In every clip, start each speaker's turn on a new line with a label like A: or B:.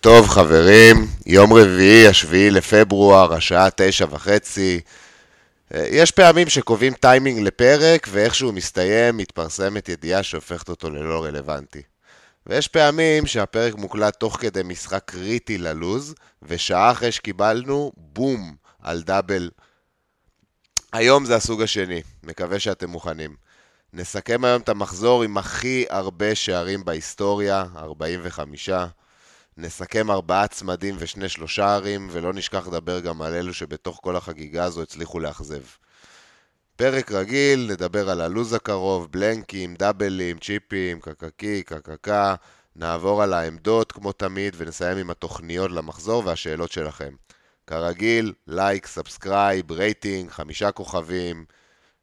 A: טוב חברים, יום רביעי, השביעי לפברואר, השעה תשע וחצי. אה, יש פעמים שקובעים טיימינג לפרק, ואיכשהו מסתיים, מתפרסמת ידיעה שהופכת אותו ללא רלוונטי. ויש פעמים שהפרק מוקלט תוך כדי משחק קריטי ללוז, ושעה אחרי שקיבלנו, בום, על דאבל. היום זה הסוג השני, מקווה שאתם מוכנים. נסכם היום את המחזור עם הכי הרבה שערים בהיסטוריה, 45. נסכם ארבעה צמדים ושני שלושערים, ולא נשכח לדבר גם על אלו שבתוך כל החגיגה הזו הצליחו לאכזב. פרק רגיל, נדבר על הלו"ז הקרוב, בלנקים, דאבלים, צ'יפים, קקקי, קקקה, נעבור על העמדות כמו תמיד, ונסיים עם התוכניות למחזור והשאלות שלכם. כרגיל, לייק, subscribe, רייטינג, חמישה כוכבים,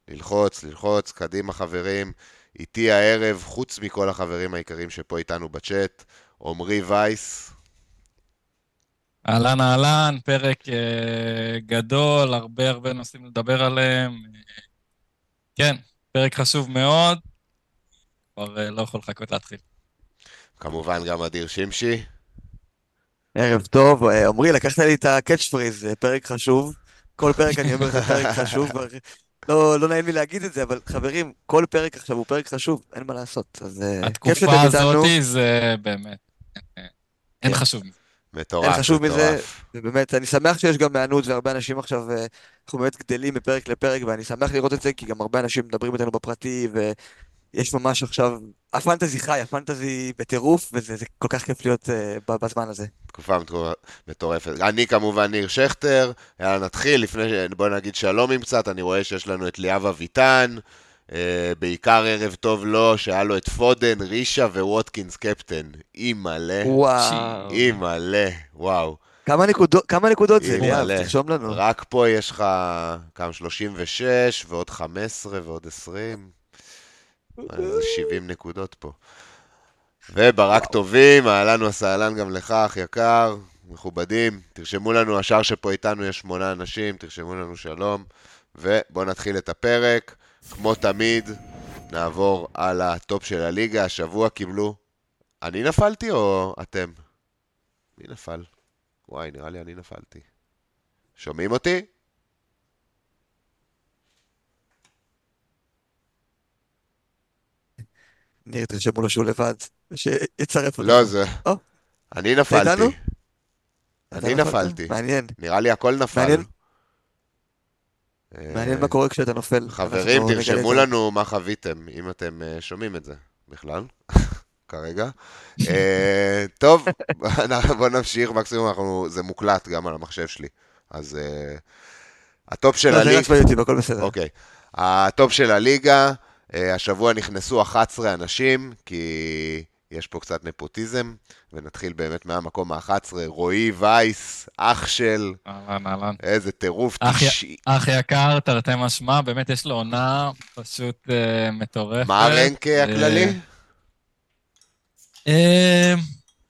A: ללחוץ, ללחוץ, קדימה חברים. איתי הערב, חוץ מכל החברים העיקריים שפה איתנו בצ'אט, עמרי וייס.
B: אהלן אהלן, פרק uh, גדול, הרבה הרבה נושאים לדבר עליהם. כן, פרק חשוב מאוד, כבר uh, לא יכול לחכות להתחיל.
A: כמובן גם אדיר שמשי.
C: ערב טוב, עמרי, לקחת לי את הקאץ' פריז, פרק חשוב. כל פרק אני אומר לך פרק חשוב, לא, לא נעים לי להגיד את זה, אבל חברים, כל פרק עכשיו הוא פרק חשוב, אין מה לעשות. אז
B: כיף שאתם איתנו. התקופה הזאתי זה באמת, אין כן. חשוב מזה.
A: מטורף, מטורף.
C: חשוב מזה, ובאמת, אני שמח שיש גם מענות והרבה אנשים עכשיו, אה, אנחנו באמת גדלים מפרק לפרק, ואני שמח לראות את זה, כי גם הרבה אנשים מדברים איתנו בפרטי, ויש ממש עכשיו, הפנטזי חי, הפנטזי בטירוף, וזה כל כך כיף להיות uh, בזמן הזה.
A: תקופה מטורפת. אני כמובן ניר שכטר, יאללה נתחיל, לפני, בוא נגיד שלום עם קצת, אני רואה שיש לנו את ליאב אביטן. Uh, בעיקר ערב טוב לו, שהיה לו את פודן, רישה וווטקינס קפטן. אימא'לה.
C: וואו.
A: אימא'לה, וואו.
C: כמה נקודות, כמה נקודות זה, ליאב? תרשום לנו.
A: רק פה יש לך כמה 36 ועוד 15 ועוד 20. זה 70 נקודות פה. וברק וואו. טובים, אהלן וסהלן גם לך, אח יקר, מכובדים. תרשמו לנו, השאר שפה איתנו יש שמונה אנשים, תרשמו לנו שלום. ובואו נתחיל את הפרק. כמו תמיד, נעבור על ה top של הליגה. השבוע קיבלו... אני נפלתי או אתם? מי נפל? וואי, נראה לי אני נפלתי. שומעים אותי?
C: ניר, תרשמו לו שהוא לבד, שיצרף
A: אותו. לא, זה... אני נפלתי. אני נפלתי.
C: מעניין.
A: נראה לי הכל נפל.
C: מעניין. מעניין מה קורה כשאתה נופל.
A: חברים, תרשמו לנו מה חוויתם, אם אתם אה, שומעים את זה בכלל, כרגע. אה, טוב, בואו נמשיך, מקסימום זה מוקלט גם על המחשב שלי. אז אה, ה top של הליגה...
C: לא, זה רק ביוטיוב, הכל בסדר.
A: אוקיי. ה top של הליגה, השבוע נכנסו 11 אנשים, כי... יש פה קצת נפוטיזם, ונתחיל באמת מהמקום ה-11, רועי וייס, אח של...
B: אהלן, אהלן.
A: איזה טירוף.
B: אח, תש... אח יקר, תרתי משמע, באמת יש לו עונה פשוט uh, מטורפת.
A: מה הרנק uh, הכללי?
B: Uh,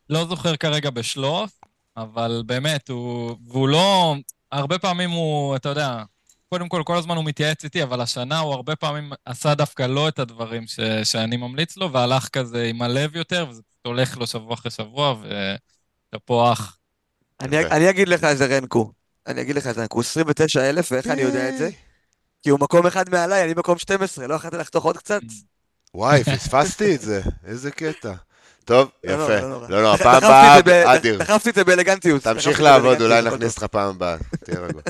B: לא זוכר כרגע בשלוף, אבל באמת, הוא... והוא לא... הרבה פעמים הוא, אתה יודע, קודם כל, כל הזמן הוא מתייעץ איתי, אבל השנה הוא הרבה פעמים עשה דווקא לא את הדברים ש, שאני ממליץ לו, והלך כזה עם הלב יותר, וזה הולך לו שבוע אחרי שבוע, ותפוח. אח.
C: אני, אני אגיד לך איזה רנקו. אני אגיד לך איזה רנקו. 29 אלף, ואיך אני יודע את זה? כי הוא מקום אחד מעליי, אני מקום 12, לא יכולתי לחתוך עוד קצת?
A: וואי, פספסתי את זה, איזה קטע. טוב, לא, לא, יפה. לא, לא, הפעם הבאה, אדיר.
C: דחפתי את זה באלגנטיות.
A: תמשיך לעבוד, אולי נכניס אותך פעם הבאה, תהיה רגוע.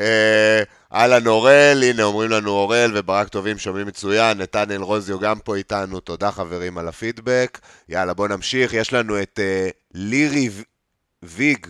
A: אה, אהלן אורל, הנה אומרים לנו אורל וברק טובים, שומעים מצוין, נתנאל רוזיו גם פה איתנו, תודה חברים על הפידבק. יאללה, בואו נמשיך, יש לנו את uh, לירי ויג,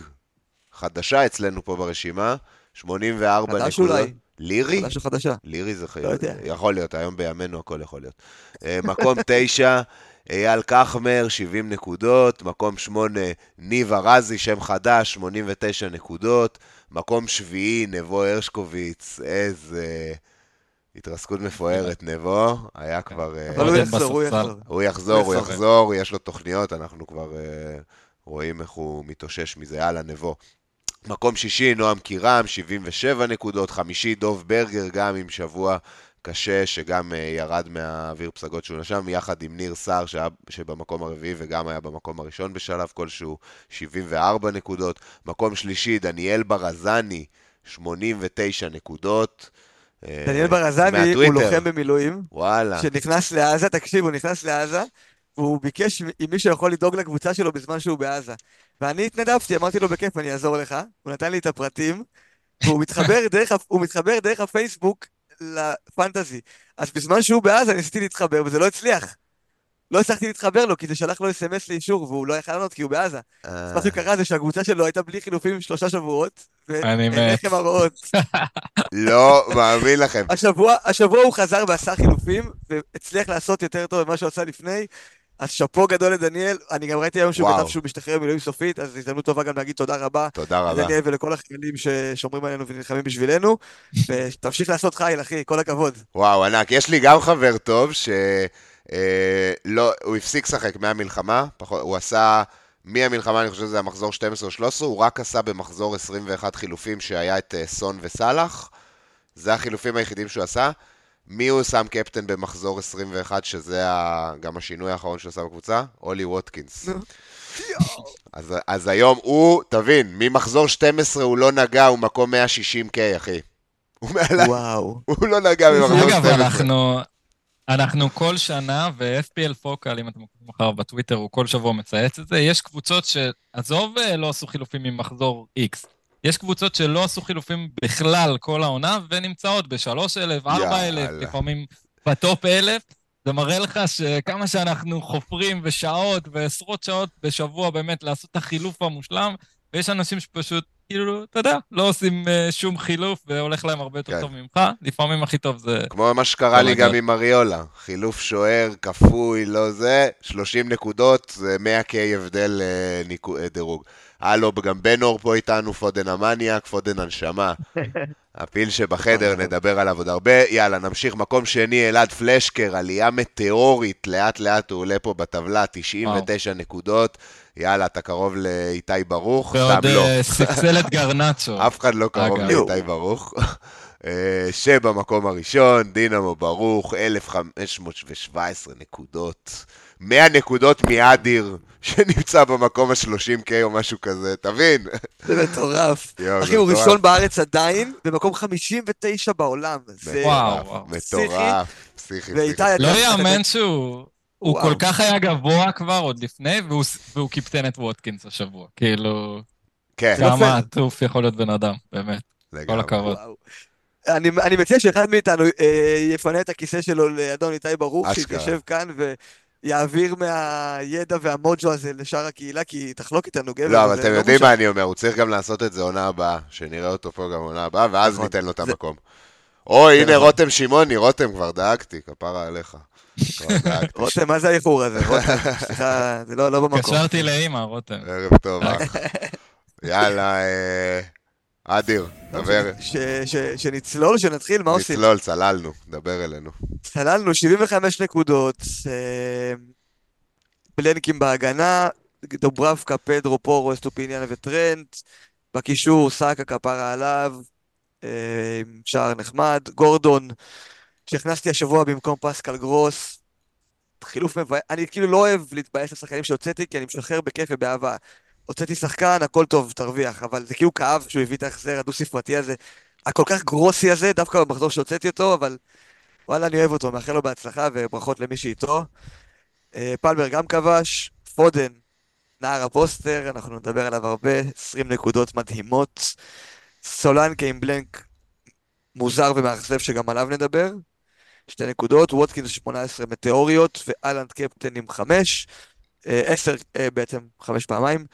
A: חדשה אצלנו פה ברשימה, 84 נקודות. חדש אולי. לירי?
C: חדש או חדשה?
A: לירי זה לא יודע. יכול להיות, היום בימינו הכל יכול להיות. Uh, מקום 9, אייל כחמר, 70 נקודות, מקום 8, ניב ארזי, שם חדש, 89 נקודות. מקום שביעי, נבו הרשקוביץ, איזה התרסקות מפוארת, נבו, היה כבר...
C: אה, אבל הוא יחזור, הוא יחזור.
A: הוא יחזור, הוא יחזור, יש לו תוכניות, אנחנו כבר uh, רואים איך הוא מתאושש מזה. יאללה, נבו. מקום שישי, נועם קירם, 77 נקודות, חמישי, דוב ברגר, גם עם שבוע קשה, שגם אה, ירד מהאוויר פסגות שהוא נשם, יחד עם ניר סער, שהיה- שבמקום הרביעי וגם היה במקום הראשון בשלב כלשהו, 74 נקודות. מקום שלישי, דניאל ברזני, 89 נקודות. אה,
C: דניאל ברזני הוא. לוחם במילואים,
A: וואלה.
C: שנכנס לעזה, תקשיב, הוא נכנס לעזה, והוא ביקש אם מישהו יכול לדאוג לקבוצה שלו בזמן שהוא בעזה. ואני התנדבתי, אמרתי לו בכיף, אני אעזור לך. הוא נתן לי את הפרטים, והוא מתחבר דרך, מתחבר דרך הפייסבוק לפנטזי. אז בזמן שהוא בעזה ניסיתי להתחבר, וזה לא הצליח. לא הצלחתי להתחבר לו, כי זה שלח לו אס.אם.אס לאישור, והוא לא יכל לענות כי הוא בעזה.
A: אה,
C: מה שקרה זה שהקבוצה שלו הייתה בלי חילופים שלושה שבועות,
B: אני מת.
C: ועיניכם הרואות.
A: לא מאמין לכם.
C: השבוע, השבוע הוא חזר ועשה חילופים, והצליח לעשות יותר טוב ממה שהוא עשה לפני. אז שאפו גדול לדניאל, אני גם ראיתי היום שהוא. כתב שהוא משתחרר מילואים סופית, אז הזדמנות טובה גם להגיד תודה רבה
A: תודה רבה.
C: לדניאל ולכל החיילים ששומרים עלינו ונלחמים בשבילנו, ותמשיך לעשות חייל, אחי, כל הכבוד.
A: וואו, ענק. יש לי גם חבר טוב ש... אה, לא, הוא הפסיק לשחק מהמלחמה, פחות, הוא עשה, מהמלחמה, אני חושב שזה המחזור 12 או 13, הוא רק עשה במחזור 21 חילופים שהיה את אה, סון וסאלח. זה החילופים היחידים שהוא עשה. מי הוא שם קפטן במחזור 21, שזה. גם השינוי האחרון שהוא עשה בקבוצה? אולי ווטקינס. אז, אז היום הוא, תבין, ממחזור 12 הוא לא נגע, הוא מקום 160K, אחי. הוא מעל...
C: וואו.
A: הוא לא נגע ממחזור 12.
B: אגב, אנחנו, אנחנו כל שנה, ו-FPL פוקל, אם אתם עוקבים אחריו בטוויטר, הוא כל שבוע מצייץ את זה, יש קבוצות שעזוב, אה, לא עשו חילופים ממחזור X. יש קבוצות שלא עשו חילופים בכלל כל העונה, ונמצאות ב-3,000, 4,000,
A: יאללה.
B: לפעמים בטופ 1,000. זה מראה לך שכמה שאנחנו חופרים ושעות ועשרות שעות בשבוע באמת לעשות את החילוף המושלם, ויש אנשים שפשוט, כאילו, אתה יודע, לא עושים uh, שום חילוף והולך להם הרבה יותר
A: כן.
B: טוב ממך. לפעמים הכי טוב זה...
A: כמו מה שקרה לי. גם עם אריולה. חילוף שוער, כפוי, לא זה, 30 נקודות, זה 100K הבדל אה, אה, דירוג. הלו, גם בנור פה איתנו, פודן המניאק, פודן הנשמה. הפיל שבחדר, נדבר עליו עוד הרבה. יאללה, נמשיך. מקום שני, אלעד פלשקר, עלייה מטאורית, לאט לאט הוא עולה פה בטבלה, 99 נקודות. יאללה, אתה קרוב לאיתי ברוך?
B: ועוד
A: סתם לא.
B: אה, ספסלת גרנצ'ו.
A: אף אחד לא קרוב. לאיתי ברוך. אה, שבמקום הראשון, דינמו ברוך, 1,517 נקודות. 100 נקודות מאדיר, שנמצא במקום ה-30K או משהו כזה, תבין?
C: זה מטורף. אחי, הוא. ראשון בארץ עדיין, במקום 59 בעולם. זה...
B: וואו.
A: מטורף, פסיכי, פסיכי.
B: לא יאמן שהוא... הוא. כל כך היה גבוה כבר עוד לפני, והוא, קיפטן את ווטקינס השבוע. כאילו,
A: כן.
B: כמה עטוף יכול להיות בן אדם, באמת. כל. הכבוד.
C: אני, אני מציע שאחד מאיתנו אה, יפנה את הכיסא שלו לאדון איתי ברוך. שיתיישב כאן ויעביר מהידע והמוג'ו הזה לשאר הקהילה, כי תחלוק איתנו גבר.
A: לא, אבל אתם יודעים
C: בושה.
A: מה אני אומר, הוא צריך גם לעשות את זה עונה הבאה, שנראה אותו פה גם עונה הבאה, ואז
C: נכון.
A: ניתן לו את
C: זה-
A: המקום. או, הנה
C: נכון.
A: רותם שמעוני, רותם, כבר דאגתי, כפרה עליך. כבר דאגתי.
C: רותם, מה זה האיחור הזה? רותם, סליחה, זה לא, לא במקום.
B: התקשרתי לאימא, רותם.
A: ערב טוב, אח. יאללה, אה, אדיר, דבר.
C: שנצלול, שנתחיל, מה עושים?
A: נצלול, צללנו, דבר אלינו.
C: צללנו 75 נקודות, אה, בלנקים בהגנה, דוברבקה, פדרו, פורו, אסטופיניאן וטרנט, בקישור, סאקה, כפרה עליו, אה, שער נחמד, גורדון, שהכנסתי השבוע במקום פסקל גרוס, חילוף מבאס, אני כאילו לא אוהב להתבאס לשחקנים שהוצאתי, כי אני משחרר בכיף ובאהבה. הוצאתי שחקן, הכל טוב, תרוויח, אבל זה כאילו כאב שהוא הביא את ההחזר הדו-ספרתי הזה, הכל כך גרוסי הזה, דווקא במחזור שהוצאתי אותו, אבל וואלה, אני אוהב אותו, מאחל לו בהצלחה וברכות למי שאיתו. אה, פלמר גם כבש, פודן, נער הפוסטר, אנחנו נדבר עליו הרבה, 20 נקודות מדהימות. סולנקה עם בלנק מוזר ומאכזב שגם עליו נדבר. שתי נקודות, ווטקינס 18 מטאוריות, ואלנד קפטן עם 5, 10 בעצם, 5 פעמיים,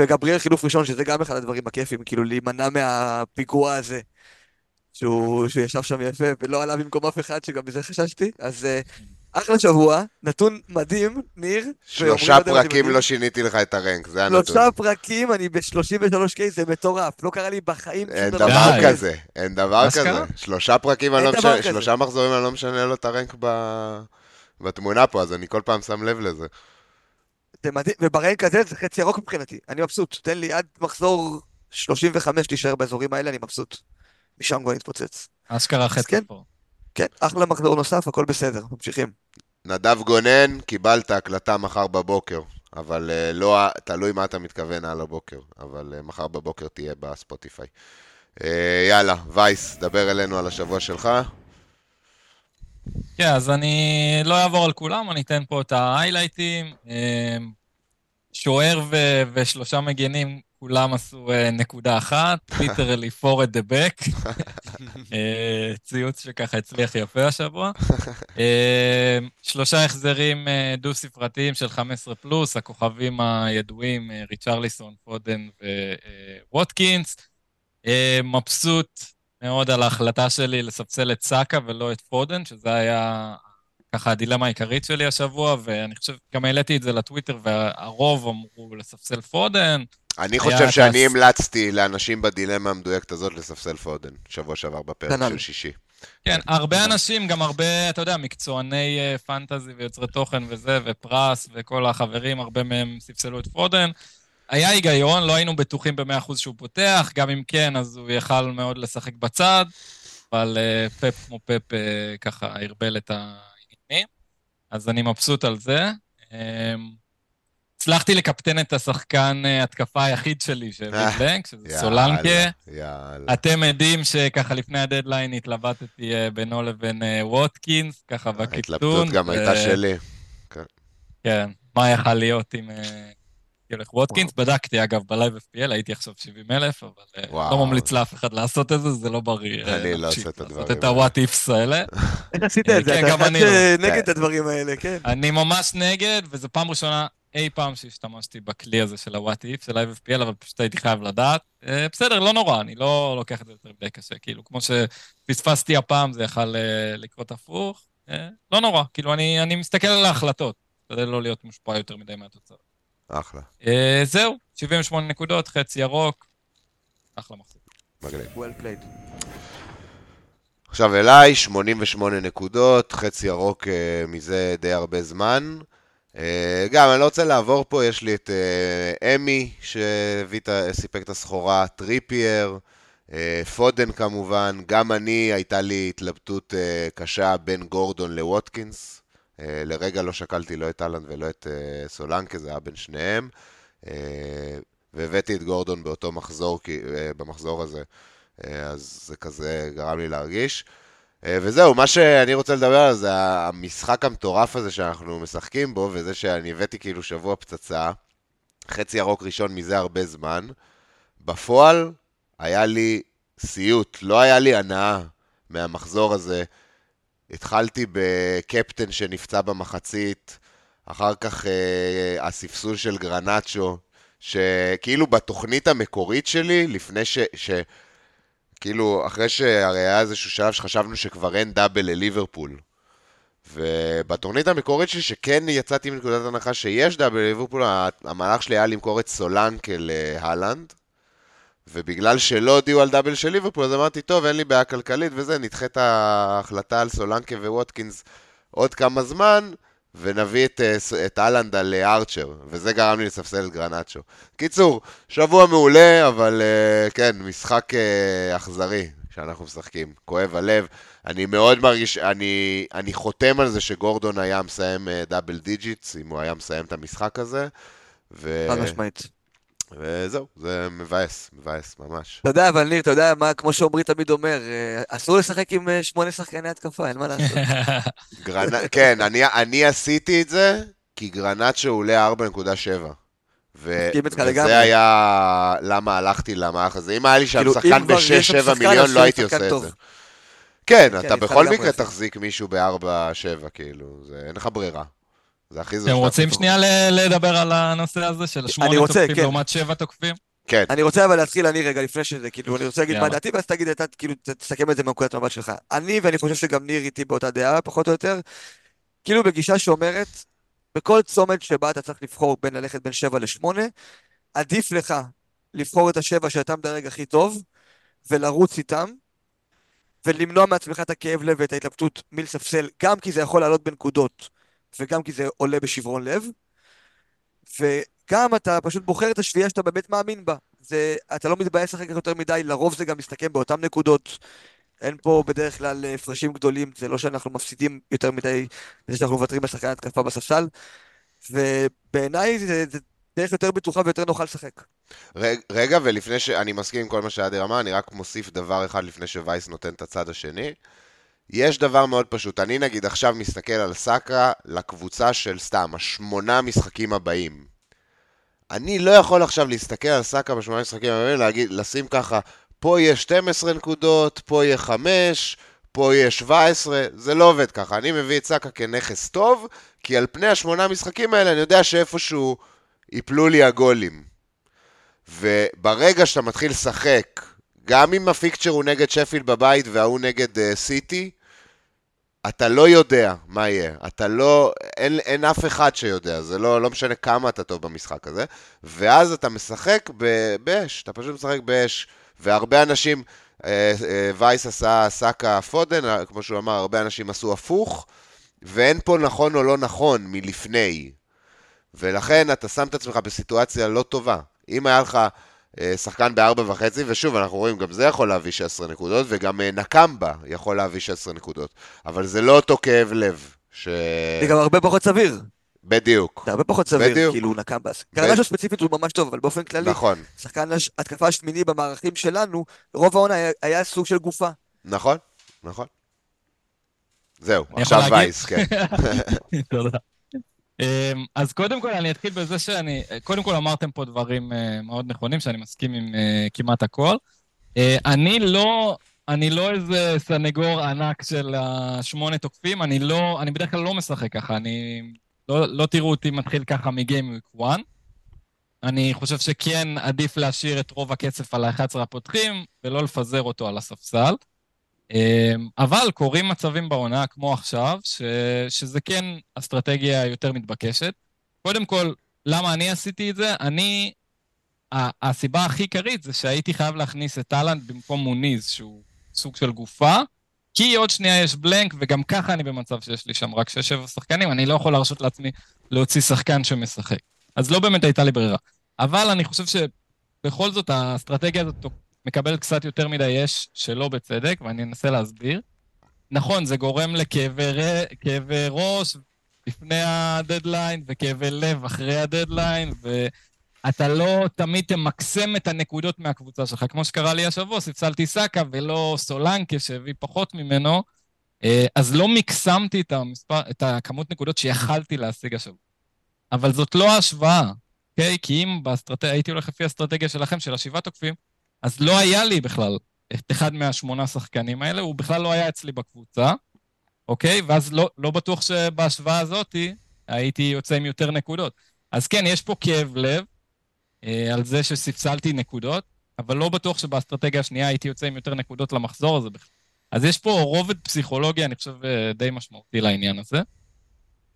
C: וגבריאל חילוף ראשון, שזה גם אחד הדברים הכיפים, כאילו להימנע מהפיגוע הזה. שהוא, שהוא ישב שם יפה ולא עלה במקום אף אחד, שגם מזה חששתי. אז אה, אחלה שבוע, נתון מדהים, ניר.
A: שלושה פרקים? לא שיניתי לך את הרנק, זה הנתון.
C: שלושה פרקים, אני ב-33K, זה מטורף. לא קרה לי בחיים
A: אין
C: דבר.
A: כזה, אין דבר כזה.
B: אשכרה?
A: שלושה פרקים, אני לא
C: כזה.
A: שלושה מחזורים אני לא משנה לו את הרנק ב- בתמונה פה, אז אני כל פעם שם לב לזה.
C: זה מדהים, וברנק הזה זה חצי ירוק מבחינתי. אני מבסוט. תן לי עד מחזור 35 להישאר באזורים האלה, אני מבסוט. משם כבר נתפוצץ.
B: אשכרה חצי
C: כן.
B: פה.
C: כן, אחלה מחזור נוסף, הכל בסדר, ממשיכים.
A: נדב גונן, קיבלת הקלטה מחר בבוקר, אבל uh, לא, תלוי מה אתה מתכוון על הבוקר, אבל uh, מחר בבוקר תהיה בספוטיפיי. Uh, יאללה, וייס, דבר אלינו על השבוע שלך.
B: כן, אז אני לא אעבור על כולם, אני אתן פה את ההיילייטים. שוער ו- ושלושה מגנים, כולם עשו uh, נקודה אחת, for at the back. uh, ציוץ שככה הצליח יפה השבוע. אה, שלושה החזרים אה, דו-ספרתיים של 15 פלוס, הכוכבים הידועים, אה, ריצ'רליסון, פודן וווטקינס. אה, מבסוט מאוד על ההחלטה שלי לספסל את סאקה ולא את פודן, שזה היה ככה הדילמה העיקרית שלי השבוע, ואני חושב, גם העליתי את זה לטוויטר, והרוב אמרו לספסל פודן.
A: אני חושב שאני המלצתי לאנשים בדילמה המדויקת הזאת לספסל פודן, שבוע שעבר בפרק של שישי.
B: כן, הרבה אנשים, גם הרבה, אתה יודע, מקצועני אה, פנטזי ויוצרי תוכן וזה, ופרס וכל החברים, הרבה מהם ספסלו את פודן. היה היגיון, לא היינו בטוחים ב-100% שהוא פותח, גם אם כן, אז הוא יכל מאוד לשחק בצד, אבל uh, פפ כמו פפ uh, ככה ערבל את העניינים, אז אני מבסוט על זה. אמ, הצלחתי לקפטן את השחקן אה, התקפה היחיד שלי, שלא blank, שזה יאללה, סולנקה. יאללה. אתם עדים שככה לפני הדדליין התלבטתי אה, בינו לבין אה, ווטקינס, ככה בקיפטון.
A: ההתלבטות גם הייתה שלי.
B: כן. כן, מה יכל להיות עם... ילך ווטקינס, בדקתי אגב ב Live FPL, הייתי עכשיו 70 אלף, אבל אה, לא ממליץ לאף אחד לעשות את זה, זה לא בריא.
A: אה, אני לא עושה את הדברים
B: האלה. לעשות את ה what ifs האלה.
C: איך עשית את זה?
B: כן,
C: אתה אחד
B: לא.
C: שנגד כן. את הדברים האלה, כן.
B: אני ממש נגד, וזו פעם ראשונה אי פעם שהשתמשתי בכלי הזה של ה what ifs, של Live FPL, אבל פשוט הייתי חייב לדעת. אה, בסדר, לא נורא, אני לא לוקח את זה יותר מדי קשה. כאילו, כמו שפספסתי הפעם, זה יכל לקרות הפוך. לא נורא, כאילו, אני מסתכל על ההחלטות, כדי לא להיות מושפע יותר מדי מהתוצאות.
A: אחלה.
B: אה, זהו, 78 נקודות, חץ ירוק, אחלה מחזור.
A: מגניב.
C: well played.
A: עכשיו אליי, 88 נקודות, חץ ירוק אה, מזה די הרבה זמן. אה, גם, אני לא רוצה לעבור פה, יש לי את אה, אמי, שסיפק את הסחורה, טריפייר, אה, פודן כמובן, גם אני, הייתה לי התלבטות אה, קשה בין גורדון לווטקינס. אה, לרגע לא שקלתי לא את האלנד ולא את אה, סולנקה, זה היה בין שניהם. אה, והבאתי את גורדון באותו מחזור, במחזור הזה, אז זה כזה גרם לי להרגיש. וזהו, מה שאני רוצה לדבר על זה המשחק המטורף הזה שאנחנו משחקים בו, וזה שאני הבאתי כאילו שבוע פצצה, חצי ירוק ראשון מזה הרבה זמן. בפועל היה לי סיוט, לא היה לי הנאה מהמחזור הזה. התחלתי בקפטן שנפצע במחצית, אחר כך אה, הספסול של גרנצ'ו, שכאילו בתוכנית המקורית שלי, לפני ש... ש... כאילו, אחרי שהרי היה איזשהו שלב שחשבנו שכבר אין דאבל לליברפול. ובתוכנית המקורית שלי, שכן יצאתי מנקודת הנחה שיש דאבל לליברפול, המהלך שלי היה למכור את סולנקה להלנד. ובגלל שלא הודיעו על דאבל של ליברפול, אז אמרתי, טוב, אין לי בעיה כלכלית וזה, נדחה את ההחלטה על סולנקה וווטקינס עוד כמה זמן, ונביא את, אה, את אהלנד על אה, ארצ'ר, וזה גרם לי לספסל את גרנצ'ו. קיצור, שבוע מעולה, אבל אה, כן, משחק אכזרי שאנחנו משחקים. כואב הלב. אני מאוד מרגיש, אני, אני חותם על זה שגורדון היה מסיים double digits, אם הוא היה מסיים את המשחק הזה.
C: ו... חד משמעית.
A: וזהו, זה מבאס, מבאס ממש.
C: אתה יודע, אבל ניר, אתה יודע מה, כמו שעמרי תמיד אומר, אה, אסור לשחק עם אה, שמונה שחקני התקפה, אין מה לעשות.
A: גרנ... כן, אני, אני עשיתי את זה, כי גרנצ'ו עולה 4.7. ו... וזה היה למה הלכתי למערך הזה. אם היה לי שם כאילו, שחקן ב-6-7 מיליון, לא הייתי עושה את זה. כן, כן, אתה בכל מקרה תחזיק מישהו ב-4-7, כאילו, אין לך ברירה. זה הכי
B: זו. אתם רוצים שנייה לדבר על הנושא הזה של שמונה תוקפים כן. לעומת שבע תוקפים?
C: כן. אני רוצה אבל להתחיל אני רגע לפני שזה, כאילו, אני רוצה להגיד מה דעתי, ואז תגיד, אתה כאילו, תסכם את זה מנקודת המבט שלך. אני, ואני חושב שגם ניר איתי באותה דעה, פחות או יותר, כאילו בגישה שאומרת, בכל צומת שבה אתה צריך לבחור בין ללכת בין שבע לשמונה, עדיף לך לבחור את השבע שאתה מדרג הכי טוב, ולרוץ איתם, ולמנוע מעצמך את הכאב לב ואת ההתלבטות מלספסל, גם כי זה יכול לעלות בנקודות. וגם כי זה עולה בשברון לב, וגם אתה פשוט בוחר את השביעייה שאתה באמת מאמין בה. זה, אתה לא מתבאס אחר כך יותר מדי, לרוב זה גם מסתכם באותן נקודות. אין פה בדרך כלל הפרשים גדולים, זה לא שאנחנו מפסידים יותר מדי בזה שאנחנו מוותרים על שחקן התקפה בספסל, ובעיניי זה, זה דרך יותר בטוחה ויותר נוחה לשחק.
A: רגע, רגע, ולפני ש... אני מסכים עם כל מה שאדיר אמר, אני רק מוסיף דבר אחד לפני שווייס נותן את הצד השני. יש דבר מאוד פשוט, אני נגיד עכשיו מסתכל על סאקה לקבוצה של סתם, השמונה משחקים הבאים. אני לא יכול עכשיו להסתכל על סאקה בשמונה משחקים הבאים, להגיד, לשים ככה, פה יהיה 12 נקודות, פה יהיה 5, פה יהיה 17, זה לא עובד ככה. אני מביא את סאקה כנכס טוב, כי על פני השמונה משחקים האלה אני יודע שאיפשהו ייפלו לי הגולים. וברגע שאתה מתחיל לשחק, גם אם הפיקצ'ר הוא נגד שפילד בבית וההוא נגד uh, סיטי, אתה לא יודע מה יהיה. אתה לא... אין, אין אף אחד שיודע, זה לא, לא משנה כמה אתה טוב במשחק הזה. ואז אתה משחק באש, אתה פשוט משחק באש. והרבה אנשים, אה, אה, וייס עשה סאקה פודן, כמו שהוא אמר, הרבה אנשים עשו הפוך, ואין פה נכון או לא נכון מלפני. ולכן אתה שם את עצמך בסיטואציה לא טובה. אם היה לך שחקן בארבע וחצי, ושוב, אנחנו רואים, גם זה יכול להביא 16 נקודות, וגם נקמבה יכול להביא 16 נקודות. אבל זה לא אותו כאב לב. ש...
C: זה גם הרבה פחות סביר.
A: בדיוק.
C: זה הרבה פחות סביר,
A: בדיוק.
C: כאילו נקם בס. כרגע ספציפית הוא ממש טוב, אבל באופן כללי,
A: נכון,
C: שחקן הש- התקפה השמיני במערכים שלנו, רוב העונה היה- היה סוג של גופה.
A: נכון, נכון. זהו, עכשיו? וייס, כן.
B: תודה. אמ, אז קודם כל אני אתחיל בזה שאני, קודם כל אמרתם פה דברים אה, מאוד נכונים, שאני מסכים עם אה, כמעט הכל. אה, אני לא, אני לא איזה סנגור ענק של השמונה תוקפים, אני לא, אני בדרך כלל לא משחק ככה, אני, לא, לא תראו אותי מתחיל ככה מגיים וויק 1. אני חושב שכן עדיף להשאיר את רוב הכסף על ה-11 הפותחים, ולא לפזר אותו על הספסל. אמ, אבל קורים מצבים בעונה, כמו עכשיו, ש, שזה כן אסטרטגיה יותר מתבקשת. קודם כל, למה אני עשיתי את זה? אני... הסיבה הכי עיקרית זה שהייתי חייב להכניס את טאלנט במקום מוניז, שהוא סוג של גופה, כי עוד שנייה יש בלנק, וגם ככה אני במצב שיש לי שם רק 6-7 שחקנים, אני לא יכול להרשות לעצמי להוציא שחקן שמשחק. אז לא באמת הייתה לי ברירה. אבל אני חושב שבכל זאת האסטרטגיה הזאת מקבלת קצת יותר מדי אש שלא בצדק, ואני אנסה להסביר. נכון, זה גורם לכאבי ראש לפני הדדליין, וכאבי לב אחרי הדדליין, ואתה לא תמיד תמקסם את הנקודות מהקבוצה שלך. כמו שקרה לי השבוע, ספסלתי סאקה ולא סולנקה שהביא פחות ממנו, אה, אז לא מקסמתי את, המספר, את הכמות נקודות שיכלתי להשיג השבוע. אבל זאת לא ההשוואה, אוקיי? כי אם באסטרט... הייתי הולך לפי האסטרטגיה שלכם, של השבעה תוקפים, אז לא היה לי בכלל את אחד מהשמונה שחקנים האלה, הוא בכלל לא היה אצלי בקבוצה, אוקיי? ואז לא, לא בטוח שבהשוואה הזאת הייתי יוצא עם יותר נקודות. אז כן, יש פה כאב לב אה, על זה שספסלתי נקודות, אבל לא בטוח שבאסטרטגיה השנייה הייתי יוצא עם יותר נקודות למחזור הזה בכלל. אז יש פה רובד פסיכולוגי, אני חושב, אה, די משמעותי לעניין הזה.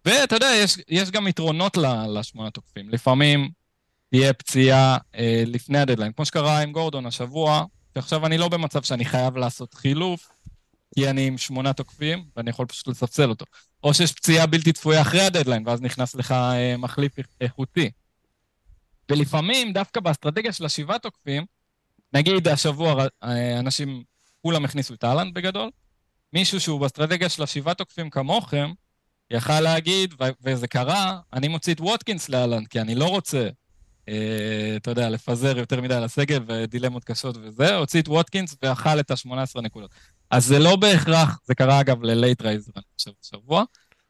B: ואתה יודע, יש, יש גם יתרונות לשמונה תוקפים. לפעמים תהיה פציעה אה, לפני הדדליין, כמו שקרה עם גורדון השבוע, שעכשיו אני לא במצב שאני חייב לעשות חילוף, כי אני עם שמונה תוקפים, ואני יכול פשוט לספסל אותו. או שיש פציעה בלתי צפויה אחרי הדדליין, ואז נכנס לך אה, מחליף איכ- איכותי. ולפעמים, דווקא באסטרטגיה של השבעה תוקפים, נגיד השבוע אה, אנשים, כולם הכניסו את אהלנד בגדול, מישהו שהוא באסטרטגיה של השבעה תוקפים כמוכם, יכל להגיד, וזה קרה, אני מוציא את ווטקינס לאהלנד, כי אני לא רוצה, אתה יודע, לפזר יותר מדי על הסגל ודילמות קשות וזה, הוציא את ווטקינס ואכל את ה-18 נקודות. אז זה לא בהכרח, זה קרה אגב ללייט חושב, השבוע.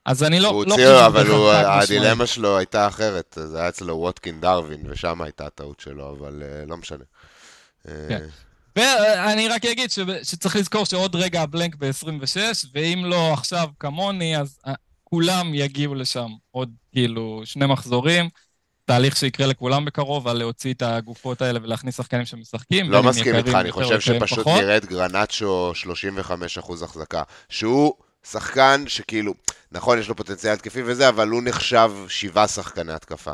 B: אז אני לא,
A: הוא
B: לא
A: הוציא,
B: חושב
A: אבל הוא-. הדילמה שלו הייתה אחרת, זה היה אצלו ווטקינס דרווין, ושם הייתה הטעות שלו, אבל אה, לא משנה. אה,
B: כן. ואני רק אגיד ש- שצריך לזכור שעוד רגע הבלנק ב-26, ואם לא עכשיו כמוני, אז אה, כולם יגיעו לשם עוד כאילו שני מחזורים. תהליך שיקרה לכולם בקרוב, על להוציא את הגופות האלה ולהכניס שחקנים שמשחקים.
A: לא מסכים איתך, אני חושב שפשוט
B: פחות.
A: נראית גרנצ'ו 35% החזקה. שהוא שחקן שכאילו, נכון, יש לו פוטנציאל התקפי וזה, אבל הוא נחשב שבעה שחקני התקפה.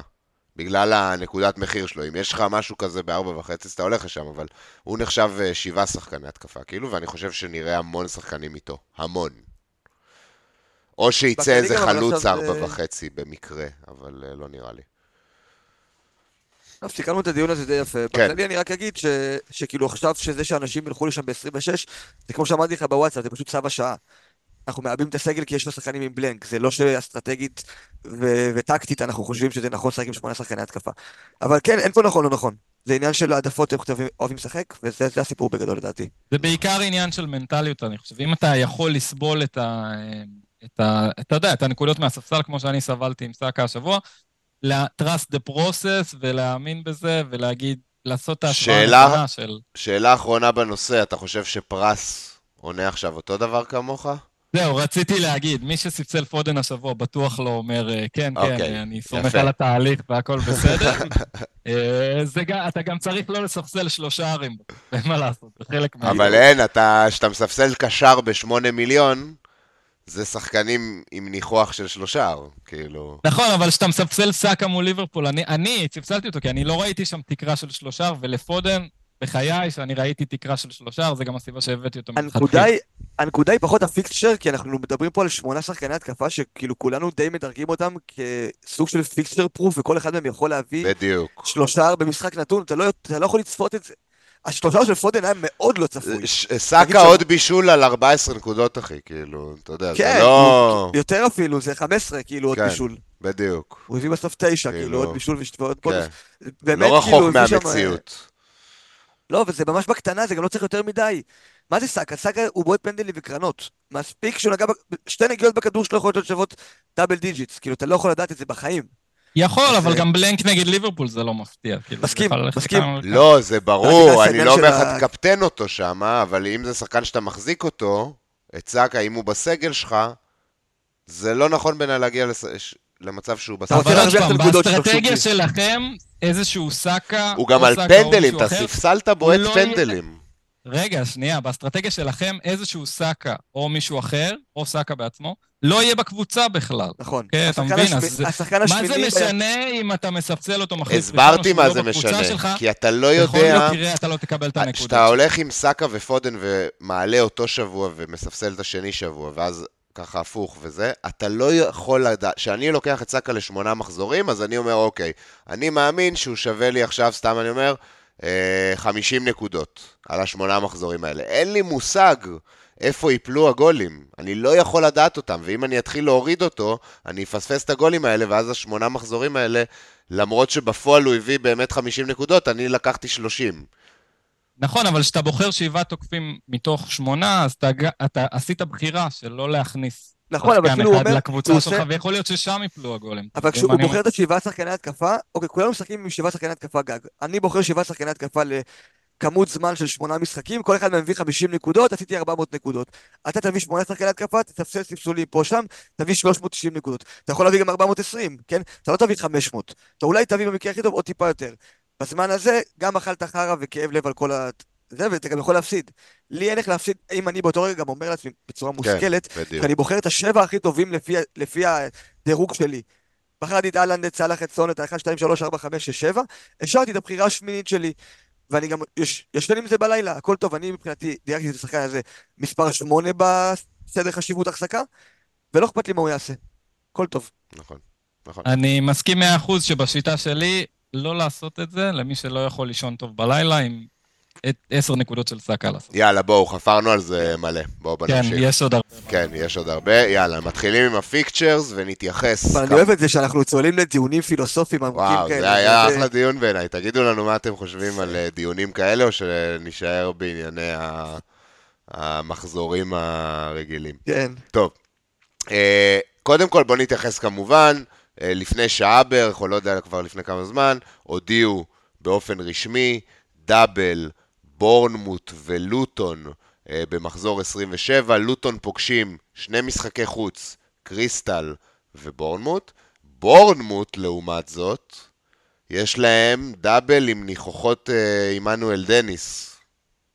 A: בגלל הנקודת מחיר שלו. אם יש לך משהו כזה בארבע וחצי, אז אתה הולך לשם, אבל הוא נחשב אה, שבעה שחקני התקפה, כאילו, ואני חושב שנראה המון שחקנים איתו. המון. או שיצא
C: בכללי
A: איזה חלוץ ארבע
C: אה,
A: וחצי במקרה, אבל אה, לא נראה לי.
C: טוב, סיכמנו את הדיון הזה די יפה.
A: כן.
C: בכללי אני רק אגיד ש- שכאילו עכשיו שזה שאנשים ילכו לשם ב-26, זה כמו שאמרתי לך בוואטסאפ, זה פשוט צו השעה. אנחנו מאבדים את הסגל כי יש לו שחקנים עם בלנק, זה לא שאסטרטגית ו- וטקטית אנחנו חושבים שזה נכון לשחק עם שמונה שחקני התקפה. אבל כן, אין פה נכון לא נכון. זה עניין של העדפות, איך אתם אוהבים לשחק, וזה זה הסיפור בגדול לדעתי.
B: זה בעיקר עניין של מנטליות, אני חושב. אם אתה יכול לסבול את ה... את ה... אתה יודע, את הנקודות מהספסל, כמו שאני סבלתי עם סאקה השבוע, ל-trust the process ולהאמין בזה, ולהגיד, לעשות את ההשוואה הנכונה של...
A: שאלה אחרונה בנושא, אתה חושב שפרס עונה עכשיו אותו דבר כמוך?
B: זהו, רציתי להגיד, מי שספסל פודן השבוע בטוח לא אומר, אה, כן, כן,
A: אוקיי,
B: אני סומך
A: יפה.
B: על התהליך והכל בסדר. אה, זה גם, אתה גם צריך לא לספסל שלושה ערים, אין מה לעשות, זה חלק מה...
A: אבל אין, אתה, כשאתה מספסל קשר בשמונה מיליון, זה שחקנים עם ניחוח של שלושה, כאילו...
B: נכון, אבל כשאתה מספסל סאקה מול ליברפול, אני, אני ספסלתי אותו, כי אני לא ראיתי שם תקרה של שלושה, ולפודן, בחיי, שאני ראיתי תקרה של שלושה, זה גם הסיבה שהבאתי אותו
C: היא, הנקודה היא פחות הפיקצ'ר, כי אנחנו מדברים פה על שמונה שחקני התקפה שכאילו כולנו די מדרגים אותם כסוג של פיקצ'ר פרוף, וכל אחד מהם יכול להביא
A: בדיוק.
C: שלושה במשחק נתון, אתה לא, אתה לא יכול לצפות את זה. השלושה של פודן היה מאוד לא צפוי.
A: סאקה עוד בישול על 14 נקודות, אחי, כאילו, אתה יודע,
C: כן,
A: זה לא...
C: הוא- יותר אפילו, זה 15 כאילו עוד
A: כן.
C: בישול.
A: בדיוק.
C: הוא הביא בסוף תשע,
A: כאילו-
C: כאילו עוד בישול ועוד
A: כן.
C: בונוס. באמת,
A: לא
C: כאילו,
A: רחוק
C: שם,
A: מהמציאות.
C: לא, וזה ממש בקטנה, זה גם לא צריך יותר מדי. מה זה סאקה? סאקה הוא בועט פנדלים וקרנות. מספיק שהוא נגע, שתי נגיעות בכדור שלו יכולות להיות שוות double digits. כאילו, אתה לא יכול לדעת את זה בחיים.
B: יכול, אבל גם blank נגד ליברפול זה לא מפתיע. כאילו,
C: מסכים, מסכים.
A: לא, זה ברור, אני לא אומר לך תקפטן אותו שם, אבל אם זה שחקן שאתה מחזיק אותו, את סאקה, אם הוא בסגל שלך, זה לא נכון בעיניי להגיע למצב שהוא
C: רוצה
B: אבל
A: בסגל.
B: עוד פעם, באסטרטגיה. שלכם, איזשהו סאקה,
A: הוא גם על פנדלים, אתה ספסלת בועט פנדלים.
B: רגע, שנייה, באסטרטגיה שלכם, איזשהו סאקה או מישהו אחר, או סאקה בעצמו, לא יהיה בקבוצה בכלל.
C: נכון.
B: כן, אתה מבין,
C: השמי-
B: אז
C: השחקן
B: מה
C: השמיני...
B: זה
C: ב-
B: משנה אם אתה מספסל אותו מחליף
A: הסברתי מה זה משנה,
B: שלך,
A: כי אתה לא
B: בכל
A: יודע...
B: מקרה אתה לא תקבל את הנקודות.
A: כשאתה הולך עם סאקה ופודן ומעלה אותו שבוע ומספסל את השני שבוע, ואז ככה הפוך וזה, אתה לא יכול לדעת, כשאני לוקח את סאקה לשמונה מחזורים, אז אני אומר, אוקיי, אני מאמין שהוא שווה לי עכשיו, סתם אני אומר, 50 נקודות על השמונה מחזורים האלה. אין לי מושג איפה ייפלו הגולים. אני לא יכול לדעת אותם, ואם אני אתחיל להוריד אותו, אני אפספס את הגולים האלה, ואז השמונה מחזורים האלה, למרות שבפועל הוא הביא באמת 50 נקודות, אני לקחתי 30.
B: נכון, אבל כשאתה בוחר שבעה תוקפים מתוך שמונה, אז אתה, אתה עשית בחירה של לא להכניס
C: נכון, אבל כאילו הוא אומר...
B: לקבוצה
C: הוא
B: שלך, ויכול להיות ששם יפלו הגולים.
C: אבל כשהוא
B: אני
C: בוחר את השבעה שחקני התקפה, אוקיי, כולנו משחקים עם שבעה שחקני התקפה גג. אני בוחר שבעה שחקני התקפה לכמות זמן של שמונה משחקים, כל אחד מהם מביא 50 נקודות, עשיתי 400 נקודות. אתה תביא שמונה שחקני התקפה, תספסל ספסולים פה שם, תביא 390 נקודות. אתה יכול להביא גם 420, כן? אתה לא תביא 500. אתה אולי תביא במקרה הכי טוב עוד טיפה יותר. בזמן הזה, גם אכלת חרא וכאב לב על כל. זה, ואתה גם יכול להפסיד. לי אין איך להפסיד, אם אני באותו רגע גם אומר לעצמי בצורה מושכלת,
A: בדיוק.
C: שאני בוחר את השבע הכי טובים לפי, לפי הדירוג שלי. בחרתי את אהלנד, את סאלח, את סון, את ה-1, 2, 3, 4, 5, 6, 7, השארתי את הבחירה השמינית שלי. ואני גם יש- ישן עם זה בלילה, הכל טוב, אני מבחינתי דייקתי את השחקן הזה מספר 8 בסדר חשיבות החזקה, ולא אכפת לי מה הוא יעשה. הכל טוב.
A: נכון, נכון.
B: אני מסכים מאה אחוז שבשיטה שלי, לא לעשות את זה למי שלא יכול לישון טוב בלילה עם את עשר נקודות של סאקה לעשות.
A: יאללה, בואו, חפרנו על זה מלא. בואו בוא
B: כן,
A: נמשיך.
B: יש עוד הרבה.
A: כן, יש עוד הרבה. יאללה, מתחילים עם הפיקצ'רס ונתייחס.
C: אבל אני אוהב את זה שאנחנו צוללים לדיונים פילוסופיים עמוקים
A: וואו,
C: כאלה.
A: זה היה
C: זה-
A: אחלה דיון בעיניי. תגידו לנו מה אתם חושבים על אה, דיונים כאלה, או שנישאר בענייני המחזורים הרגילים.
C: כן.
A: טוב, אה, קודם כל בואו נתייחס כמובן, אה, לפני שעה בערך, או לא יודע כבר לפני כמה זמן, הודיעו באופן רשמי, דאבל, בורנמוט ולוטון אה, במחזור 27. לוטון פוגשים שני משחקי חוץ, קריסטל ובורנמוט. בורנמוט, לעומת זאת, יש להם double עם ניחוחות אה, עמנואל דניס,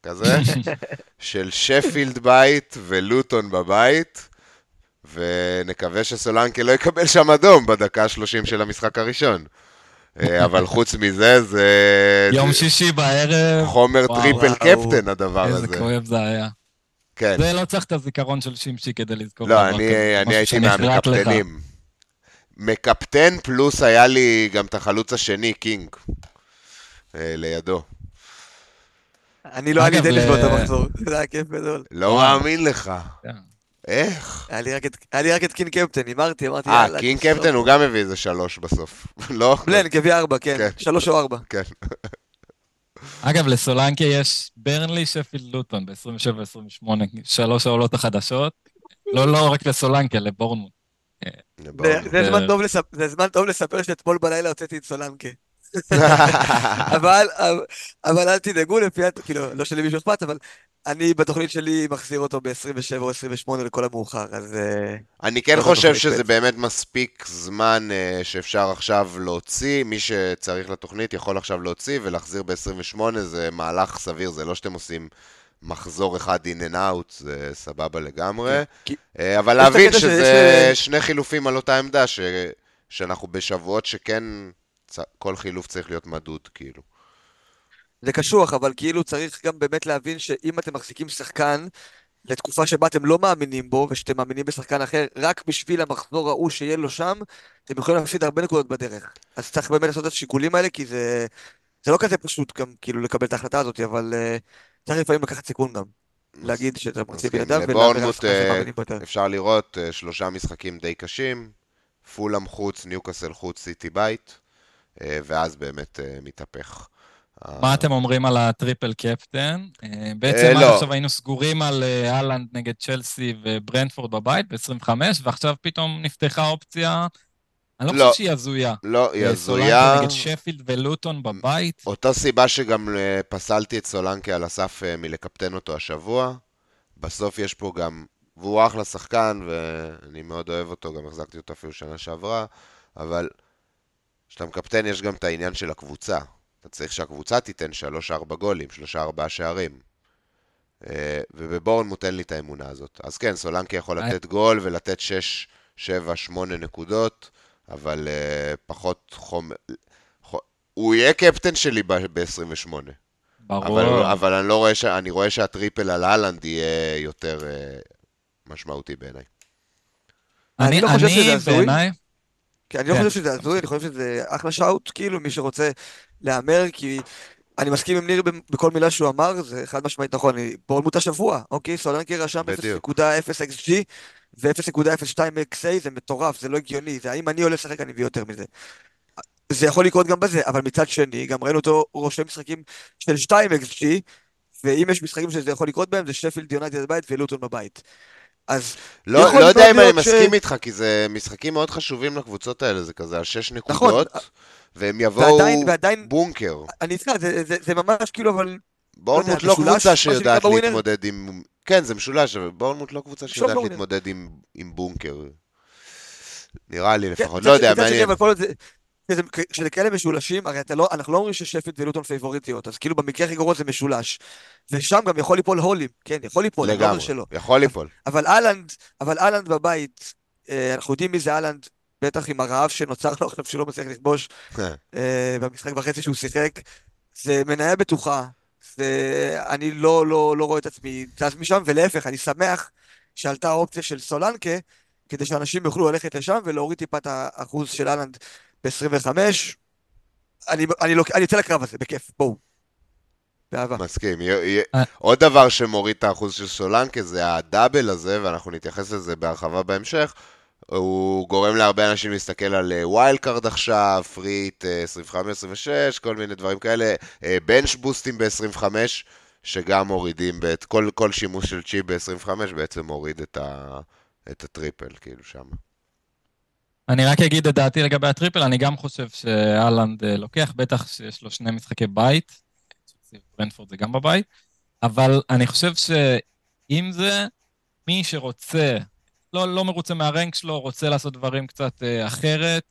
A: כזה, של שפילד בית ולוטון בבית, ונקווה שסולנקה לא יקבל שם אדום בדקה ה-30 של המשחק הראשון. אה, אבל חוץ מזה, זה
B: יום שישי בערב,
A: חומר
B: וואו,
A: triple
C: וואו.
A: קפטן הדבר
B: איזה
A: הזה.
B: כואב זה היה.
A: כן.
B: זה לא צריך את הזיכרון של שמשי כדי לזכור
A: לא, אני,
B: כזה,
A: אני הייתי. מהמקפטנים. מקפטן פלוס היה לי גם את החלוץ השני, קינג. אה, לידו.
C: אני לא, אני
B: אגב,
C: די
B: ל-
C: לשבור את המחזור, זה היה כיף גדול.
A: לא. מאמין לך. איך?
C: היה לי רק את- היה לי רק את קין קפטן, הימרתי, אמרתי,
A: אה,
C: יאללה.
A: קינג
C: תשבור.
A: קפטן הוא גם הביא איזה שלוש בסוף. לא?
C: בלן, גביע ארבע, כן,
A: כן.
C: שלוש או ארבע.
A: כן.
B: אגב, לסולנקה יש ברנלי, שפילד לוטון ב-27-28, שלוש העולות החדשות. לא, לא רק לסולנקה, לבורנמוט.
C: זה- זמן טוב זמן טוב לספר שאתמול בלילה הוצאתי את סולנקה. אבל, אל תדאגו, לפי, כאילו, לא שלמישהו אכפת, אבל אני בתוכנית שלי מחזיר אותו ב-27 או 28 לכל המאוחר, אז אה,
A: אני כן
C: לא
A: חושב שזה. באמת מספיק זמן אה, שאפשר עכשיו להוציא, מי שצריך לתוכנית יכול עכשיו להוציא ולהחזיר ב-28, זה מהלך סביר, זה לא שאתם עושים מחזור אחד in and out, זה סבבה לגמרי.
C: כן,
A: אה, אבל להבין שזה שני חילופים על אותה עמדה, ש... שאנחנו בשבועות שכן. כל חילוף צריך להיות מדוד, כאילו.
C: זה קשוח, אבל כאילו צריך גם באמת להבין שאם אתם מחזיקים שחקן לתקופה שבה אתם לא מאמינים בו, ושאתם מאמינים בשחקן אחר, רק בשביל המחזור ההוא שיהיה לו שם, אתם יכולים להפסיד הרבה נקודות בדרך. אז צריך באמת לעשות את השיקולים האלה, כי זה, זה לא כזה פשוט גם כאילו לקבל את ההחלטה הזאת, אבל uh, צריך לפעמים לקחת סיכון גם. להגיד שאתה מחזיק
A: מסכים.
C: בן אדם, ולהמר על
A: לבורנמוט,
C: שחקן
A: אה. אפשר לראות אה, שלושה משחקים די קשים, פולאם חוץ, ניוקאסל חוץ, סיטי בית, ואז באמת אה, מתהפך.
B: מה
A: אה,
B: אתם אומרים על ה triple captain? אה,
A: אה,
B: בעצם עד
A: לא.
B: עכשיו היינו סגורים על אה, אהלנד נגד צ'לסי וברנטפורד בבית ב-25, ועכשיו פתאום נפתחה אופציה, אני לא
A: לא.
B: חושב שהיא הזויה.
A: לא, היא
B: אה,
A: הזויה.
B: סולנקה נגד שפילד ולוטון בבית.
A: אותה סיבה שגם אה, פסלתי את סולנקה על הסף אה, מלקפטן אותו השבוע. בסוף יש פה גם, והוא אחלה שחקן, ואני מאוד אוהב אותו, גם החזקתי אותו אפילו שנה שעברה, אבל כשאתה מקפטן יש גם את העניין של הקבוצה. אתה צריך שהקבוצה תיתן 3-4 גולים, 3-4 שערים. אה, ובבורנמוט אין לי את האמונה הזאת. אז כן, סולנקה יכול
B: אה.
A: לתת גול ולתת 6, 7, 8 נקודות, אבל אה, פחות חומר... הוא יהיה קפטן שלי ב-28.
B: ברור.
A: אבל, אבל אני לא רואה ש... אני רואה שה triple על אהלנד יהיה יותר משמעותי בעיניי.
C: אני לא חושב שזה הזוי.
B: בעיניי,
C: כי אני לא
B: כן.
C: חושב שזה הזוי, אני חושב שזה אחלה shout, כאילו, מי שרוצה להמר, כי אני מסכים עם ניר בכל מילה שהוא אמר, זה חד משמעית נכון, אני- בורנמוט השבוע, אוקיי? סולנקה רשם
A: בדיוק.
C: 0.0 XG ו-0.02 XA, זה מטורף, זה לא הגיוני, זה האם אני עולה לשחק אני מביא יותר מזה. זה יכול לקרות גם בזה, אבל מצד שני, גם ראינו אותו רושם משחקים של 2 XG, ואם יש משחקים שזה יכול לקרות בהם, זה שפילד יונייטד בבית ולוטון בבית. אז
A: לא, לא יודע אם אני
C: ש-
A: מסכים איתך, כי זה משחקים מאוד חשובים לקבוצות האלה, זה כזה על 6
C: נכון,
A: נקודות, והם יבואו
C: ועדיין, ועדיין,
A: בונקר.
C: אני איתך, זה, זה, זה ממש כאילו, אבל
A: בורנמוט לא קבוצה שיודעת? להתמודד עם... כן, זה משולש, אבל בורנמוט לא קבוצה שיודעת. להתמודד עם, בונקר. נראה לי
C: כן,
A: לפחות, לא יודע, מעניין.
C: כשזה- כאלה משולשים, הרי לא, אנחנו לא אומרים ששפט ולוטון פייבוריטיות, אז כאילו במקרה הכי גרוע זה משולש. ושם גם יכול ליפול הולים, כן, יכול ליפול, לא
A: לגמרי,
C: שלא.
A: יכול ליפול.
C: אבל אהלנד, אבל אהלנד בבית, אה, אנחנו יודעים מי זה אהלנד, בטח עם הרעב שנוצר לו עכשיו שלא מצליח לכבוש אה, במשחק וחצי שהוא שיחק, זה מניה בטוחה. זה, אני לא, לא, לא רואה את עצמי זז משם, ולהפך, אני שמח שעלתה האופציה של סולנקה, כדי שאנשים יוכלו ללכת לשם ולהוריד טיפה את האחוז של אהלנד ב-25. אני, אני, לוק- אני יוצא לקרב הזה, בכיף, בואו. באהבה.
A: מסכים. י- י-
B: אה.
A: עוד דבר שמוריד את האחוז של סולנקה זה ה double הזה, ואנחנו נתייחס לזה בהרחבה בהמשך. הוא גורם להרבה אנשים להסתכל על אה, wild card עכשיו, free hit 25-26, כל מיני דברים כאלה, bench boost ים ב-25, שגם מורידים, את כל, כל שימוש של צ'יפ ב-25 בעצם מוריד את, ה, את ה triple, כאילו שם.
B: אני רק אגיד את דעתי לגבי ה triple, אני גם חושב שאהלנד אה, לוקח, בטח שיש לו שני משחקי בית, ברנפורד זה גם בבית, אבל אני חושב שעם זה, מי שרוצה, לא, לא מרוצה מה rank שלו, רוצה לעשות דברים קצת אה, אחרת,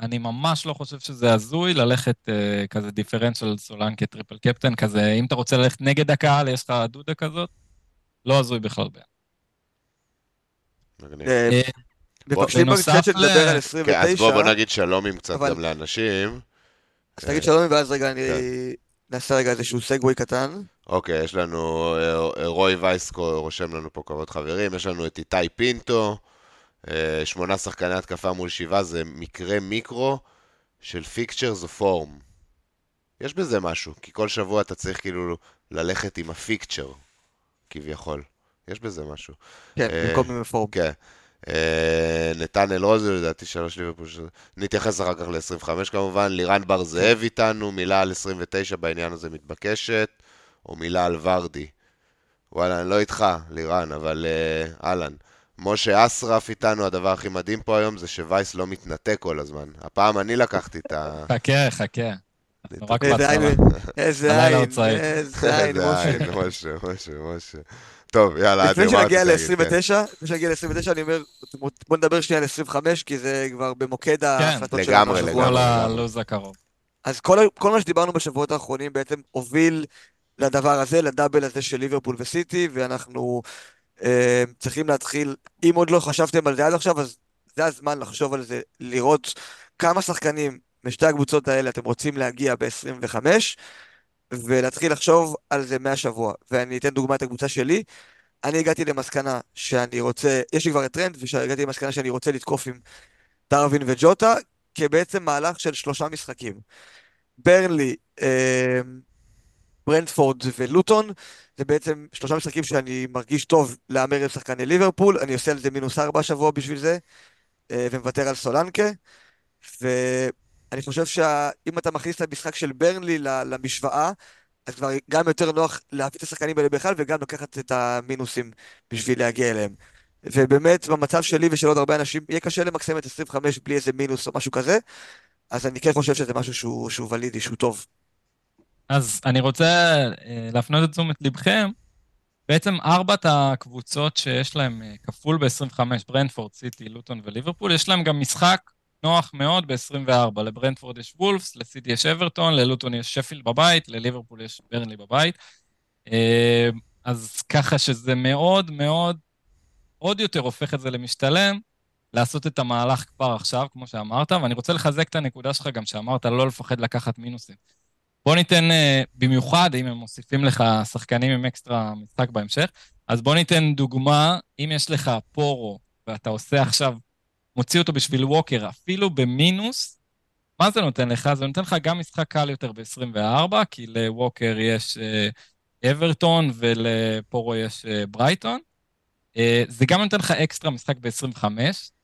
B: אני ממש לא חושב שזה הזוי ללכת אה, כזה דיפרנציאל סולנקה triple captain, כזה, אם אתה רוצה ללכת נגד הקהל, יש לך דודה כזאת, לא הזוי בכלל. בעיניי.
C: אה,
B: אה,
C: מבקשים במקרה שנדבר על
A: כן, אז בוא, בוא
C: 29,
A: נגיד שלומים קצת
C: אבל-
A: גם לאנשים.
C: אז תגיד שלום, ואז רגע אני
A: כן.
C: נעשה רגע איזשהו segue קטן.
A: אוקיי, יש לנו, אה, רוי וייסקו רושם לנו פה כבוד חברים, יש לנו את איתי פינטו, אה, שמונה שחקני התקפה מול שבעה, זה מקרה מיקרו של פיקצ'רס או פורם. יש בזה משהו, כי כל שבוע אתה צריך כאילו ללכת עם הפיקצ'ר, כביכול. יש בזה משהו.
C: כן,
A: אה,
C: במקום עם הפורום.
A: כן. אה, נתנאל רוזו, לדעתי שלוש ליברפול. נתייחס אחר כך ל-25 כמובן. לירן בר זאב איתנו, מילה על 29 בעניין הזה מתבקשת, או מילה על ורדי. וואלה, אני לא איתך, לירן, אבל אה, אהלן. משה אסרף איתנו, הדבר הכי מדהים פה היום זה שווייס לא מתנתק כל הזמן. הפעם אני לקחתי את ה...
B: חכה, חכה.
C: איזה עין. איזה עין. איזה עין, משה.
A: משה, משה, משה. טוב, יאללה,
C: לפני שנגיע
A: רצית להגיד? כן.
C: ל-29, לפני שנגיע ל-29, אני אומר, בוא נדבר שנייה על 25, כי זה כבר במוקד ההחלטות
A: לגמרי,
C: שלנו השבוע.
A: לגמרי.
B: כל הלו"ז הקרוב.
C: אז כל מה שדיברנו בשבועות האחרונים בעצם הוביל לדבר הזה, לדאבל הזה של ליברפול וסיטי, ואנחנו אה, צריכים להתחיל, אם עוד לא חשבתם על זה עד עכשיו, אז זה הזמן לחשוב על זה, לראות כמה שחקנים משתי הקבוצות האלה אתם רוצים להגיע ב-25, ולהתחיל לחשוב על זה מהשבוע. ואני אתן דוגמא את הקבוצה שלי. אני הגעתי למסקנה שאני רוצה, יש לי כבר את טרנד, והגעתי למסקנה שאני רוצה לתקוף עם דרווין וג'וטה, כבעצם מהלך של שלושה משחקים. ברנלי, אה, ברנדפורד ולוטון, זה בעצם שלושה משחקים שאני מרגיש טוב להמר עם שחקני ליברפול, אני עושה על זה מינוס ארבע השבוע בשביל זה, אה, ומוותר על סולנקה, ואני חושב שאם אתה מכניס את המשחק של ברנלי למשוואה, אז כבר גם יותר נוח להביא את השחקנים האלה בכלל, וגם לקחת את המינוסים בשביל להגיע אליהם. ובאמת, במצב שלי ושל עוד הרבה אנשים, יהיה קשה למקסם את 25 בלי איזה מינוס או משהו כזה, אז אני כן חושב שזה משהו שהוא, שהוא ולידי, שהוא טוב.
B: אז אני רוצה אה, להפנות את תשומת לבכם. בעצם ארבעת הקבוצות שיש להם אה, כפול ב-25, ברנדפורד, סיטי, לוטון וליברפול, יש להם גם משחק נוח מאוד ב-24. לברנדפורד יש וולפס, לסיטי יש אברטון, ללוטון יש שפילד בבית, לליברפול יש ברנלי בבית. אה, אז ככה שזה מאוד מאוד, עוד יותר הופך את זה למשתלם, לעשות את המהלך כבר עכשיו, כמו שאמרת, ואני רוצה לחזק את הנקודה שלך גם שאמרת, לא לפחד לקחת מינוסים. בוא ניתן, אה, במיוחד אם הם מוסיפים לך שחקנים עם אקסטרה משחק בהמשך, אז בוא ניתן דוגמה, אם יש לך פורו ואתה עושה עכשיו, מוציא אותו בשביל ווקר, אפילו במינוס, מה זה נותן לך? זה נותן לך גם משחק קל יותר ב-24, כי לווקר יש אה, אברטון ולפורו יש אה, ברייטון. אה, זה גם נותן לך אקסטרה משחק ב-25,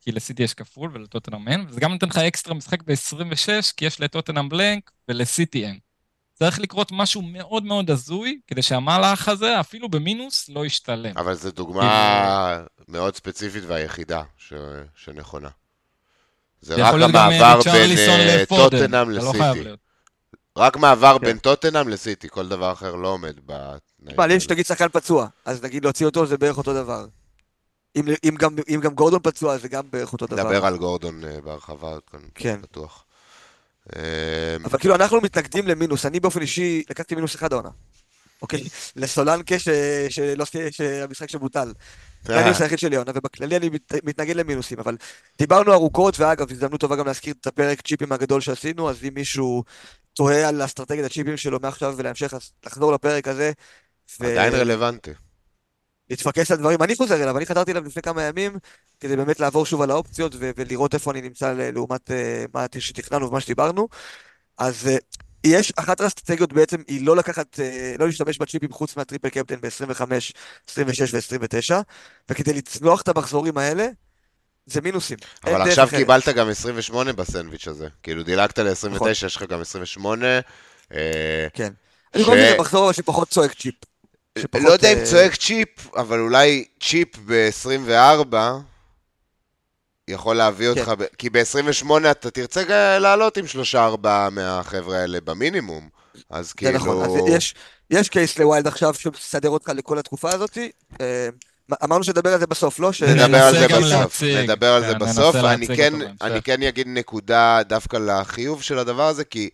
B: כי לסיטי יש כפול ולטוטנאם אין, וזה גם נותן לך אקסטרה משחק ב-26, כי יש לטוטנאם בלנק ולסיטי אין. צריך לקרות משהו מאוד מאוד הזוי, כדי שהמהלך הזה, אפילו במינוס, לא ישתלם.
A: אבל זו דוגמה מאוד ספציפית והיחידה ש... שנכונה. זה
B: זה
A: רק המעבר בין
B: מצ'רליסון
A: אה, טוטנאם
B: לא
A: לסיטי. רק מעבר
C: כן.
A: בין טוטנאם לסיטי, כל דבר אחר לא עומד בתנאים.
C: יש. נגיד שחקן פצוע, אז נגיד להוציא אותו זה בערך אותו דבר. אם, אם, גם, אם גם גורדון פצוע זה גם בערך אותו דבר.
A: נדבר על גורדון אה, בהרחבה כאן,
C: כן.
A: בטוח. אה,
C: אבל כאילו אנחנו מתנגדים למינוס, אני באופן אישי לקחתי מינוס אחד העונה. אוקיי? לסולנקה. שהמשחק שבוטל. זה
A: אה.
C: המינוס היחיד שלי העונה, ובכללי אני מת... מתנגד למינוסים, אבל דיברנו ארוכות, ואגב, הזדמנות טובה גם להזכיר את הפרק צ'יפים הגדול שעשינו, אז אם מישהו תוהה על אסטרטגיית הצ'יפים שלו מעכשיו ולהמשך, אז לחזור לפרק הזה.
A: עדיין רלוונטי.
C: להתפקס על דברים, אני חוזר אליו, אני חזרתי אליו לפני כמה ימים כדי באמת לעבור שוב על האופציות ו- ולראות איפה אני נמצא לעומת אה, מה שתכננו ומה שדיברנו. אז אה, יש, אחת האסטרטגיות בעצם היא לא לקחת, אה, לא להשתמש בצ'יפים חוץ מהטריפל קפטן ב-25, 26 ו-29, וכדי לצלוח את המחזורים האלה, זה מינוסים.
A: אבל עכשיו
C: אחרת.
A: קיבלת גם 28 בסנדוויץ' הזה. כאילו דילגת ל-29,
C: נכון.
A: יש לך גם 28. אה,
C: כן. אני
A: ש-
C: שזה מחזור שפחות צועק צ'יפ. שפחות,
A: לא יודע אם
C: אה,
A: צועק צ'יפ, אבל אולי צ'יפ ב-24 יכול להביא
C: כן.
A: אותך, ב- כי ב-28 אתה תרצה לעלות עם שלושה ארבעה מהחבר'ה האלה במינימום. אז
C: זה
A: כאילו...
C: נכון, אז יש, יש case ל wild עכשיו שמסדר אותך לכל התקופה הזאת. אה, אמרנו שנדבר על זה בסוף, לא? ש-
A: נדבר על זה בסוף,
B: להציג.
A: נדבר על זה
B: כן,
A: בסוף. אני כן. אני כן אגיד נקודה דווקא לחיוב של הדבר הזה, כי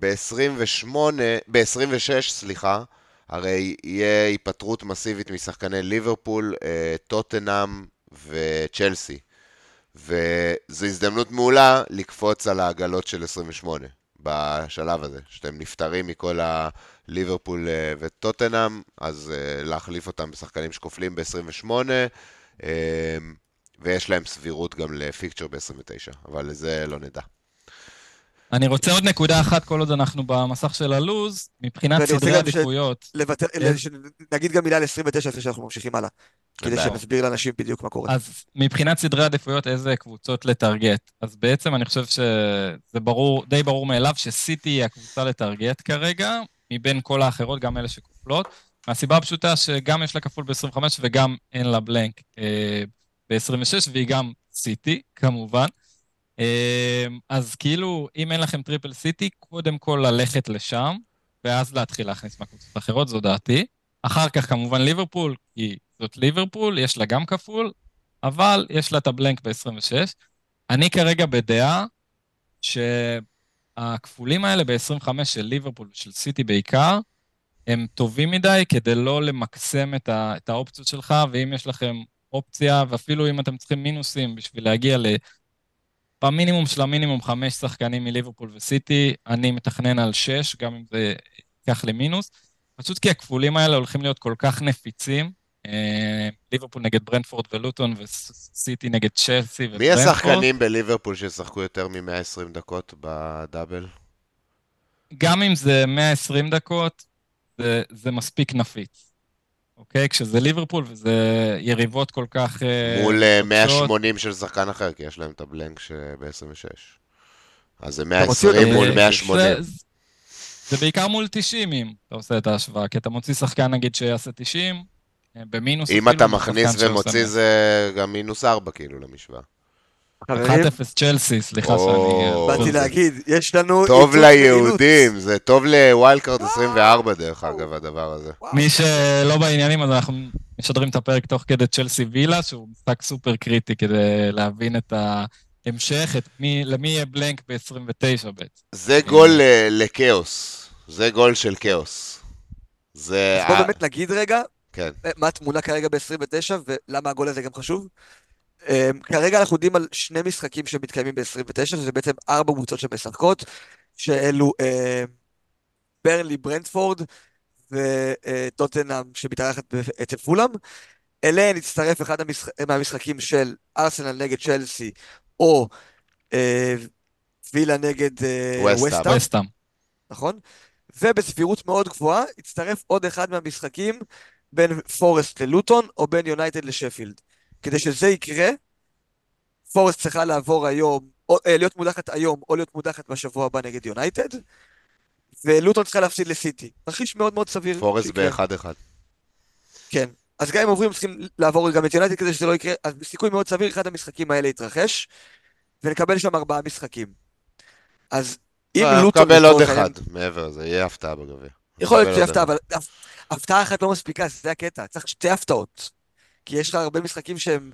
A: ב-28, ב-26, סליחה, הרי יהיה היפטרות מסיבית משחקני ליברפול, אה, טוטנאם וצ'לסי. וזו הזדמנות מעולה לקפוץ על העגלות של 28 בשלב הזה, שאתם נפטרים מכל הליברפול אה, וטוטנאם, אז אה, להחליף אותם בשחקנים שכופלים ב-28, אה, ויש להם סבירות גם לפיקצ'ר ב-29, אבל לזה לא נדע.
B: אני רוצה עוד נקודה אחת כל עוד אנחנו במסך של הלוז, מבחינת סדרי עדיפויות. כן.
C: נגיד גם מילה על 29 לפני שאנחנו ממשיכים הלאה. כדי. שנסביר לאנשים בדיוק מה קורה.
B: אז מבחינת סדרי עדיפויות, איזה קבוצות לטרגט? אז בעצם אני חושב שזה ברור, די ברור מאליו שסיטי היא הקבוצה לטרגט כרגע, מבין כל האחרות, גם אלה שכופלות, מהסיבה הפשוטה שגם יש לה כפול ב-25 וגם אין לה blank אה, ב-26, והיא גם סיטי, כמובן. אה, אז כאילו, אם אין לכם triple סיטי, קודם כל ללכת לשם, ואז להתחיל להכניס מהקבוצות האחרות, זו דעתי. אחר כך כמובן ליברפול, כי זאת ליברפול, יש לה גם כפול, אבל יש לה את ה blank ב-26. אני כרגע בדעה שהכפולים האלה ב-25 של ליברפול ושל סיטי בעיקר, הם טובים מדי כדי לא למקסם את, ה- את האופציות שלך, ואם יש לכם אופציה, ואפילו אם אתם צריכים מינוסים בשביל להגיע ל... במינימום של המינימום חמש שחקנים מליברפול וסיטי, אני מתכנן על שש, גם אם זה ייקח לי מינוס. פשוט כי הכפולים האלה הולכים להיות כל כך נפיצים. אה, ליברפול נגד ברנטפורד ולוטון וסיטי נגד צ'לסי
A: מי
B: וברנטפורד.
A: השחקנים בליברפול ששחקו יותר מ-120 דקות ב double?
B: גם אם זה 120 דקות, זה, זה מספיק נפיץ. אוקיי? כשזה ליברפול וזה יריבות כל כך... אה,
A: מול אה,
B: חדשות.
A: 180 של שחקן אחר, כי יש להם את הבלנק ב-26. אז זה
C: מוציא אותם
A: 120 מול
B: אה,
A: 180.
B: זה, זה בעיקר מול 90 אם אתה עושה את ההשוואה, כי אתה מוציא שחקן נגיד שיעשה 90, אה, במינוס
A: אם אתה מכניס ומוציא
B: 100.
A: זה גם מינוס 4 כאילו למשוואה.
C: חברים,
B: 1-0 צ'לסי, סליחה שאני... אה,
C: באתי להגיד, יש לנו...
A: טוב ליהודים, זה טוב ל wildcard 24 דרך אגב, הדבר הזה.
B: מי שלא בעניינים, אז אנחנו משדרים את הפרק תוך כדי צ'לסי וילה, שהוא משחק סופר קריטי כדי להבין את ההמשך, את מי, למי יהיה blank ב-29 בעצם.
A: זה גול אה, לכאוס. זה גול של כאוס. זה...
C: אז בוא
A: אה,
C: באמת נגיד רגע,
A: כן.
C: מה התמונה כרגע ב-29 ולמה הגול הזה גם חשוב. Um, כרגע אנחנו יודעים על שני משחקים שמתקיימים ב-29, שזה בעצם ארבע קבוצות שמשחקות, שאלו uh, ברנלי ברנדפורד וטוטנאם שמתארחת ב- אצל פולאם. אליהן הצטרף אחד המשח... מהמשחקים של ארסנל נגד צ'לסי, או uh, וילה נגד uh,
A: West Ham.
C: ווסטהאם.
B: וסטאם.
C: נכון? ובסבירות מאוד גבוהה יצטרף עוד אחד מהמשחקים בין פורסט ללוטון או בין יונייטד לשפילד. כדי שזה יקרה, פורסט צריכה לעבור היום, או, אה, להיות מודחת היום או להיות מודחת בשבוע הבא נגד יונייטד, ולוטון צריכה להפסיד לסיטי. תרחיש מאוד מאוד סביר.
A: פורסט
C: שיקרה.
A: באחד אחד.
C: כן. אז גם אם עוברים צריכים לעבור גם את יונייטד כדי שזה לא יקרה, אז בסיכוי מאוד סביר אחד המשחקים האלה יתרחש, ונקבל שם ארבעה משחקים. אז אם
A: אה,
C: לוטון...
A: נקבל עוד אחד מעבר לזה, יהיה הפתעה בגביע.
C: יכול להיות שתהיה הפתעה. אבל הפ- הפתעה אחת לא מספיקה, זה הקטע. צריך שתי הפתעות. כי יש לך הרבה משחקים שהם...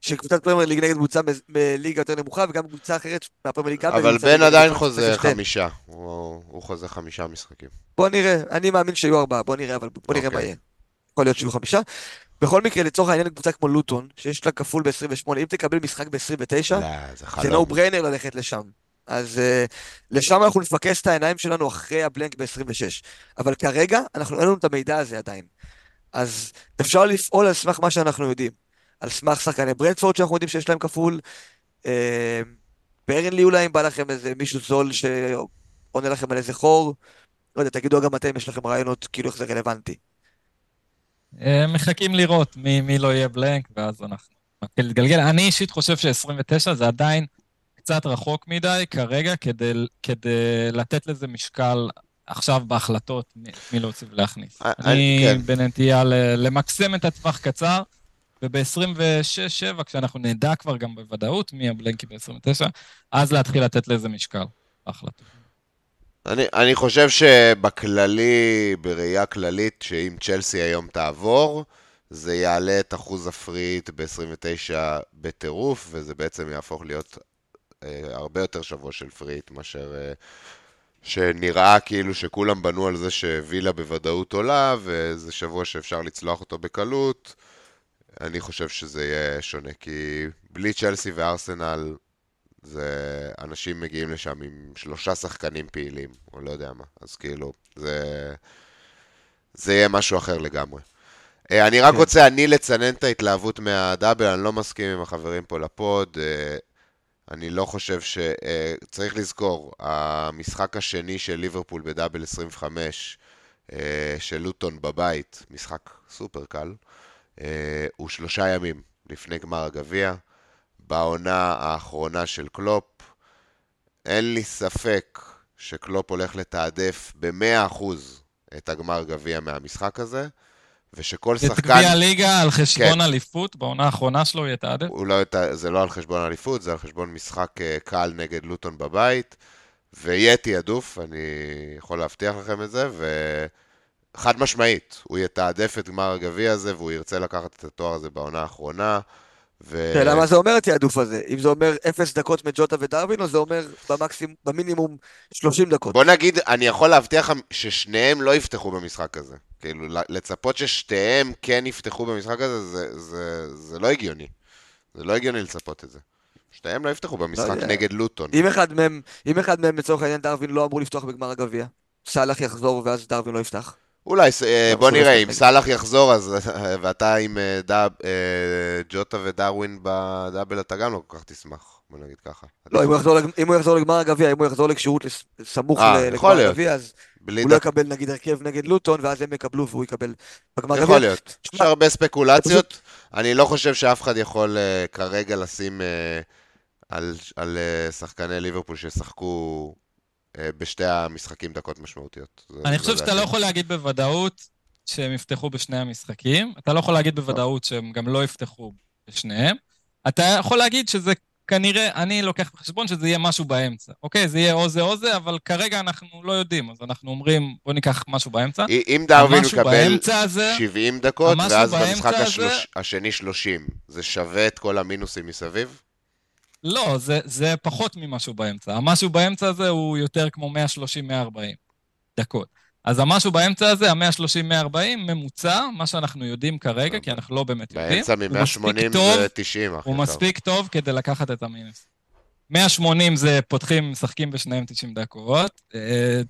C: שקבוצת פרמייר ליג נגד קבוצה מליגה יותר נמוכה, וגם קבוצה אחרת מהפרמייר ליג
A: אבל בן עדיין חוזה. חמישה. הוא הוא חוזה חמישה משחקים.
C: בוא נראה, אני מאמין שיהיו ארבעה, בוא נראה, אבל בוא נראה מה
A: אוקיי.
C: יהיה. יכול להיות שיהיו חמישה. בכל מקרה, לצורך העניין, קבוצה כמו לוטון, שיש לה כפול ב-28, אם תקבל משחק ב-29,
A: לא, זה
C: no brainer ללכת לשם. אז uh, לשם אנחנו נפקס את העיניים שלנו אחרי הבלנק ב-26. אבל כרגע, אנחנו אין לנו את המידע הזה עדיין. אז אפשר לפעול על סמך מה שאנחנו יודעים. על סמך שחקני ברנדפורד שאנחנו יודעים שיש להם כפול. אה, ברנלי אולי אם בא לכם איזה מישהו זול שעונה לכם על איזה חור. לא יודע, תגידו גם אתם, יש לכם רעיונות כאילו איך זה רלוונטי.
B: אה, מחכים לראות מי, מי לא יהיה בלנק, ואז אנחנו נתחיל להתגלגל. אני אישית חושב ש-29 זה עדיין קצת רחוק מדי כרגע כדי, כדי לתת לזה משקל עכשיו בהחלטות מי, להוציא ולהכניס.
A: אה,
B: אני
A: כן.
B: בנטייה למקסם את הטווח קצר, וב-26-7, כשאנחנו נדע כבר גם בוודאות מי הבלנקי ב-29, אז להתחיל לתת לזה משקל בהחלטות.
A: אני, אני חושב שבכללי, בראייה כללית, שאם צ'לסי היום תעבור, זה יעלה את אחוז הפריט ב-29 בטירוף, וזה בעצם יהפוך להיות אה, הרבה יותר שבוע של פריט מאשר... אה, שנראה כאילו שכולם בנו על זה שווילה בוודאות עולה, וזה שבוע שאפשר לצלוח אותו בקלות. אני חושב שזה יהיה שונה, כי בלי צ'לסי וארסנל, זה... אנשים מגיעים לשם עם שלושה שחקנים פעילים, או לא יודע מה. אז כאילו, זה... זה יהיה משהו אחר לגמרי. אה, אני רק
C: כן.
A: רוצה אני לצנן את ההתלהבות מה double, אני לא מסכים עם החברים פה ל pod. אני לא חושב ש... אה, צריך לזכור, המשחק השני של ליברפול ב double 25, אה, של לוטון בבית, משחק סופר קל, אה, הוא שלושה ימים לפני גמר הגביע. בעונה האחרונה של קלופ, אין לי ספק שקלופ הולך לתעדף ב-100% את הגמר גביע מהמשחק הזה. ושכל שחקן...
B: את גביע הליגה על חשבון כן. אליפות, בעונה האחרונה שלו הוא יתעדף?
A: לא, זה לא על חשבון אליפות, זה על חשבון משחק אה, קל נגד לוטון בבית, ויהיה תעדוף, אני יכול להבטיח לכם את זה, וחד משמעית, הוא יתעדף את גמר הגביע הזה, והוא ירצה לקחת את התואר הזה בעונה האחרונה.
C: ו... שאלה מה זה אומר התעדוף הזה? אם זה אומר 0 דקות מג'וטה ודרווין, או זה אומר במקסימום, במינימום 30 דקות?
A: בוא נגיד, אני יכול להבטיח לכם ששניהם לא יפתחו במשחק הזה. כאילו, לצפות ששתיהם כן יפתחו במשחק הזה, זה, זה, זה לא הגיוני. זה לא הגיוני לצפות את זה. שתיהם לא יפתחו במשחק לא נגד לוטון.
C: אם אחד מהם, אם אחד מהם לצורך העניין דרווין לא אמור לפתוח בגמר הגביע, סאלח יחזור ואז דרווין לא יפתח.
A: אולי, אה, בוא נראה, אם סאלח יחזור, אז, ואתה עם אה, דאב, אה, ג'וטה ודרווין בדאבל, אתה גם לא כל כך תשמח, בוא נגיד ככה.
C: לא, אם הוא יחזור לגמר הגביע, אם הוא יחזור לכשירות סמוך לגמר הגביע, אז הוא לא יקבל נגיד הרכב נגד לוטון, ואז הם יקבלו והוא יקבל בגמר גביע.
A: יכול להיות. יש הרבה ספקולציות. אני לא חושב שאף אחד יכול כרגע לשים על שחקני ליברפול שישחקו אה, בשתי המשחקים דקות משמעותיות.
B: אני חושב שאתה לא יכול להגיד בוודאות שהם יפתחו בשני המשחקים, אתה לא יכול להגיד בוודאות שהם גם לא יפתחו בשניהם. אתה יכול להגיד שזה כנראה, אני לוקח בחשבון שזה יהיה משהו באמצע. אוקיי, זה יהיה או זה או זה, אבל כרגע אנחנו לא יודעים, אז אנחנו אומרים, בוא ניקח משהו באמצע.
A: אם דרווין יקבל 70 דקות, ואז במשחק השלוש, השני 30, זה שווה את כל המינוסים מסביב?
B: לא, זה, זה פחות ממשהו באמצע. המשהו באמצע הזה הוא יותר כמו 130-140 דקות. אז המשהו באמצע הזה, ה-130-140, ממוצע, מה שאנחנו יודעים כרגע, כי אנחנו לא באמת יודעים.
A: באמצע מ-180 זה 90,
B: אחי. הוא מספיק טוב כדי לקחת את המינוס. 180 זה פותחים, משחקים בשניהם 90 דקות,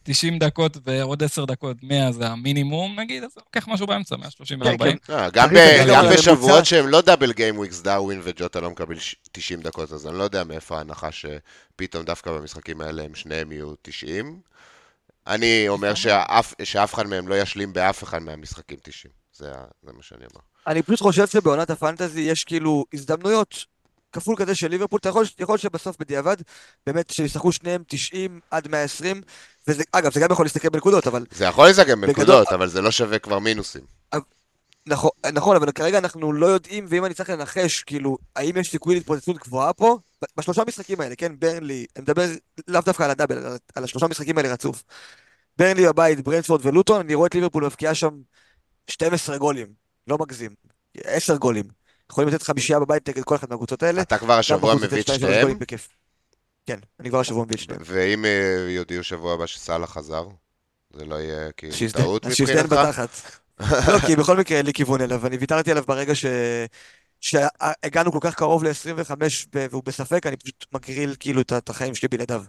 B: 90 אה, דקות ועוד 10 דקות 100 זה המינימום נגיד, אז לוקח משהו באמצע, 130 ו-40. כן,
A: כן. אה, גם בשבועות שהם לא דאבל גיים וויקס, דאווין וג'וטה לא מקבל 90 דקות, אז אני לא יודע מאיפה ההנחה שפתאום דווקא במשחקים האלה הם שניהם יהיו 90. אני אומר שאף אחד מהם לא ישלים באף אחד מהמשחקים 90, זה מה שאני אומר.
C: אני פשוט חושב שבעונת הפנטזי יש כאילו הזדמנויות כפול כזה של ליברפול, אתה יכול, יכול שבסוף בדיעבד, באמת שישחקו שניהם 90 עד 120, וזה, אגב, זה גם יכול להסתכל בנקודות, אבל...
A: זה יכול להסתכל בנקודות, אבל זה לא שווה כבר מינוסים.
C: נכון, נכון, אבל כרגע אנחנו לא יודעים, ואם אני צריך לנחש, כאילו, האם יש סיכוי להתפוצצות גבוהה פה? בשלושה משחקים האלה, כן, ברנלי, אני מדבר לאו דווקא על הדאבל, על, על השלושה משחקים האלה רצוף. ברנלי בבית, ברנדפורד ולוטון, אני רואה את ליברפול מבקיעה שם 12 גולים, לא מגזים, 10 גולים. יכולים לתת חמישייה בבית נגד כל אחת מהקבוצות האלה.
A: אתה כבר השבוע מביא את שתיהם?
C: כן, אני כבר השבוע מביא את שתיהם.
A: ואם אה, יודיעו שבוע הבא שסאלח חזר? זה לא יהיה כאילו טעות מבחינתך?
C: שיזדיין בתחת. לא, כי בכל מקרה אין לי כיוון אליו, אני ויתרתי עליו ברגע ש... שהגענו כל כך קרוב ל-25 והוא בספק, אני פשוט מגריל כאילו את החיים שלי בלעדיו.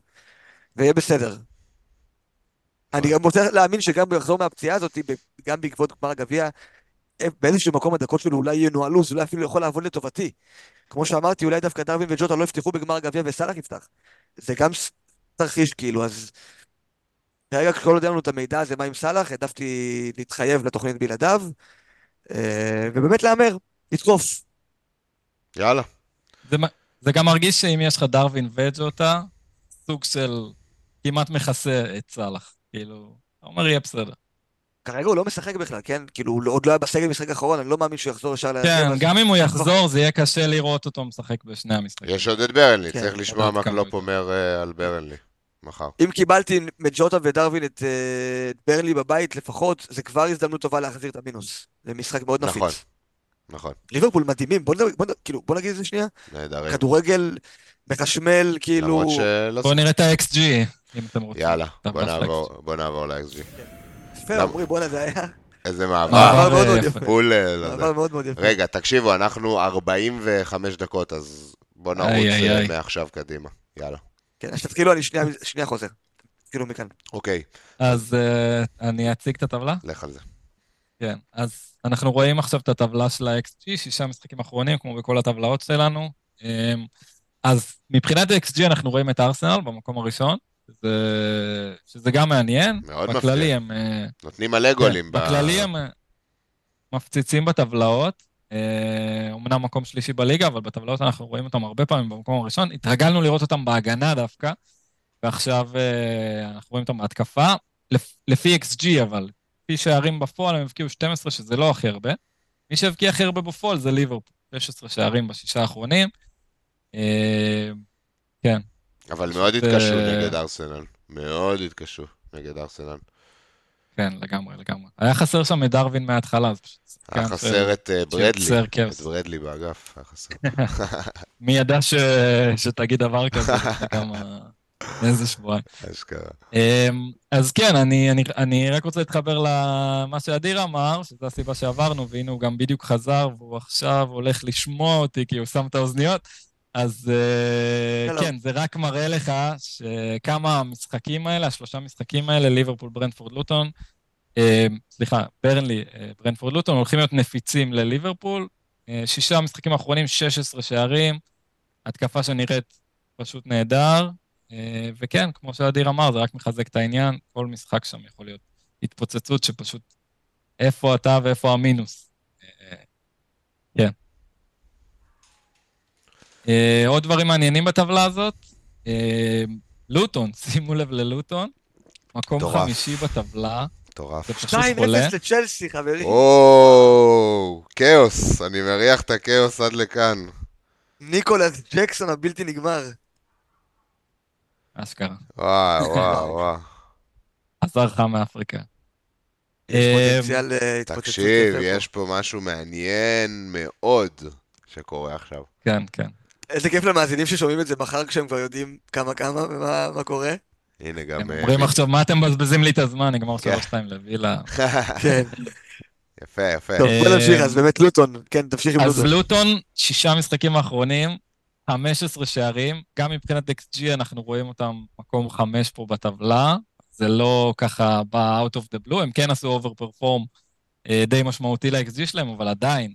C: ויהיה בסדר. אני גם רוצה להאמין שגם הוא יחזור מהפציעה הזאת, גם בעקבות גמר הגביע, באיזשהו מקום הדקות שלו אולי ינוהלו, זה אולי אפילו יכול לעבוד לטובתי. כמו שאמרתי, אולי דווקא דרווין וג'וטה לא יפתחו בגמר הגביע וסאלח יפתח. זה גם תרחיש כאילו, אז... כרגע עוד אין לנו את המידע הזה מה עם סאלח, העדפתי להתחייב לתוכנית בלעדיו, אה, ובאמת להמר, לתקוף.
A: יאללה.
B: זה, זה גם מרגיש שאם יש לך דרווין וג'וטה, סוג של כמעט מכסה את סאלח. כאילו, אתה אומר יהיה בסדר.
C: כרגע הוא לא משחק בכלל, כן? כאילו, הוא עוד לא היה בסגל במשחק האחרון, אני לא מאמין שהוא יחזור ישר
B: להרכב. כן, גם אם הוא יחזור, זה יהיה קשה לראות אותו משחק בשני המשחקים.
A: יש עוד את ברנלי, כן, צריך לשמוע מה קלופ אומר אה, על ברנלי. מחר.
C: אם קיבלתי מג'וטה ודרווין את אה, ברנלי בבית לפחות, זה כבר הזדמנות טובה להחזיר את המינוס. זה משחק מאוד נפיץ.
A: נכון, נכון.
C: ליברפול מדהימים, בוא, בוא, כאילו, בוא נגיד את זה שנייה.
A: נהדרים.
C: כדורגל מחשמל, כאילו...
B: בוא נראה את ה-XG, אם אתם רוצים.
A: יאללה, בוא נעבור ל-XG.
C: יפה, אומרים, בואנה זה היה...
A: איזה מעבר. מעבר
C: מאוד מאוד יפה.
A: פול...
C: אה, מעבר מאוד מאוד יפה.
A: רגע, תקשיבו, אנחנו 45 דקות, אז בוא נרוץ אה, מעכשיו קדימה. יאללה.
C: כן, אז תתחילו, אני שנייה חוזר. תתחילו מכאן.
A: אוקיי.
B: אז אה, אני אציג את הטבלה?
A: לך על זה.
B: כן, אז אנחנו רואים עכשיו את הטבלה של ה-XG, שישה משחקים אחרונים, כמו בכל הטבלאות שלנו. אז מבחינת XG אנחנו רואים את ארסנל במקום הראשון, שזה, שזה גם מעניין.
A: מאוד
B: בכללי
A: מפתיע.
B: הם... אה,
A: נותנים מלא גולים.
B: כן,
A: ב-
B: בכללי הם אה, מפציצים בטבלאות. אה, אומנם מקום שלישי בליגה, אבל בטבלאות אנחנו רואים אותם הרבה פעמים במקום הראשון. התרגלנו לראות אותם בהגנה דווקא, ועכשיו אה, אנחנו רואים אותם בהתקפה. לפ- לפי XG אבל, לפי שערים בפועל הם הבקיעו 12, שזה לא הכי הרבה. מי שהבקיע הכי הרבה בפועל זה ליברפול, 16 שערים בשישה האחרונים. אה, כן,
A: אבל מאוד התקשו נגד ארסנל. מאוד התקשו נגד ארסנל.
B: כן, לגמרי, לגמרי. היה חסר שם את דרווין מההתחלה, אז פשוט...
A: היה חסר את אה, ברדלי. את ברדלי באגף, היה חסר.
B: מי ידע. שתגיד דבר כזה כמה... איזה שבועיים.
A: אשכרה.
B: אמ, אז כן, אני, אני, אני רק רוצה להתחבר למה שאדיר אמר, שזו הסיבה שעברנו, והנה הוא גם בדיוק חזר, והוא עכשיו הולך לשמוע אותי כי הוא שם את האוזניות. אז אה,
C: שלום.
B: כן, זה רק מראה לך שכמה המשחקים האלה, השלושה משחקים האלה, ליברפול, ברנדפורד, לוטון, אה, סליחה, ברנלי, אה, ברנדפורד, לוטון, הולכים להיות נפיצים לליברפול. אה, שישה משחקים האחרונים, 16 שערים, התקפה שנראית פשוט נהדר. אה, וכן, כמו שאדיר אמר, זה רק מחזק את העניין, כל משחק שם יכול להיות התפוצצות שפשוט איפה אתה ואיפה המינוס. אה, כן. אה, עוד דברים מעניינים בטבלה הזאת, לוטון, שימו לב ללוטון, מקום. חמישי בטבלה,
A: מטורף.
B: זה פשוט
C: 2-0
B: חולה.
C: לצ'לסי, חברים.
A: או, כאוס, אני מריח את הכאוס עד לכאן.
C: ניקולס ג'קסון הבלתי נגמר.
B: אשכרה.
A: וואו, וואו, וואו.
B: חזר לך מאפריקה. אה,
C: פוטנציאל אה, התפוצצות
A: תקשיב. יש פה משהו מעניין מאוד שקורה עכשיו.
B: כן, כן.
C: איזה כיף למאזינים ששומעים את זה מחר כשהם כבר יודעים כמה כמה ומה מה קורה.
A: הנה גם...
B: הם
A: אה,
B: אומרים עכשיו, מה אתם מבזבזים לי את הזמן? נגמר
A: כן.
B: 3-2 לווילה.
C: כן.
A: יפה, יפה.
C: טוב, בוא נמשיך, אז באמת לוטון. כן, תמשיך עם
B: אז
C: לוטון.
B: לוטון, שישה משחקים האחרונים, 15 שערים, גם מבחינת XG אנחנו רואים אותם מקום חמש פה בטבלה, זה לא ככה בא out of the blue, הם כן עשו over perform די משמעותי ל-XG שלהם, אבל עדיין,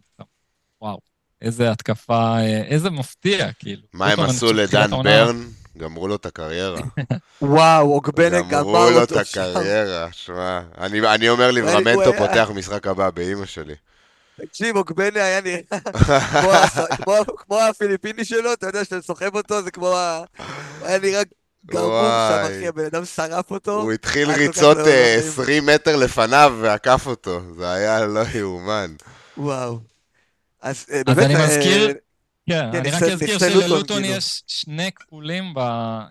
B: וואו, איזה התקפה, אה, איזה מפתיע, כאילו.
A: מה הם עשו לדן ברן? גמרו לו את הקריירה.
C: וואו, אוגבנה
A: גמרו
C: גמר
A: לו את
C: אותו שם.
A: הקריירה, שמע. אני אני אומר ליברמנטו
C: היה-
A: פותח משחק הבא באימא שלי.
C: תקשיב, אוגבנה היה נראה כמו הפיליפיני שלו, אתה יודע שאתה סוחב אותו, זה כמו ה... הוא היה נראה גרבוב שם. אחי, הבן אדם שרף אותו.
A: הוא התחיל ריצות
C: לא
A: אה. 20 מטר לפניו ועקף אותו. זה היה לא יאומן.
C: וואו. אז אה.
B: אני
C: אה,
B: מזכיר, כן,
C: כן,
B: אני רק אזכיר שללוטון
C: כאילו.
B: יש שני כפולים.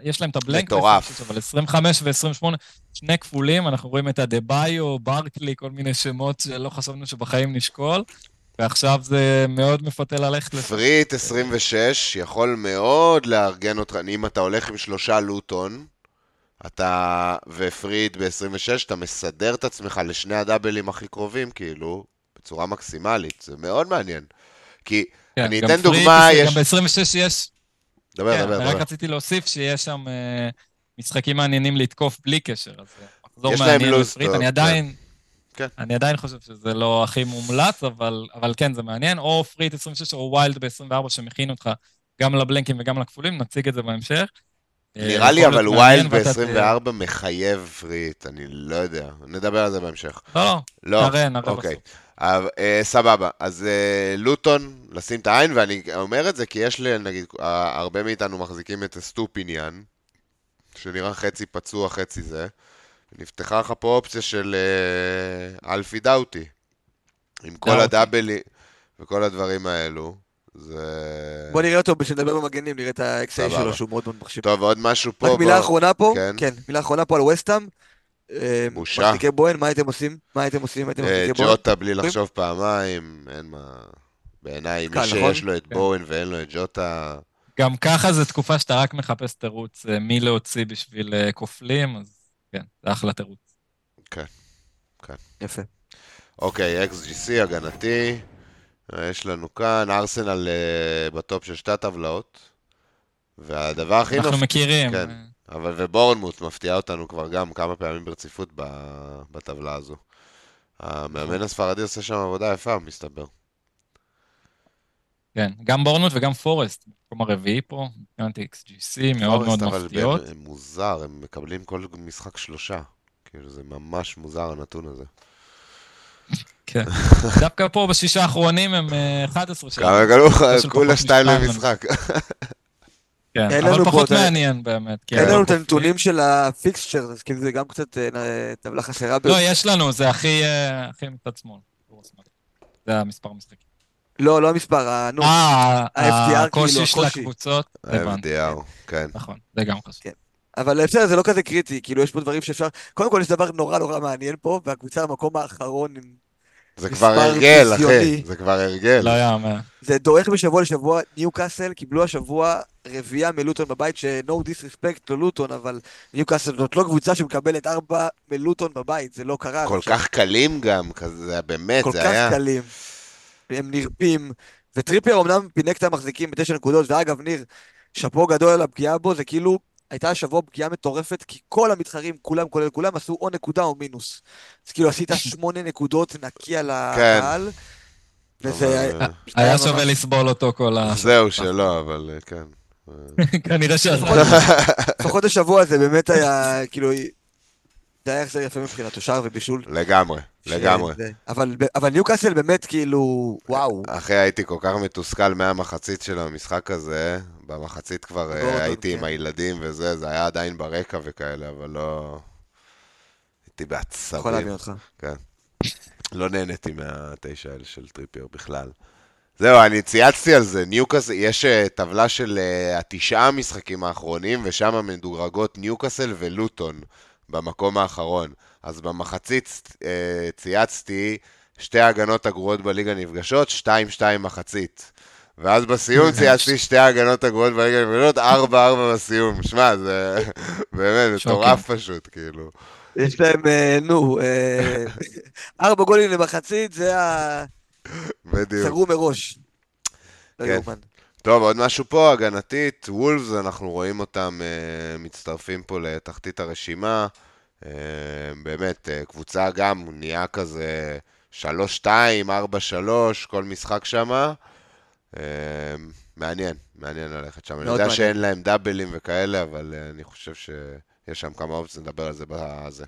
B: יש להם את הבלנק,
A: מטורף.
B: ב-26, אבל 25 ו-28, שני כפולים, אנחנו רואים את הדה-ביו, ברקלי, כל מיני שמות שלא חשבנו שבחיים נשקול, ועכשיו זה מאוד מפתה ללכת לשם.
A: פריט 26 יכול מאוד לארגן אותך, אם אתה הולך עם שלושה לוטון, אתה ופריד ב-26, אתה מסדר את עצמך לשני הדאבלים הכי קרובים, כאילו, בצורה מקסימלית. זה מאוד מעניין. כי,
B: כן,
A: אני
B: גם
A: אתן דוגמה,
B: גם
A: יש...
B: ב-26 יש,
A: דבר,
B: כן,
A: דבר,
B: אני רק
A: דבר.
B: רציתי להוסיף שיש שם אה, משחקים מעניינים לתקוף בלי קשר, אז זה מחזור
A: יש להם
B: מעניין לפריט, אני עדיין...
A: כן.
B: אני עדיין חושב שזה לא הכי מומלץ, אבל, אבל כן, זה מעניין. או free hit 26 או wild ב-24 שמכין אותך גם לבלנקים וגם לכפולים, נציג את זה בהמשך.
A: נראה
B: אה,
A: לי
B: יכול
A: אבל wild
B: ואתה ת-
A: ב-24 מחייב free hit, אני לא יודע. נדבר על זה בהמשך.
B: לא, לא,
A: לא,
B: נראה, נראה
A: אוקיי.
B: בסוף.
A: אה, סבבה, אז אה, לוטון, לשים את העין, ואני אומר את זה כי יש נגיד, אה, הרבה מאיתנו מחזיקים את אסטופיניאן, שנראה חצי פצוע, חצי זה. נפתחה לך פה אופציה של אלפי דאוטי, עם כל
B: דאוטי.
A: הדאבלים וכל הדברים האלו. זה...
C: בוא נראה אותו, כשנדבר במגנים, נראה את ה-XA. שלו, שהוא מאוד מאוד מחשיב.
A: טוב, עוד משהו פה.
C: רק מילה אחרונה פה,
A: כן.
C: כן, מילה אחרונה פה על ווסטאם. אה,
A: בושה.
C: מחזיקי בוהן, מה הייתם עושים? מה הייתם עושים? הייתם
A: אה,
C: מחזיקי בוהן?
A: ג'וטה בלי לחשוב פעמיים, אין מה... בעיניי, מי
C: קל,
A: שיש
C: נכון?
A: לו את
B: כן.
A: בואן ואין לו את ג'וטה...
B: גם ככה זו תקופה שאתה רק מחפש תירוץ אה, מי להוציא בשביל אה, כופלים, אז כן, זה אחלה תירוץ.
C: יפה.
A: אוקיי, XGC, הגנתי. יש לנו כאן ארסנל בטופ של שתי הטבלאות. והדבר הכי
B: אנחנו
A: מפתיע...
B: מכירים.
A: כן.
B: אה,
A: אבל ובורנמוט מפתיעה אותנו כבר גם כמה פעמים ברציפות בטבלה הזו. המאמן
B: נכון.
A: הספרדי עושה שם עבודה יפה, מסתבר.
B: כן, גם בורנות וגם פורסט, במקום הרביעי פה, מבחינת XGC, מאוד מאוד
A: פורסט, אבל
B: מפתיעות.
A: הם- הם מוזר, הם מקבלים כל משחק שלושה. כאילו, זה ממש מוזר הנתון הזה.
B: כן. דווקא פה בשישה האחרונים הם אה, 11 שלנו.
A: כמה גלו לך? כולה שתיים למשחק.
B: כן, אבל פחות
C: ה-
B: מעניין באמת. כן.
C: אין לנו את הנתונים של הפיקסצ'ר, אז כאילו זה גם קצת אה, טבלה חסרה. ב-
B: לא, יש לנו, זה הכי אה, הכי מצד שמאל. זה המספר המשחקים.
C: לא, לא המספר, נו.
B: אה,
C: ה-FDR,
B: הקושי
C: כאילו,
B: של
C: הקושי.
B: הקבוצות, הבנתי.
A: ה-FDR, כן.
B: נכון, זה גם חשוב.
C: אבל בסדר, זה לא כזה קריטי, כאילו יש פה דברים שאפשר... קודם כל יש דבר נורא נורא מעניין פה, והקבוצה במקום האחרון, עם-
A: זה כבר הרגל, אחי. זה כבר הרגל.
B: לא יאמן.
C: זה דועך משבוע לשבוע, ניוקאסל קיבלו השבוע רביעייה מלוטון בבית, ש-no disrespect ללוטון, אבל ניוקאסל זאת לא קבוצה שמקבלת ארבע מלוטון בבית, זה לא קרה.
A: כל. כך קלים גם, כזה, זה היה באמת,
C: כל כך. קלים. הם נרפים, וטריפייר אמנם פינק את המחזיקים בתשע נקודות, ואגב, ניר, שאפו גדול על הפגיעה בו, זה כאילו, הייתה השבוע פגיעה מטורפת, כי כל המתחרים, כולם כולל כולם, עשו או נקודה או מינוס. אז כאילו עשית שמונה נקודות נקי על הקהל, וזה...
A: אה,
B: היה שווה לסבול אותו כל ה...
A: זהו שלא, אבל אה, כן.
B: כנראה שעזרה.
C: לפחות השבוע הזה באמת היה, כאילו, זה היה החזר יפה מבחינתו, שער ובישול.
A: לגמרי,
C: ש-
A: לגמרי.
C: זה- אבל אבל ניוקאסל באמת כאילו, וואו.
A: אחי, הייתי כל כך מתוסכל מהמחצית של המשחק הזה. במחצית כבר אה,
C: גורדון,
A: הייתי
C: כן.
A: עם הילדים וזה, זה היה עדיין ברקע וכאלה, אבל לא... הייתי
C: יכול
A: בעצבים.
C: להבין אותך.
A: לא נהניתי מהתשע האלה של טריפייר בכלל. זהו, אני צייצתי על זה, ניוקאסל, יש אה, טבלה של אה, התשעה המשחקים האחרונים, ושם מדורגות ניוקאסל ולוטון במקום האחרון. אז במחצית אה, צייצתי, שתי ההגנות הגרועות בליגה נפגשות, 2-2 מחצית. ואז בסיום צייצתי שתי ההגנות הגרועות בליגה נפגשות, 4-4 בסיום. שמע, זה באמת
B: שוקינג.
A: מטורף פשוט, כאילו.
C: יש להם, אה, נו, אה, ארבע גולים למחצית, זה ה...
A: בדיוק.
C: סגרו מראש. לא
A: כן. טוב, עוד משהו פה, הגנתית, וולפס, אנחנו רואים אותם אה, מצטרפים פה לתחתית הרשימה. אה, באמת, אה, קבוצה גם נהיה כזה 3-2, 4-3, כל משחק שם. אה, מעניין, מעניין ללכת שם. אני יודע
C: מעניין.
A: שאין להם דאבלים וכאלה, אבל אה, אני חושב שיש שם כמה אופציות, נדבר על זה בזה.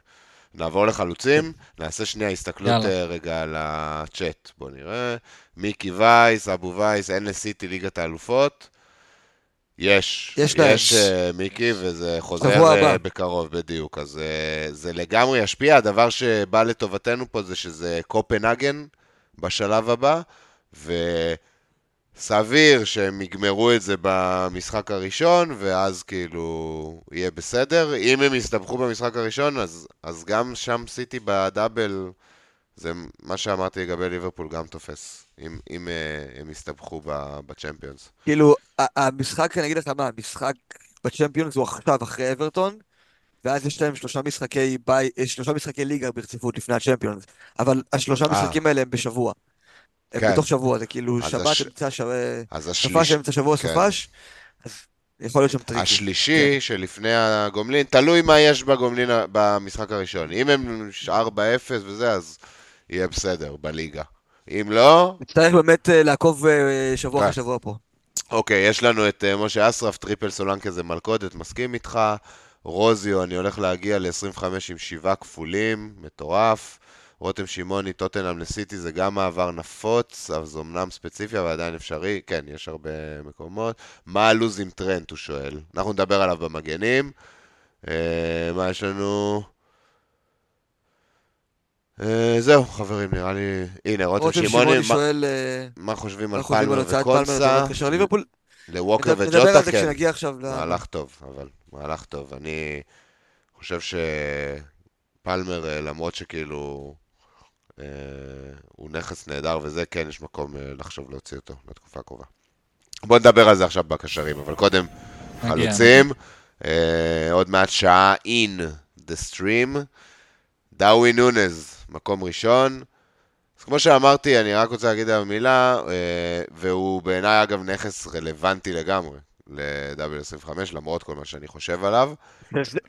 A: נעבור לחלוצים, נעשה שנייה הסתכלות. אה, רגע על הצ'אט. בואו נראה. מיקי וייס, אבו וייס, אין לסיטי ליגת האלופות. יש,
C: יש.
A: יש אה, מיקי, וזה חוזר
C: הבא.
A: בקרוב, בדיוק. אז אה, זה לגמרי ישפיע. הדבר שבא לטובתנו פה זה שזה קופנהגן בשלב הבא, וסביר שהם יגמרו את זה במשחק הראשון, ואז כאילו יהיה בסדר. אם הם יסתבכו במשחק הראשון, אז, אז גם שם סיטי בדאבל, זה מה שאמרתי לגבי ליברפול גם תופס, אם, אם אה, הם יסתבכו בצ'מפיונס.
C: כאילו, המשחק, אני אגיד לך מה, המשחק בצ'מפיונס הוא עכשיו אחרי אברטון, ואז יש להם שלושה משחקי ביי, אה, שלושה משחקי ליגה ברציפות לפני הצ'מפיונס, אבל השלושה
A: אה.
C: משחקים האלה הם בשבוע.
A: כן.
C: בתוך שבוע, זה כאילו שבת,
A: הש-
C: אמצע, ש-
A: אז
C: סופש. אמצע שבוע,
A: כן.
C: סופש, אז יכול להיות שם טריקי.
A: השלישי שלפני הגומלין, תלוי מה יש בגומלין במשחק הראשון. אם הם 4-0 וזה, אז יהיה בסדר בליגה. אם לא,
C: נצטרך באמת אה, לעקוב אה, שבוע
A: כן.
C: אחרי שבוע פה.
A: אוקיי, יש לנו את אה, משה אסרף, triple סולנקה זה מלכודת, מסכים איתך. רוזיו, אני הולך להגיע ל-25 עם שבעה כפולים, מטורף. רותם שמעוני, טוטנאם לסיטי זה גם מעבר נפוץ, אבל זה אמנם ספציפי, אבל עדיין אפשרי. כן, יש הרבה מקומות. מה הלו"ז עם טרנט, הוא שואל. אנחנו נדבר עליו במגנים. אה, מה יש לנו? אה, זהו, חברים, נראה לי... הנה, רותם
C: רותם
A: שמעוני, מה-
C: שואל, אה,
A: מה חושבים
C: מה חושבים על
A: פלמר וקונסה? לווקר
C: נדבר נדבר
A: וג'וטה,
C: על זה
A: כן.
C: כשנגיע עכשיו ל...
A: מהלך טוב, אבל מהלך טוב. אני חושב שפלמר, אה, למרות שכאילו הוא נכס נהדר וזה, כן יש מקום אה, לחשוב להוציא אותו לתקופה הקרובה. בוא נדבר על זה עכשיו בקשרים, אבל קודם. חלוצים. אה, עוד מעט שעה in the stream. דאווי נונז, מקום ראשון. אז כמו שאמרתי, אני רק רוצה להגיד עליו מילה, אה, והוא בעיניי אגב נכס רלוונטי לגמרי. ל-W25, למרות כל מה שאני חושב עליו.
C: זה-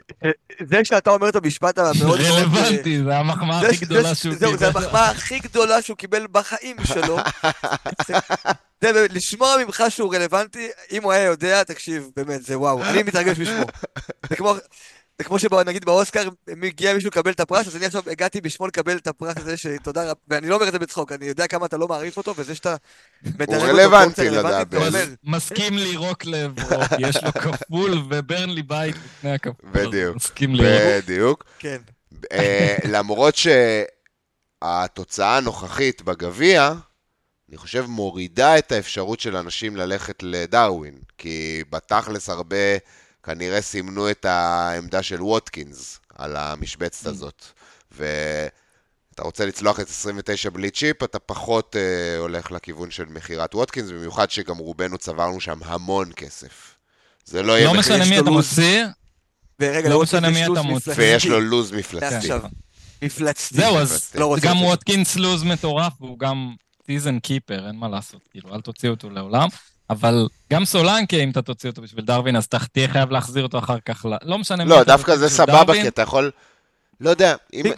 C: זה שאתה אומר את המשפט המאוד מאוד...
B: רלוונטי, זה המחמאה
C: זה-
B: הכי
C: זה-
B: גדולה שהוא
C: זהו, זה
B: קיבל.
C: המחמאה הכי גדולה שהוא קיבל בחיים שלו. זה לשמוע ממך שהוא רלוונטי, אם הוא היה יודע, תקשיב, באמת, זה וואו, אני מתרגש בשמו. זה כמו... זה כמו שנגיד באוסקר, מגיע מישהו לקבל את הפרס, אז אני עכשיו הגעתי בשמו לקבל את הפרס הזה, שתודה רבה, ואני לא אומר את זה בצחוק, אני יודע כמה אתה לא מעריך אותו, וזה שאתה מדרג אותו
A: רלוונטי
C: כאופציה רלוונטית,
A: לדעת,
B: מסכים לירוק לעברו, כי יש לו כפול וברנלי בית לפני הכפול.
A: בדיוק.
B: מסכים לירוק.
A: בדיוק.
C: כן.
A: אה, למרות שהתוצאה הנוכחית בגביע, אני חושב מורידה את האפשרות של אנשים ללכת לדרווין, כי בתכלס הרבה כנראה סימנו את העמדה של ווטקינס על המשבצת הזאת. ואתה רוצה לצלוח את 29 בלי צ'יפ, אתה פחות אה, הולך לכיוון של מכירת ווטקינס, במיוחד שגם רובנו צברנו שם המון כסף. זה לא יהיה
B: לא
A: מחיר,
B: משנה מי אתה
C: לו"ז.
B: מוציא,
C: ורגע,
B: לא משנה מי אתה מוציא.
A: ויש לו לוז מפלצתי.
C: מפלצתי.
B: זהו, אז
C: לא
B: גם. ווטקינס לוז מטורף, והוא גם season keeper, אין מה לעשות, כאילו, אל תוציא אותו לעולם. אבל גם סולנקה, אם אתה תוציא אותו בשביל דרווין, אז אתה תהיה חייב להחזיר אותו אחר כך, ל- לא משנה
A: לא, דווקא זה סבבה,
B: דרווין.
A: כי אתה יכול... לא יודע, אם... אם-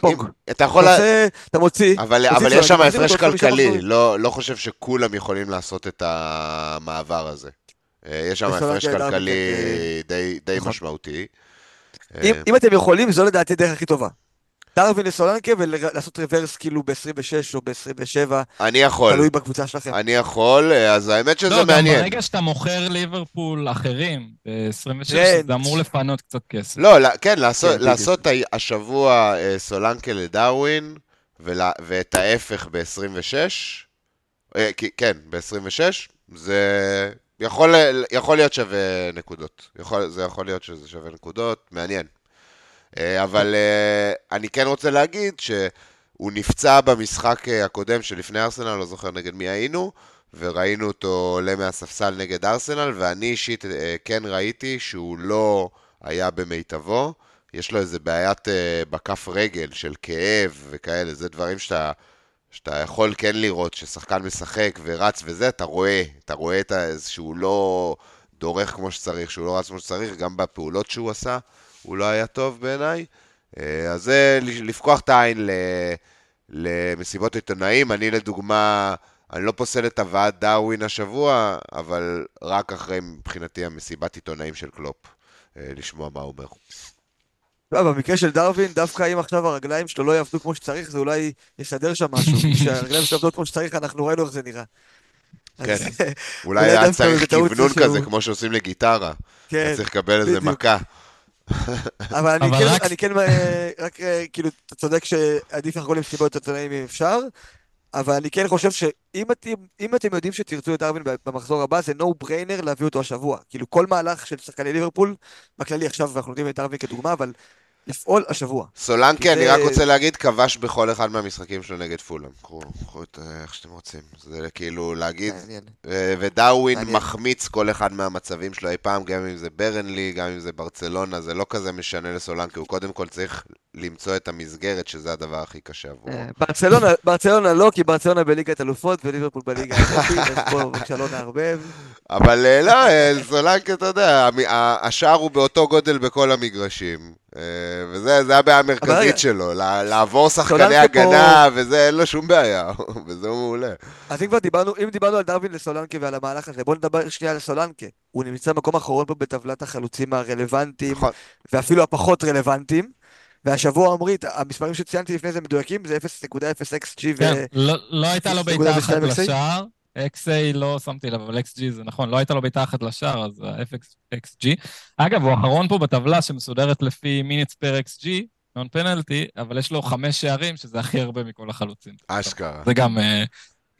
A: אתה יכול...
C: אתה
A: לה-
C: עושה- אתה מוציא,
A: אבל,
C: מוציא
A: אבל יש שם הפרש כלכלי. לא, לא חושב שכולם יכולים לעשות את המעבר הזה. אה, יש שם הפרש כלכלי
C: כן,
A: די, די
C: נכון.
A: משמעותי.
C: אם,
A: אה,
C: אם אתם יכולים, זו לדעתי הדרך הכי טובה. דרווין לסולנקה ולעשות רוורס כאילו ב-26 או ב-27,
A: אני יכול,
C: תלוי בקבוצה שלכם.
A: אני יכול, אה, אז האמת שזה
B: לא, גם
A: מעניין.
B: ברגע שאתה מוכר ליברפול אחרים, ב-26,
C: טרנד.
B: זה אמור לפנות קצת כסף.
A: לא, לא, כן, לעשות,
C: כן.
A: לעשות השבוע אה, סולנקה לדרווין, ולה- ואת ההפך ב-26, אה, כן, ב-26, זה יכול, יכול להיות שווה נקודות. יכול, זה יכול להיות שזה שווה נקודות, מעניין. אה, אבל אה, אני כן רוצה להגיד שהוא נפצע במשחק אה, הקודם שלפני ארסנל, לא זוכר נגד מי היינו, וראינו אותו עולה מהספסל נגד ארסנל, ואני אישית כן ראיתי שהוא לא היה במיטבו. יש לו איזה בעיית בכף רגל של כאב וכאלה, זה דברים שאתה, שאתה יכול כן לראות, ששחקן משחק ורץ וזה, אתה רואה, אתה רואה את ה- שהוא לא דורך כמו שצריך, שהוא לא רץ כמו שצריך, גם בפעולות שהוא עשה, הוא לא היה טוב בעיניי. אה, אז זה לפקוח את העין למסיבות עיתונאים. אני לדוגמה, אני לא פוסל את הבאת דרווין השבוע, אבל רק אחרי מבחינתי המסיבת עיתונאים של קלופ, אה, לשמוע מה הוא אומר.
C: לא, במקרה של דרווין, דווקא אם עכשיו הרגליים שלו לא יעבדו כמו שצריך, זה אולי יסדר שם משהו. כשהרגליים שלו יעבדו כמו שצריך, אנחנו ראינו איך זה נראה.
A: כן. אולי היה צריך
C: שהוא-
A: כזה, כמו שעושים לגיטרה.
C: כן,
A: היה צריך לקבל איזה
C: בדיוק.
A: מכה.
C: אבל אני
B: אבל
C: כן,
B: רק-
C: אני כן, אה, רק אה, כאילו, אתה צודק שעדיף לחגוג למסיבות עיתונאים אם אפשר, אבל אני כן חושב שאם אתם, אם אתם יודעים שתרצו את דרווין במחזור הבא, זה no brainer להביא אותו השבוע. כאילו, כל מהלך של שחקני ליברפול, בכללי עכשיו אנחנו נותנים את דרווין כדוגמה, אבל לפעול השבוע.
A: סולנקה, אני
C: זה-
A: רק רוצה להגיד, כבש בכל אחד מהמשחקים שלו נגד פולאם. קחו קחו את אה, איך שאתם רוצים. זה כאילו להגיד. אה, ודרווין
C: מעניין.
A: מחמיץ כל אחד מהמצבים שלו אי פעם, גם אם זה ברנלי, גם אם זה ברצלונה, זה לא כזה משנה לסולנקה, הוא קודם כל צריך למצוא את המסגרת, שזה הדבר הכי קשה עבורו.
C: אה, ברצלונה, לא, כי ברצלונה בליגת אלופות וליברפול בליגה האירופית, אז בואו בבקשה לא נערבב.
A: אבל אה, לא, אה, סולנקה, אתה יודע, השער הוא באותו גודל בכל המגרשים. אה, וזה זה הבעיה. המרכזית שלו, לעבור שחקני הגנה, וזה אין לו שום בעיה, וזה הוא מעולה.
C: אז אם כבר דיברנו, אם דיברנו על דרווין לסולנקה ועל המהלך הזה, בואו נדבר שנייה על סולנקה. הוא נמצא במקום האחרון פה בטבלת החלוצים הרלוונטיים,
A: נכון.
C: ואפילו הפחות רלוונטיים. והשבוע עמרית, המספרים שציינתי לפני זה מדויקים, זה 0.0xg ו...
B: כן, לא- לא הייתה לו בעיטה אחת
C: 0.2 XA?
B: לשער. XA לא שמתי לב, אבל XG זה נכון, לא הייתה לו בעיטה אחת לשער, אז ה-FXG. אגב, הוא האחרון פה בטבלה שמסודרת לפי מיניץ פר XG, נון פנלטי, אבל יש לו חמש שערים, שזה הכי הרבה מכל החלוצים.
A: אשכרה.
B: זה גם, אה,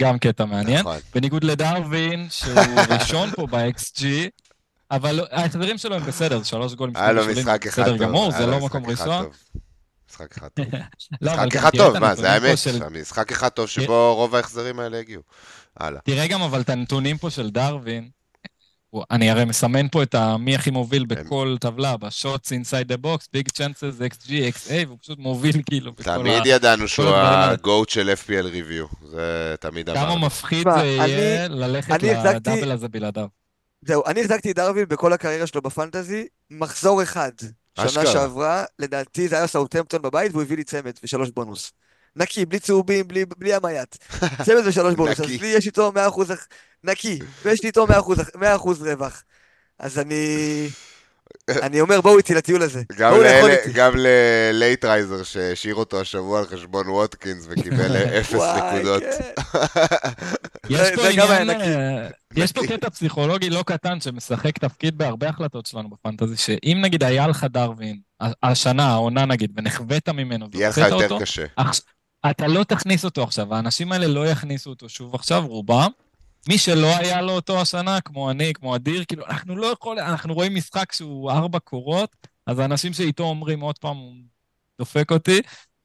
B: גם קטע מעניין.
A: נכון.
B: בניגוד לדרווין, שהוא ראשון פה ב-XG, אבל ההחזרים שלו הם בסדר, שלוש גולים.
A: היה לו משחק אחד
B: בסדר
A: טוב.
B: גמור,
A: היה
B: זה לא
A: משחק
B: מקום ראשון.
A: טוב. משחק אחד טוב.
B: לא,
A: משחק אחד
B: תראה את
A: טוב, מה, זה האמת. המשחק אחד טוב שבו רוב ההחזרים האלה הגיעו. הלאה.
B: תראה גם אבל את הנתונים פה של דרווין. אני הרי מסמן פה את מי הכי מוביל בכל טבלה, ב shots inside the box, big chances, XG, XA, והוא פשוט מוביל כאילו בכל ה...
A: תמיד ידענו שהוא. ה-GOAT של FPL review. זה תמיד
B: כמה
A: אמרנו.
B: מפחיד
C: תשמע,
B: זה יהיה ללכת
C: ל
B: double הזה בלעדיו.
C: זהו, אני החזקתי את דרווין בכל הקריירה שלו בפנטזי, מחזור אחד. שנה. שעברה, לדעתי זה היה סאוטהמפטון בבית, והוא הביא לי צמד ושלוש בונוס. נקי, בלי צהובים, בלי, בלי המייט. צמד ושלוש בונוס. אז. לי יש איתו 100% אח- נקי, ויש לי איתו 100%, אח- 100% רווח. אז אני... אני אומר, בואו איתי לטיול הזה.
A: גם
C: איתי.
A: גם ללייטרייזר שהשאיר אותו השבוע על חשבון ווטקינס וקיבל אפס נקודות.
C: כן.
B: יש פה. אה, יש פה קטע פסיכולוגי לא קטן שמשחק תפקיד בהרבה החלטות שלנו בפנטזי, שאם נגיד היה לך דרווין, השנה, העונה נגיד, ונחבאת ממנו,
A: יהיה לך יותר
B: אותו,
A: קשה.
B: אתה לא תכניס אותו עכשיו, האנשים האלה לא יכניסו אותו שוב עכשיו, רובם. מי שלא היה לו אותו השנה, כמו אני, כמו אדיר, כאילו, אנחנו לא יכולים, אנחנו רואים משחק שהוא ארבע קורות, אז האנשים שאיתו אומרים, עוד פעם, הוא דופק אותי,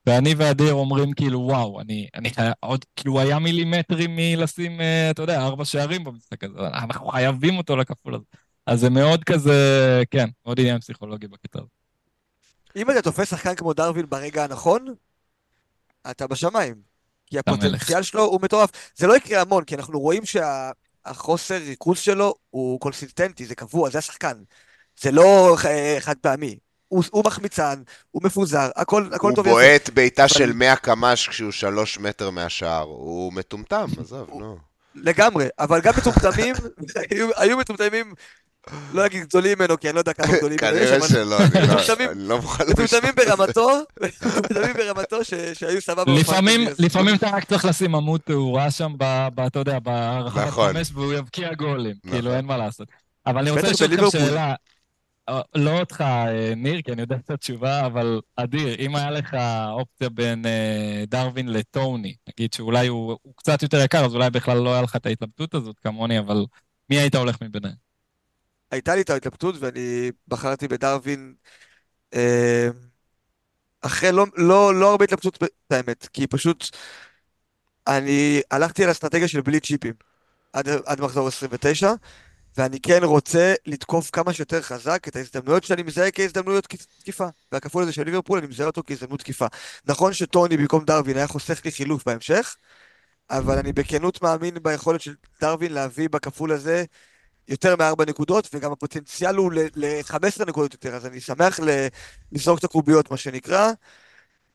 B: ואני ואדיר אומרים, כאילו, וואו, אני, אני חייב, עוד, כאילו, היה מילימטרים מלשים, אה, אתה יודע, ארבע שערים במשחק הזה, אנחנו חייבים אותו לכפול הזה. אז זה מאוד כזה, כן, מאוד עניין פסיכולוגי בקטע הזה.
C: אם אתה תופס שחקן כמו דרווין ברגע הנכון, אתה בשמיים. כי הפוטנציאל שלו הוא מטורף. זה לא יקרה המון, כי אנחנו רואים שהחוסר ריכוז שלו הוא קונסיסטנטי, זה קבוע, זה השחקן. זה לא חד פעמי. הוא, הוא מחמיצן, הוא מפוזר, הכל, הכל
A: הוא
C: טוב ויפה.
A: בועט בעיטה של 100 קמ"ש כשהוא שלוש מטר מהשער. הוא מטומטם, עזוב, נו.
C: לגמרי, אבל גם מטומטמים, היו, היו מטומטמים, לא אגיד גדולים ממנו, כי אני לא יודע כמה גדולים ממנו
A: כנראה שלא, אני לא- אני לא מוכן לשמוע.
C: מטומטמים ברמתו, מטומטמים ברמתו ש, שהיו סבבה.
B: לפעמים, לפעמים אתה רק צריך לשים עמוד תאורה שם, ב- ב- אתה יודע, בהערכה
A: נכון.
B: חמש, והוא יבקיע גולים.
A: נכון.
B: כאילו, אין מה לעשות. אבל אני רוצה לשאול אתכם. שאלה, אה, לא אותך, אה, ניר, כי אני יודע את התשובה, אבל אדיר, אם היה לך אופציה בין אה, דרווין לטוני, נגיד שאולי הוא קצת יותר יקר, אז אולי בכלל לא היה לך את ההתלבטות הזאת כמוני, אבל מי היית הולך מביניהם?
C: הייתה לי את ההתלבטות ואני בחרתי בדרווין אה, אחרי לא, לא, לא הרבה התלבטות, האמת, כי פשוט אני הלכתי על אסטרטגיה של בלי צ'יפים עד, עד מחזור 29, ואני כן רוצה לתקוף כמה שיותר חזק את ההזדמנויות שאני מזהה כהזדמנויות תקיפה. והכפול הזה של ליברפול, אני מזהה אותו כהזדמנות תקיפה. נכון שטוני במקום דרווין היה חוסך לי חילוף בהמשך, אבל אני בכנות מאמין ביכולת של דרווין להביא בכפול הזה יותר מארבע נקודות, וגם הפוטנציאל הוא ל-15 נקודות יותר, אז אני שמח לזרוק את הקוביות, מה שנקרא,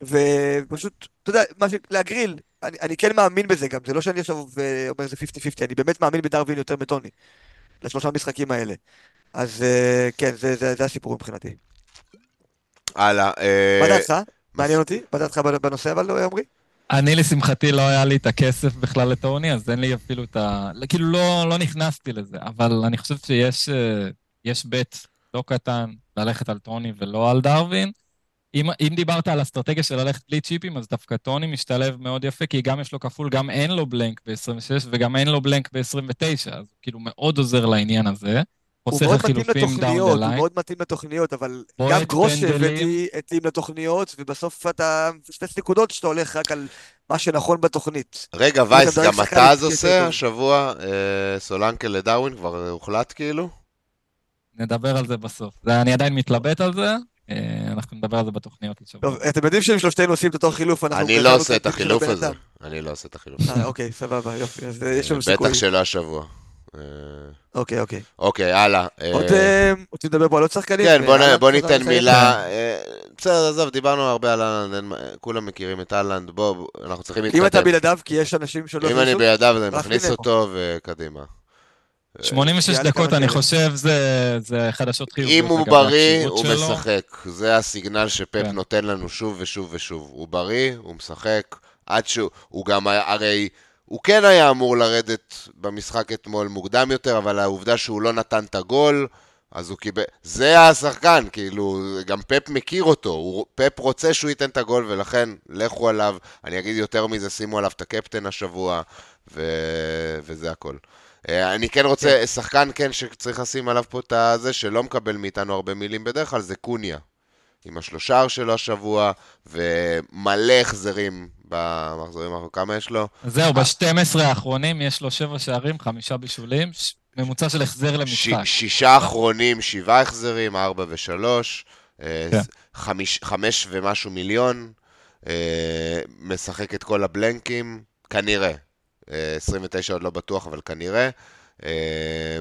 C: ופשוט, אתה יודע, ש... להגריל, אני, אני כן מאמין בזה גם, זה לא שאני עכשיו אה, אומר זה 50-50, אני באמת מאמין בדרווין יותר מטוני, לשלושה משחקים האלה. אז אה, כן, זה, זה, זה הסיפור מבחינתי.
A: הלאה. אה,
C: מה דעתך? מעניין אותי, מה דעתך בנושא אבל, לא, עמרי?
B: אני, לשמחתי, לא היה לי את הכסף בכלל לטוני, אז אין לי אפילו את ה... כאילו, לא, לא נכנסתי לזה, אבל אני חושב שיש אה, יש בית לא קטן ללכת על טוני ולא על דרווין. אם, אם דיברת על אסטרטגיה של ללכת בלי צ'יפים, אז דווקא טוני משתלב מאוד יפה, כי גם יש לו כפול, גם אין לו בלנק ב-26 וגם אין לו בלנק ב-29, אז כאילו מאוד עוזר לעניין הזה.
C: הוא מאוד מתאים לתוכניות, הוא. מאוד מתאים לתוכניות, אבל גם. שהבאתי התאים לתוכניות, ובסוף אתה מפספס נקודות שאתה הולך רק על מה שנכון בתוכנית.
A: רגע, וייס, גם אתה אז עושה. השבוע אה, סולנקה לדרווין? כבר הוחלט כאילו?
B: נדבר על זה בסוף. אני עדיין מתלבט על זה, אה, אנחנו נדבר על זה בתוכניות לשבוע.
C: טוב, אתם יודעים שאם שלושתנו עושים את אותו חילוף, אנחנו...
A: אני לא עושה את החילוף הזה. אני לא עושה את החילוף
C: אה,
A: הזה.
C: אוקיי, סבבה, יופי, אז יש לנו סיכוי.
A: בטח שלא השבוע. אה,
C: אוקיי, אוקיי.
A: אוקיי, הלאה. אה,
C: עוד... אה, רוצים לדבר פה על עוד שחקנים?
A: כן, בוא,
C: חזר
A: ניתן? מילה. אה, בסדר, עזוב, דיברנו הרבה על אהלנד, כולם מכירים את אהלנד, בוא, אנחנו צריכים
C: אם אתה
A: להתקדם.
C: בלעדיו, כי יש אנשים שלא...
A: אם אני אז אני מכניס. אותו, וקדימה.
B: 86
C: יאללה,
B: דקות, אני. חושב, זה, זה חדשות חיוביות.
A: אם הוא בריא, הוא
B: שלו.
A: משחק. זה הסיגנל שפפ
B: כן.
A: נותן לנו שוב ושוב ושוב. הוא בריא, הוא משחק, עד שהוא... הוא גם היה, הרי... הוא כן היה אמור לרדת במשחק אתמול מוקדם יותר, אבל העובדה שהוא לא נתן את הגול, אז הוא קיבל... זה השחקן, כאילו, גם פפ מכיר אותו. הוא... פפ רוצה שהוא ייתן את הגול, ולכן לכו עליו. אני אגיד יותר מזה, שימו עליו את הקפטן השבוע, ו... וזה הכל. אה, אני כן רוצה, שחקן כן שצריך לשים עליו פה את הזה, שלא מקבל מאיתנו הרבה מילים בדרך כלל, זה קוניה. עם השלושר שלו השבוע, ומלא החזרים במחזורים האחרונים. כמה יש לו?
B: זהו, ב-12 האחרונים יש לו שבע שערים, חמישה בישולים, ש- ממוצע של החזר
A: ש-
B: למשחק.
A: שישה אחרונים, שבעה החזרים, ארבע ושלוש, אה,
B: כן.
A: חמיש, חמש ומשהו מיליון, אה, משחק את כל הבלנקים, כנראה. אה, 29 עוד לא בטוח, אבל כנראה. אה,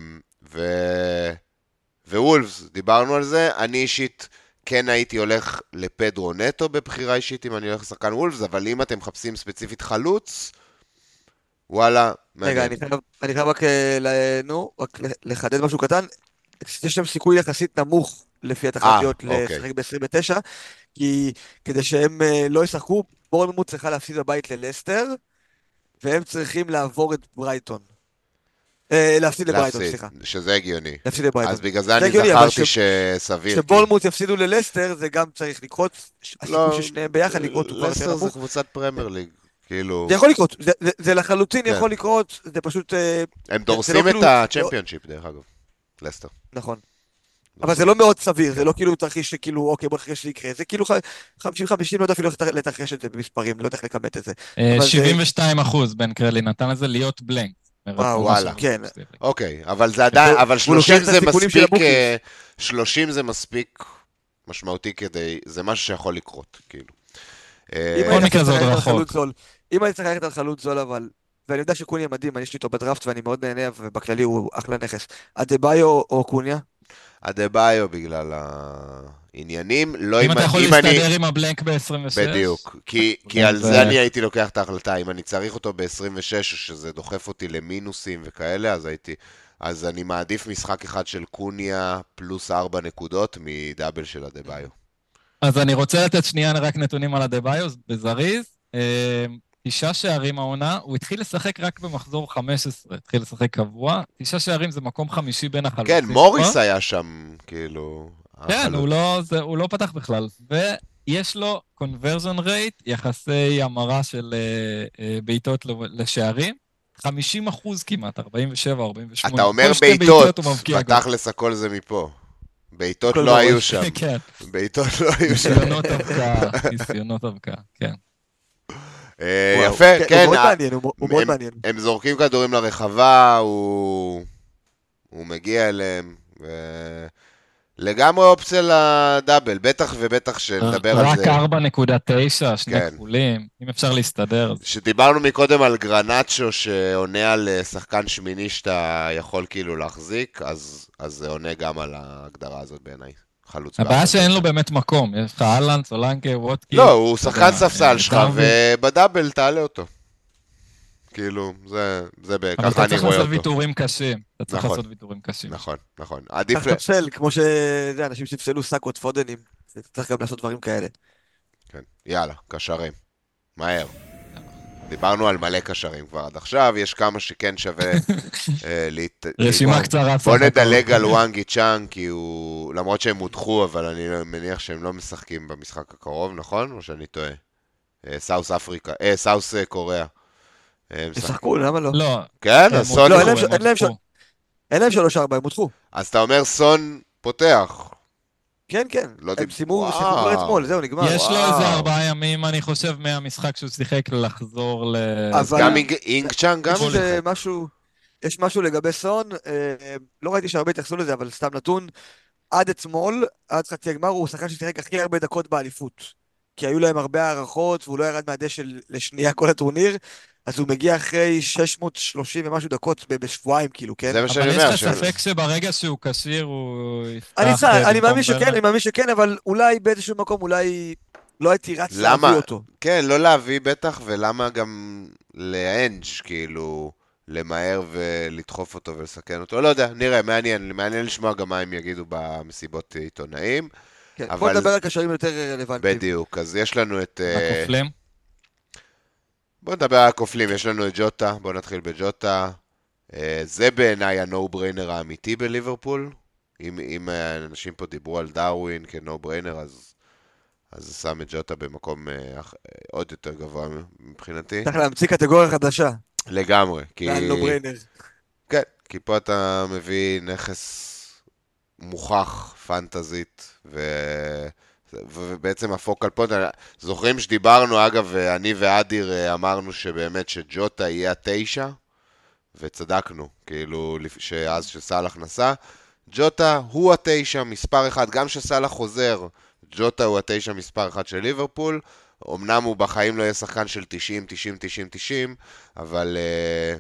A: דיברנו על זה. אני אישית כן הייתי הולך לפדרו נטו בבחירה אישית אם אני הולך לשחקן וולפס, אבל אם אתם מחפשים ספציפית חלוץ, וואלה,
C: רגע, אני חייב, רק, אה, נו, רק לחדד משהו קטן. יש להם סיכוי יחסית נמוך לפי התחזיות
A: אוקיי.
C: לשחק ב-29, כי כדי שהם אה, לא ישחקו, בורנמוט צריכה להפסיד בבית ללסטר, והם צריכים לעבור את ברייטון. אה, להפסיד לברייטון, סליחה.
A: שזה הגיוני.
C: להפסיד לברייטון.
A: אז בגלל זה אני זכרתי
C: ש-
A: שסביר. כי-
C: כשבורנמוט יפסידו ללסטר, זה גם צריך לקרות,
A: לא,
C: הסיכוי ששניהם ביחד לקרות הוא כבר יותר
A: לסטר זה. קבוצת פרמייר ליג, כאילו,
C: זה יכול לקרות, זה- זה- זה לחלוטין
A: כן.
C: יכול לקרות, זה פשוט, אה,
A: הם
C: לא
A: דורסים
C: כאילו-
A: את הצ'מפיונשיפ דרך אגב, לסטר.
C: נכון. אבל זה לא מאוד סביר, זה לא כאילו תרחיש שכאילו, אוקיי, בוא נחכה שזה יקרה. זה כאילו 50-50, לא יודע אפילו איך לתרחש את זה במספרים, לא יודע איך לכמת את זה.
B: אה,
C: אבל זה-
B: 72 אחוז בן קרלי נתן לזה להיות בלנק.
C: וואו,
A: וואלה.
C: כן.
A: אוקיי, אבל זה עדיין, אבל
C: הוא לוקח
A: 30
C: את
A: זה מספיק,
C: הבוקינג.
A: אה, 30 זה מספיק משמעותי כדי, זה משהו שיכול לקרות, כאילו. אה,
C: אם
B: בכל מקרה זה
C: צריך
B: עוד
C: ללכת על
B: רחוק.
C: חלוץ זול, אם היית צריך ללכת על חלוץ זול אבל, ואני יודע שקוניה מדהים, אני יש לי אותו בדראפט ואני מאוד נהנה, ובכללי הוא אחלה נכס. אדה-ביו או קוניה?
A: אדה-ביו בגלל העניינים, לא
B: אם אתה יכול
A: אם אני...
B: להסתדר עם הבלנק ב-26.
A: בדיוק, כי, כי
B: אז,
A: על זה
B: אה,
A: אני הייתי לוקח את ההחלטה, אם אני צריך אותו ב-26 או שזה דוחף אותי למינוסים וכאלה, אז הייתי, אז אני מעדיף משחק אחד של קוניה פלוס 4 נקודות מדאבל של אדה-ביו.
B: אז אני רוצה לתת שנייה רק נתונים על הדה-ביו, בזריז. אה, תשעה שערים העונה, הוא התחיל לשחק רק במחזור 15, התחיל לשחק קבוע. תשעה שערים זה מקום חמישי בין החלוצים.
A: כן, מוריס היה שם, כאילו...
B: כן. הוא לא, זה, הוא לא פתח בכלל. ויש לו conversion rate, יחסי המרה של אה, אה, בעיטות ל- לשערים, 50 אחוז כמעט, 47, 48.
A: אתה אומר בעיטות. בתכלס הכל זה מפה. בעיטות לא. היו שם.
B: כן,
A: בעיטות לא היו שם.
B: ניסיונות הבקעה, ניסיונות הבקעה, כן.
A: אה, יפה, כן,
C: הוא מאוד
A: אה,
C: מעניין, הוא מאוד
A: הם-
C: מעניין.
A: הם זורקים כדורים לרחבה, הוא, מגיע אליהם. לגמרי אופציה לדאבל, בטח ובטח שנדבר על
B: רק
A: זה.
B: 4.9, שני
A: כן.
B: כפולים, אם אפשר להסתדר.
A: שדיברנו מקודם על גרנצ'ו שעונה על אה, שחקן שמיני שאתה יכול כאילו להחזיק, אז, אז זה עונה גם על ההגדרה הזאת בעיניי. חלוץ
B: הבעיה. שאין לו באמת מקום, יש לך אהלן, סולנקה, וודקי.
A: לא, הוא שחקן ספסל שלך. ובדאבל תעלה אותו. כאילו, זה, זה ב-
B: אבל
A: ככה
B: אתה
A: אני
B: צריך
A: רואה
B: לעשות
A: אותו.
B: ויתורים קשים. אתה צריך
A: נכון.
B: לעשות ויתורים קשים.
A: נכון, נכון. עדיף
C: צריך
A: ל...
C: לפסל, כמו שזה, אנשים שיפסלו סאקות פודנים. צריך גם לעשות דברים כאלה.
A: כן, יאללה, קשרים. מהר. דיברנו על מלא קשרים כבר עד עכשיו, יש כמה שכן שווה אה, להת...
B: רשימה קצרה.
A: בוא. נדלג על וואנגי צ'אנג, כי הוא... למרות שהם הודחו, אבל אני מניח שהם לא משחקים במשחק הקרוב, נכון? או שאני טועה? אה, South Africa, אה, South אה, Korea. הם.
C: ישחקו, למה לא?
B: לא,
A: כן, אז סון...
C: לא, אין להם שלוש ארבע, הם הודחו.
A: אז אתה אומר סון פותח.
C: כן, כן.
A: לא
C: הם סיימו. שיחקו כבר אתמול, זהו, נגמר.
B: יש לו. איזה ארבעה ימים, אני חושב, מהמשחק שהוא שיחק לחזור ל...
A: אז גם הי-צ'אן גם.
C: איזה משהו, יש משהו לגבי סון, אה, לא ראיתי שהרבה התייחסו לזה, אבל סתם נתון, עד אתמול, עד חצי הגמר, הוא השחקן ששיחק הכי הרבה דקות באליפות. כי היו להם הרבה הערכות, והוא לא ירד מהדשא לשנייה כל הטורניר, אז הוא מגיע אחרי 630 ומשהו דקות בשבועיים, כאילו, כן?
A: זה מה
B: אבל
A: שאני
B: יש
A: אומר.
B: לך
A: ש-
B: ספק שברגע שהוא כשיר הוא יפתח...
C: אני
B: אה,
C: מאמין שכן? אני מאמין שכן, אבל אולי באיזשהו מקום, אולי לא הייתי רץ
A: למה?
C: להביא אותו.
A: כן, לא להביא בטח, ולמה גם לאנג', כאילו, למהר ולדחוף אותו ולסכן אותו. לא יודע, נראה, מעניין, מעניין לשמוע גם מה הם יגידו במסיבות עיתונאים.
C: כן,
A: אבל-
C: בוא נדבר על קשרים יותר רלוונטיים.
A: בדיוק, אז יש לנו את... אה,
B: הכופלים?
A: בואו נדבר על הכופלים, יש לנו את ג'וטה, בואו נתחיל בג'וטה. אה, זה בעיניי ה no brainer האמיתי בליברפול. אם, אם אה, אנשים פה דיברו על דרווין כ no brainer, אז, אז זה שם את ג'וטה במקום אה, אה, עוד יותר גבוה מבחינתי.
C: צריך להמציא קטגוריה חדשה,
A: לגמרי, כי...
C: זה.
A: כן, כי פה אתה מביא נכס מוכח, פנטזית, ו... ובעצם הפוקל פוינט, זוכרים שדיברנו, אגב, אני ואדיר אה, אמרנו שבאמת שג'וטה יהיה התשע, וצדקנו, כאילו, שאז שסאלח נסע. ג'וטה הוא התשע, מספר אחד, גם כשסאלח חוזר, ג'וטה הוא התשע מספר אחד של ליברפול. אמנם הוא בחיים לא יהיה שחקן של 90, 90, 90, 90, אבל uh,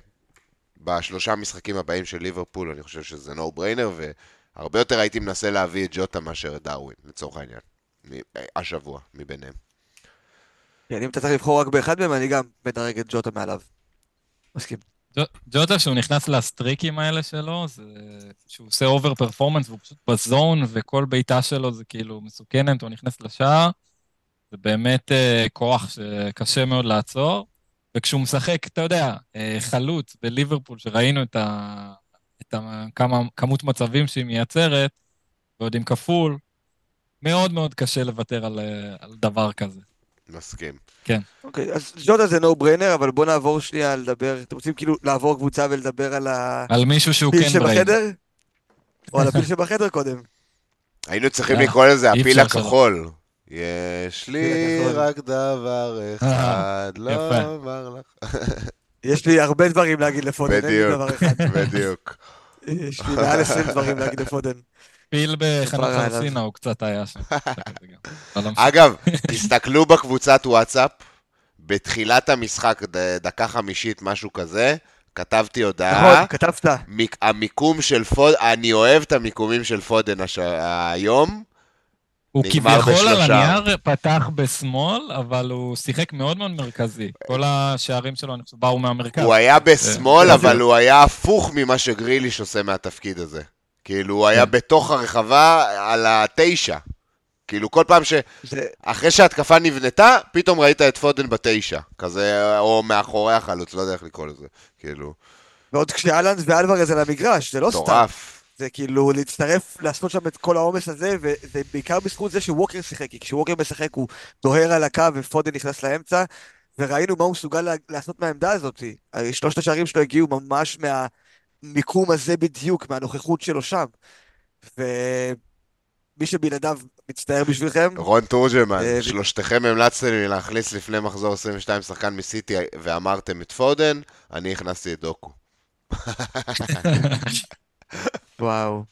A: בשלושה משחקים הבאים של ליברפול אני חושב שזה no brainer, הרבה יותר הייתי מנסה להביא את ג'וטה מאשר את דרווין, לצורך העניין. השבוע, מביניהם.
C: כן, אם אתה צריך לבחור רק באחד מהם, אני גם מדרג את ג'וטה מעליו. מסכים.
B: ג'ו- ג'וטה, שהוא נכנס לסטריקים האלה שלו, זה שהוא עושה over performance והוא פשוט ב zone, וכל בעיטה שלו זה כאילו מסוכנת, הוא נכנס לשער. זה באמת אה, כוח שקשה מאוד לעצור. וכשהוא משחק, אתה יודע, אה, חלוץ בליברפול, שראינו את, ה, את ה, כמה, כמות מצבים שהיא מייצרת, ועוד עם כפול, מאוד מאוד קשה לוותר על, אה, על דבר כזה.
A: מסכים.
C: אוקיי, אז ג'וטה זה no brainer, אבל בואו נעבור שנייה לדבר, אתם רוצים כאילו לעבור קבוצה ולדבר על
B: על מישהו שהוא כן ברייד.
C: שבחדר? או על הפיל שבחדר קודם.
A: היינו צריכים
B: אה,
A: לקרוא לזה הפיל. הכחול. יש לי. רק דבר אחד, לא. אומר לך.
C: יש לי הרבה דברים להגיד לפודן, אין לי דבר אחד.
A: בדיוק.
C: יש לי מעל 20 דברים להגיד לפודן.
B: פיל בחנות. חרסינה הוא קצת היה שם. לא.
A: אגב, תסתכלו בקבוצת וואטסאפ, בתחילת המשחק, דקה חמישית, משהו כזה, כתבתי הודעה.
C: נכון, כתבת.
A: מיק- המיקום של פודן, אני אוהב את המיקומים של פודן הש... היום.
B: הוא כביכול על. הנייר פתח בשמאל, אבל הוא שיחק מאוד מאוד מרכזי. כל השערים שלו, אני חושב, באו מהמרכז.
A: הוא היה בשמאל,
B: אה,
A: אבל הוא היה הפוך ממה שגריליש עושה מהתפקיד הזה. כאילו, הוא היה. בתוך הרחבה על התשע. כאילו, כל פעם ש...
C: זה-
A: אחרי שההתקפה נבנתה, פתאום ראית את פודן בתשע. כזה, או מאחורי החלוץ, לא יודע איך לקרוא לזה. כאילו,
C: ועוד כשאלנד ואלוורז על המגרש, זה לא סתם.
A: מטורף.
C: זה כאילו להצטרף, לעשות שם את כל העומס הזה, וזה בעיקר בזכות זה שווקר שיחק, כי כשווקר משחק הוא דוהר על הקו ופודן נכנס לאמצע, וראינו מה הוא מסוגל לעשות מהעמדה הזאת. שלושת השערים שלו הגיעו ממש מהמיקום הזה בדיוק, מהנוכחות שלו שם. ומי שבלעדיו מצטער בשבילכם,
A: רון תורג'מן,
C: אה,
A: שלושתכם המלצתם לי להכניס לפני מחזור 22 שחקן מסיטי ואמרתם את פודן, אני הכנסתי את דוקו.
C: וואו.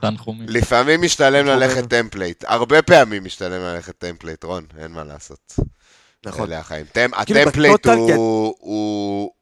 B: תנחומים.
A: לפעמים משתלם. ללכת template, הרבה פעמים משתלם ללכת template, רון, אין מה לעשות.
C: נכון.
A: אלה החיים.
C: כאילו, ה template.
A: הוא-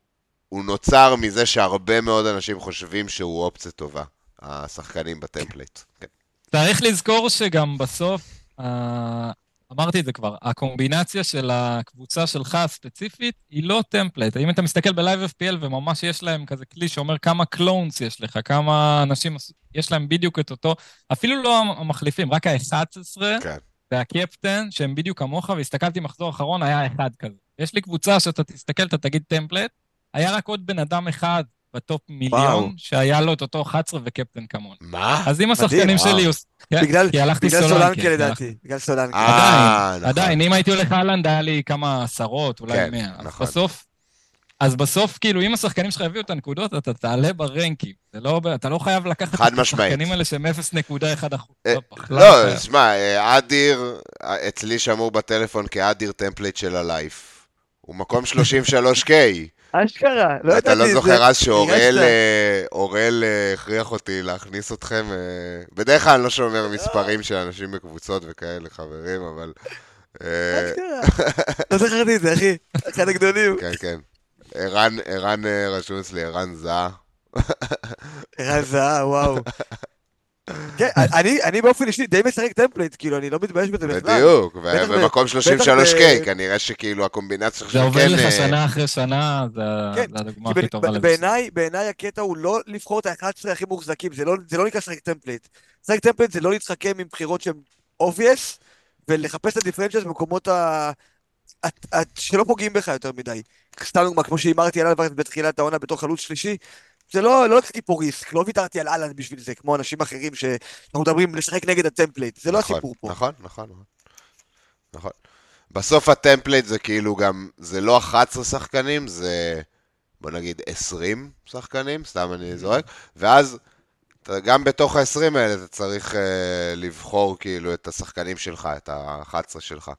A: הוא נוצר מזה שהרבה מאוד אנשים חושבים שהוא אופציה טובה, השחקנים ב template. כן.
B: צריך לזכור שגם בסוף, אה, אמרתי את זה כבר, הקומבינציה של הקבוצה שלך הספציפית היא לא template. אם אתה מסתכל ב Live FPL וממש יש להם כזה כלי שאומר כמה clones יש לך, כמה אנשים יש להם בדיוק את אותו, אפילו לא המחליפים, רק ה-11
A: כן.
B: והקפטן, שהם בדיוק כמוך, והסתכלתי מחזור אחרון, היה אחד כזה. יש לי קבוצה שאתה תסתכל, אתה תגיד template, היה רק עוד בן אדם אחד ב top מיליון,
C: וואו.
B: שהיה לו את אותו 11 וקפטן כמוני.
A: מה?
B: אז אם השחקנים. שלי... כן,
C: בגלל
B: כי הלכתי
C: בגלל
B: סולנקה. הלכתי-
C: לדעתי, בגלל סולנקה.
A: אה,
B: עדיין,
A: נכון.
B: עדיין, אם הייתי הולך אהלנד, היה לי כמה עשרות, אולי
A: כן,
B: מאה.
A: נכון.
B: בסוף, אז בסוף, כאילו, אם השחקנים שלך הביאו את הנקודות, אתה תעלה ברנקים. לא, אתה לא חייב לקחת את. השחקנים האלה שהם 0.1 אחוז.
A: אה,
B: לא,
A: לא,
B: חייב.
A: שמע, אה, אדיר, אה, אצלי שמור בטלפון כאדיר template של ה life. הוא מקום 33K.
C: אשכרה, לא
A: אתה
C: ידעתי
A: לא
C: את זה.
A: זוכר אז שאוראל? אה, אה, הכריח אותי להכניס אתכם? אה, בדרך כלל אני לא שומר מספרים של אנשים בקבוצות וכאלה, חברים, אבל...
C: אשכרה. לא זכרתי את זה, אחי. אחד הגדולים.
A: כן, כן. ערן, ערן רשום אצלי, ערן זהה.
C: ערן זהה, וואו. כן, אני, אני באופן אישי די משחק template, כאילו, אני לא מתבייש בזה בכלל.
A: בדיוק, ו-
C: בטח ב-
A: במקום
C: בטח
A: 33K,
C: ב-
A: כנראה שכאילו הקומבינציה
B: זה
A: שלך כן...
B: לך
A: אה,
B: שנה אחרי שנה, זה
C: כן,
B: זה הדוגמה
C: כי
B: הכי טובה לזה.
C: בעיניי, הקטע הוא לא לבחור את ה-11 הכי מוחזקים, זה לא, זה לא נקרא לשחק template. לשחק template זה לא להתחכם עם בחירות שהן obvious, ולחפש את ה differences במקומות ה... שלא פוגעים בך יותר מדי. סתם דוגמה, כמו שהימרתי על אלוורז בתחילת העונה בתור חלוץ שלישי, זה לא, לא לקחתי פה risk, לא ויתרתי על אהלנד בשביל זה, כמו אנשים אחרים שאנחנו מדברים לשחק נגד ה template, זה לא
A: נכון,
C: הסיפור פה.
A: נכון, נכון, נכון. נכון. בסוף ה template זה כאילו גם, זה לא 11 שחקנים, זה בוא נגיד 20 שחקנים, סתם אני זורק, ואז גם בתוך ה-20 האלה אתה צריך אה, לבחור כאילו את השחקנים שלך, את ה-11 שלך.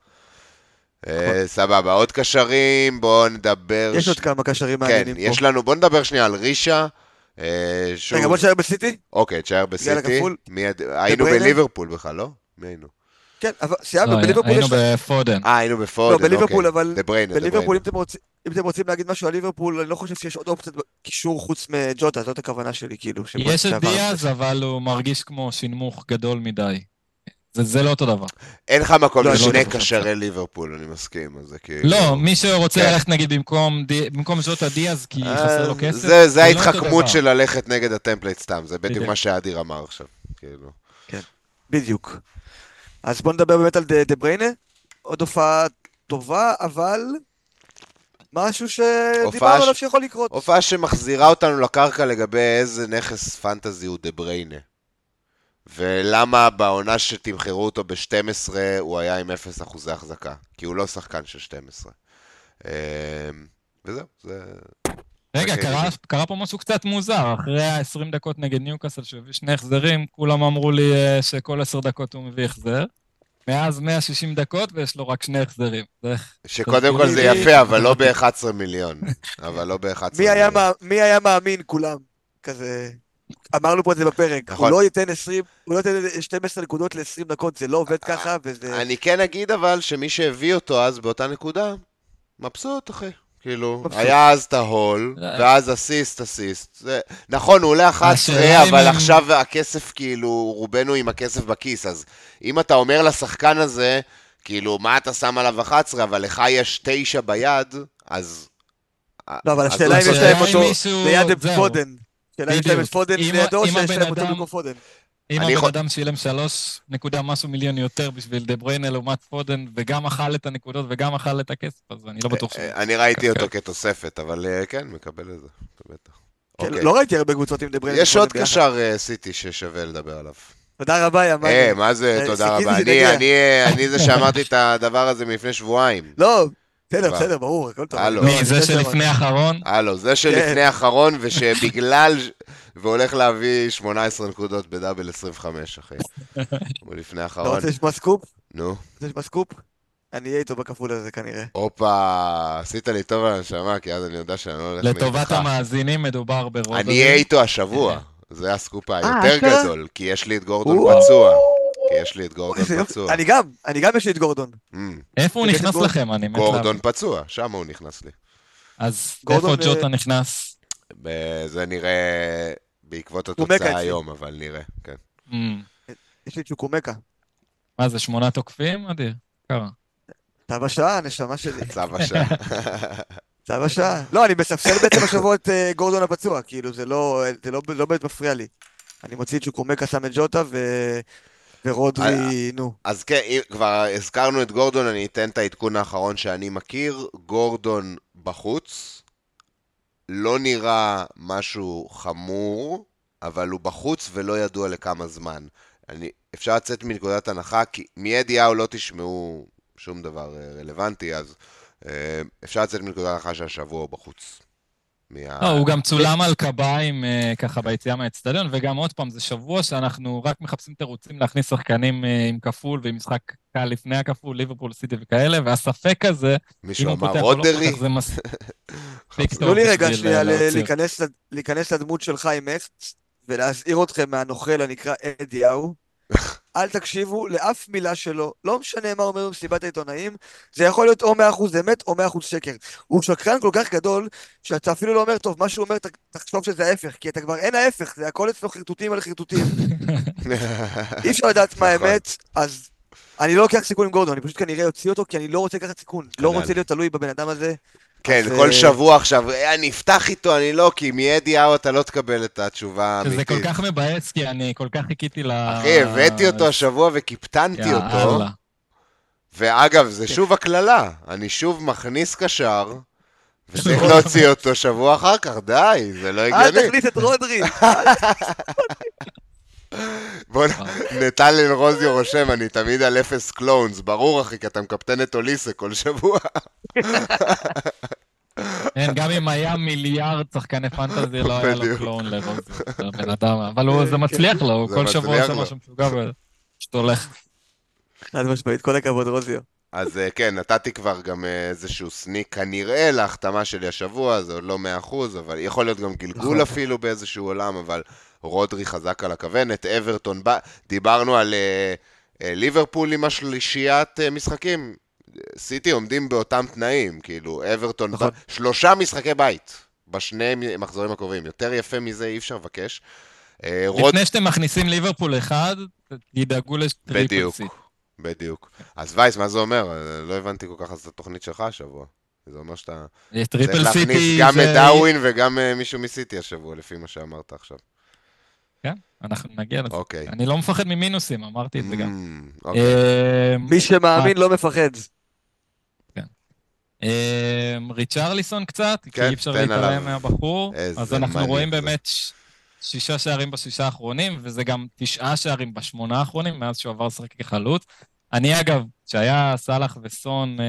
A: אה, סבבה, עוד קשרים, בואו נדבר...
C: יש עוד כמה קשרים
A: כן,
C: מעניינים
A: יש
C: פה.
A: לנו, בוא נדבר שנייה על רישה. אה,
C: רגע, בוא נשאר בסיטי?
A: אוקיי, תשאר בסיטי. היינו? בליברפול בכלל, לא? מי היינו?
C: כן, אבל סיימנו,
B: לא,
C: בליברפול
B: היינו. בפודן.
A: אה, היינו
C: לא,
A: בפודן,
C: בליברפול,
A: אוקיי.
C: אבל...
A: דה בריינה, דה
C: בליברפול. אם אתם רוצים- להגיד משהו על ליברפול, אני לא חושב שיש עוד אופציות קישור חוץ מג'וטה, זאת הכוונה שלי, כאילו.
B: יש את דיאז, אבל הוא מרגיש כמו שינמוך גדול מדי. זה- זה לא אותו דבר.
A: אין לך מקום
C: לא,
A: לשני
B: לא, לא.
A: קשרי ליברפול, אני מסכים, אז זה כאילו...
B: לא, מי שרוצה
A: כן.
B: ללכת נגיד במקום די- במקום ז'וטה דיאז, כי
A: אה,
B: חסר לו כסף,
A: זה, זה
B: לא
A: ההתחכמות
B: דבר.
A: של ללכת נגד ה template סתם, זה בדיוק. מה שאדיר אמר עכשיו. כאילו.
C: בדיוק. אז בוא נדבר באמת על דה דה בריינה. עוד הופעה טובה, אבל משהו שדיברנו
A: ש-
C: עליו שיכול לקרות.
A: הופעה שמחזירה אותנו לקרקע לגבי איזה נכס fantasy הוא דה בריינה. ולמה בעונה שתמכרו אותו ב-12 הוא היה עם 0 אחוזי החזקה. כי הוא לא שחקן של 12. אמ, וזהו, זה...
B: רגע, קרה. קרה פה משהו קצת מוזר. אחרי ה-20 דקות נגד ניוקאסל, שהוא הביא שני החזרים, כולם אמרו לי אה, שכל 10 דקות הוא מביא החזר. מאז 160 דקות ויש לו רק שני החזרים.
A: שקודם כל זה יפה, אבל לא ב-11 מיליון. אבל לא ב-11
C: מי היה,
A: מיליון.
C: מי היה מאמין כולם? כזה... אמרנו פה את זה בפרק.
A: נכון.
C: הוא לא ייתן 20, הוא לא ייתן 12 נקודות ל-20 דקות, זה לא עובד ככה, וזה...
A: אני כן אגיד אבל שמי שהביא אותו אז באותה נקודה, מבסוט אחי. כאילו,
C: מבסוט.
A: היה אז את ההול,
B: לא.
A: ואז אסיסט אסיסט. זה... נכון, הוא עולה 11,
B: השאלה אם
A: אבל
B: הם-
A: עכשיו הכסף, כאילו, רובנו עם הכסף בכיס, אז אם אתה אומר לשחקן הזה, כאילו, מה אתה שם עליו 11, אבל לך יש 9 ביד, אז...
C: לא, אבל השאלה אם יש. להם אותו
B: מישהו-
C: ליד השאלה אם יש להם את. פודן
B: אם-
C: לידו, שיש להם
B: הבן
C: אותו
B: אדם-
C: במקום פודן.
B: אם הבן
A: יכול-
B: אדם שילם 3 נקודה משהו מיליון יותר בשביל דה בריינה לעומת פודן, וגם אכל את הנקודות וגם אכל את הכסף, אז אני לא בטוח ש...
A: אה, אני ראיתי אותו כתוספת, אבל אה, כן, מקבל את זה, בטח.
C: כן,
A: אוקיי.
C: לא ראיתי הרבה קבוצות עם דברי...
A: יש עוד קשר אה, סיטי ששווה לדבר עליו.
C: תודה רבה, יא
A: אה,
C: מאני.
A: מה זה,
C: אה,
A: תודה רבה.
C: שתגיע.
A: אני, אני, אני זה שאמרתי את הדבר הזה מלפני שבועיים.
C: לא, בסדר. בסדר, ברור, הכל טוב.
A: הלו.
C: לא,
B: מי, זה שלפני. האחרון?
A: הלו, זה
C: כן.
A: שלפני האחרון, ושבגלל... והולך להביא 18 נקודות ב double 25, אחי. הוא לפני
C: אתה
A: האחרון.
C: רוצה לשמוע סקופ?
A: נו.
C: רוצה לשמוע סקופ? אני אהיה איתו בכפול הזה כנראה.
A: הופה, עשית לי טוב על הנשמה, כי אז אני יודע שאני לא הולך
B: לטובת
A: נגדך.
B: המאזינים מדובר ברוב...
A: אני אהיה איתו השבוע. זה הסקופ היותר
C: אה, אשכרה?
A: גדול, כי יש לי את גורדון. פצוע. כי יש לי את גורדון. פצוע.
C: אני גם, אני גם יש לי את גורדון.
A: אמ,
B: איפה הוא נכנס? לכם? אני מת
A: גורדון. פצוע, שם הוא נכנס לי.
B: אז איפה ג'וטה
C: אה,
B: נכנס?
A: זה נראה בעקבות התוצאה. היום, אבל נראה, כן.
B: אמ,
C: יש לי צ'וקומקה.
B: מה זה, שמונה תוקפים? אדיר. קרה.
C: צו השעה, נשמה שלי.
A: צו השעה.
C: צו השעה. לא, אני מספסל בעצם השבוע את אה, גורדון הפצוע, כאילו זה לא, זה לא, לא באמת מפריע לי. אני מוציא את צ'וקומקה, שם את ג'וטה ו... ורודרי, נו.
A: אז כן, כבר הזכרנו את גורדון, אני אתן את העדכון האחרון שאני מכיר. גורדון בחוץ, לא נראה משהו חמור, אבל הוא בחוץ ולא ידוע לכמה זמן. אני, אפשר לצאת מנקודת הנחה, כי מידיעהו לא תשמעו שום דבר אה, רלוונטי, אז אה, אפשר לצאת מנקודת הנחה שהשבוע הוא בחוץ. מה...
B: לא, הוא גם צולם על קביים אה, ככה ביציאה מהאצטדיון, וגם עוד פעם, זה שבוע שאנחנו רק מחפשים תירוצים להכניס שחקנים אה, עם כפול ועם משחק קל לפני הכפול, ליברפול, סיטי וכאלה, והספק הזה, אם
A: מישהו
B: הוא
A: אמר
B: פותח או לא
A: רודרי?
B: פותח, זה מספיק טוב
C: תנו לי רגע שנייה
B: אה,
C: לד- להיכנס לדמות של חיים אסט ולהזהיר אתכם מהנוכל הנקרא אדיהו. אל תקשיבו לאף מילה שלו, לא משנה מה אומר במסיבת העיתונאים, זה יכול להיות או 100% אמת או 100% שקר. הוא שקרן כל כך גדול, שאתה אפילו לא אומר, טוב, מה שהוא אומר, תחשוב שזה ההפך, כי אתה כבר אין ההפך, זה הכל אצלו חרטוטים על חרטוטים. אי אפשר לדעת מה
A: נכון.
C: האמת, אז אני לא לוקח סיכון עם גורדון, אני פשוט כנראה אוציא אותו, כי אני לא רוצה לקחת סיכון. לא
A: כנ"ל.
C: רוצה להיות תלוי בבן אדם הזה.
A: כן,
C: אז,
A: כל
C: אה,
A: שבוע עכשיו, "אה, אני אפתח איתו, אני לא, כי מידיעהו אתה לא תקבל את התשובה האמיתית.
B: שזה כל כך מבאס, כי אני כל כך חיכיתי ל...
A: אחי, הבאתי אותו השבוע וקיפטנתי אותו.
B: יאללה.
A: ואגב, זה שוב הקללה. אני שוב מכניס קשר, וצריך. להוציא אותו שבוע אחר כך, די, זה לא
C: אל
A: הגיוני.
C: תכניס את רודרי!
A: בוא, נ- נטל אלרוזיו רושם, אני תמיד על אפס קלונס, ברור אחי, כי אתה מקפטן את אוליסה כל שבוע.
B: כן, גם אם היה מיליארד שחקני פנטזי, לא היה לו. קלון לרוז, זה הבן אדם, אבל הוא- זה מצליח לו, הוא כל שבוע עושה
A: לו.
B: משהו משוגע ופשוט הולך.
C: חד משמעית, כל הכבוד רוזיו.
A: אז אה, כן, נתתי כבר גם אה, איזשהו סניק כנראה להחתמה שלי השבוע, זה עוד לא 100%, אבל יכול להיות גם גלגול
C: נכון.
A: אפילו באיזשהו עולם, אבל רודרי חזק על הכוונת, אברטון דיברנו על אה, אה, ליברפול עם השלישיית אה, משחקים, סיטי עומדים באותם תנאים, כאילו, אברטון,
C: נכון.
A: שלושה משחקי בית בשני מחזורים הקרובים, יותר יפה מזה אי אפשר לבקש. אה, רוד...
B: לפני שאתם מכניסים ליברפול אחד, תדאגו ל triple
A: בדיוק,
B: סיטי.
A: בדיוק. אז וייס, מה זה אומר? לא הבנתי כל כך אז את התוכנית שלך השבוע. זה אומר שאתה צריך להכניס
B: סיטי
A: גם
B: זה...
A: את דאווין וגם מישהו מסיטי השבוע, לפי מה שאמרת עכשיו.
B: כן, אנחנו נגיע לזה.
A: אוקיי.
B: אני לא מפחד ממינוסים, אמרתי את זה גם.
A: Mm, אוקיי.
B: אה,
C: מי שמאמין לא מפחד.
B: אה, ריצ'רליסון קצת, כי
A: כן,
B: אי אפשר להתעלם. מהבחור. אז אנחנו רואים
A: זה.
B: באמת ש- שישה שערים בשישה האחרונים, וזה גם תשעה שערים בשמונה האחרונים, מאז שהוא עבר לשחק כחלוץ. אני אגב, כשהיה סאלח וסון אה,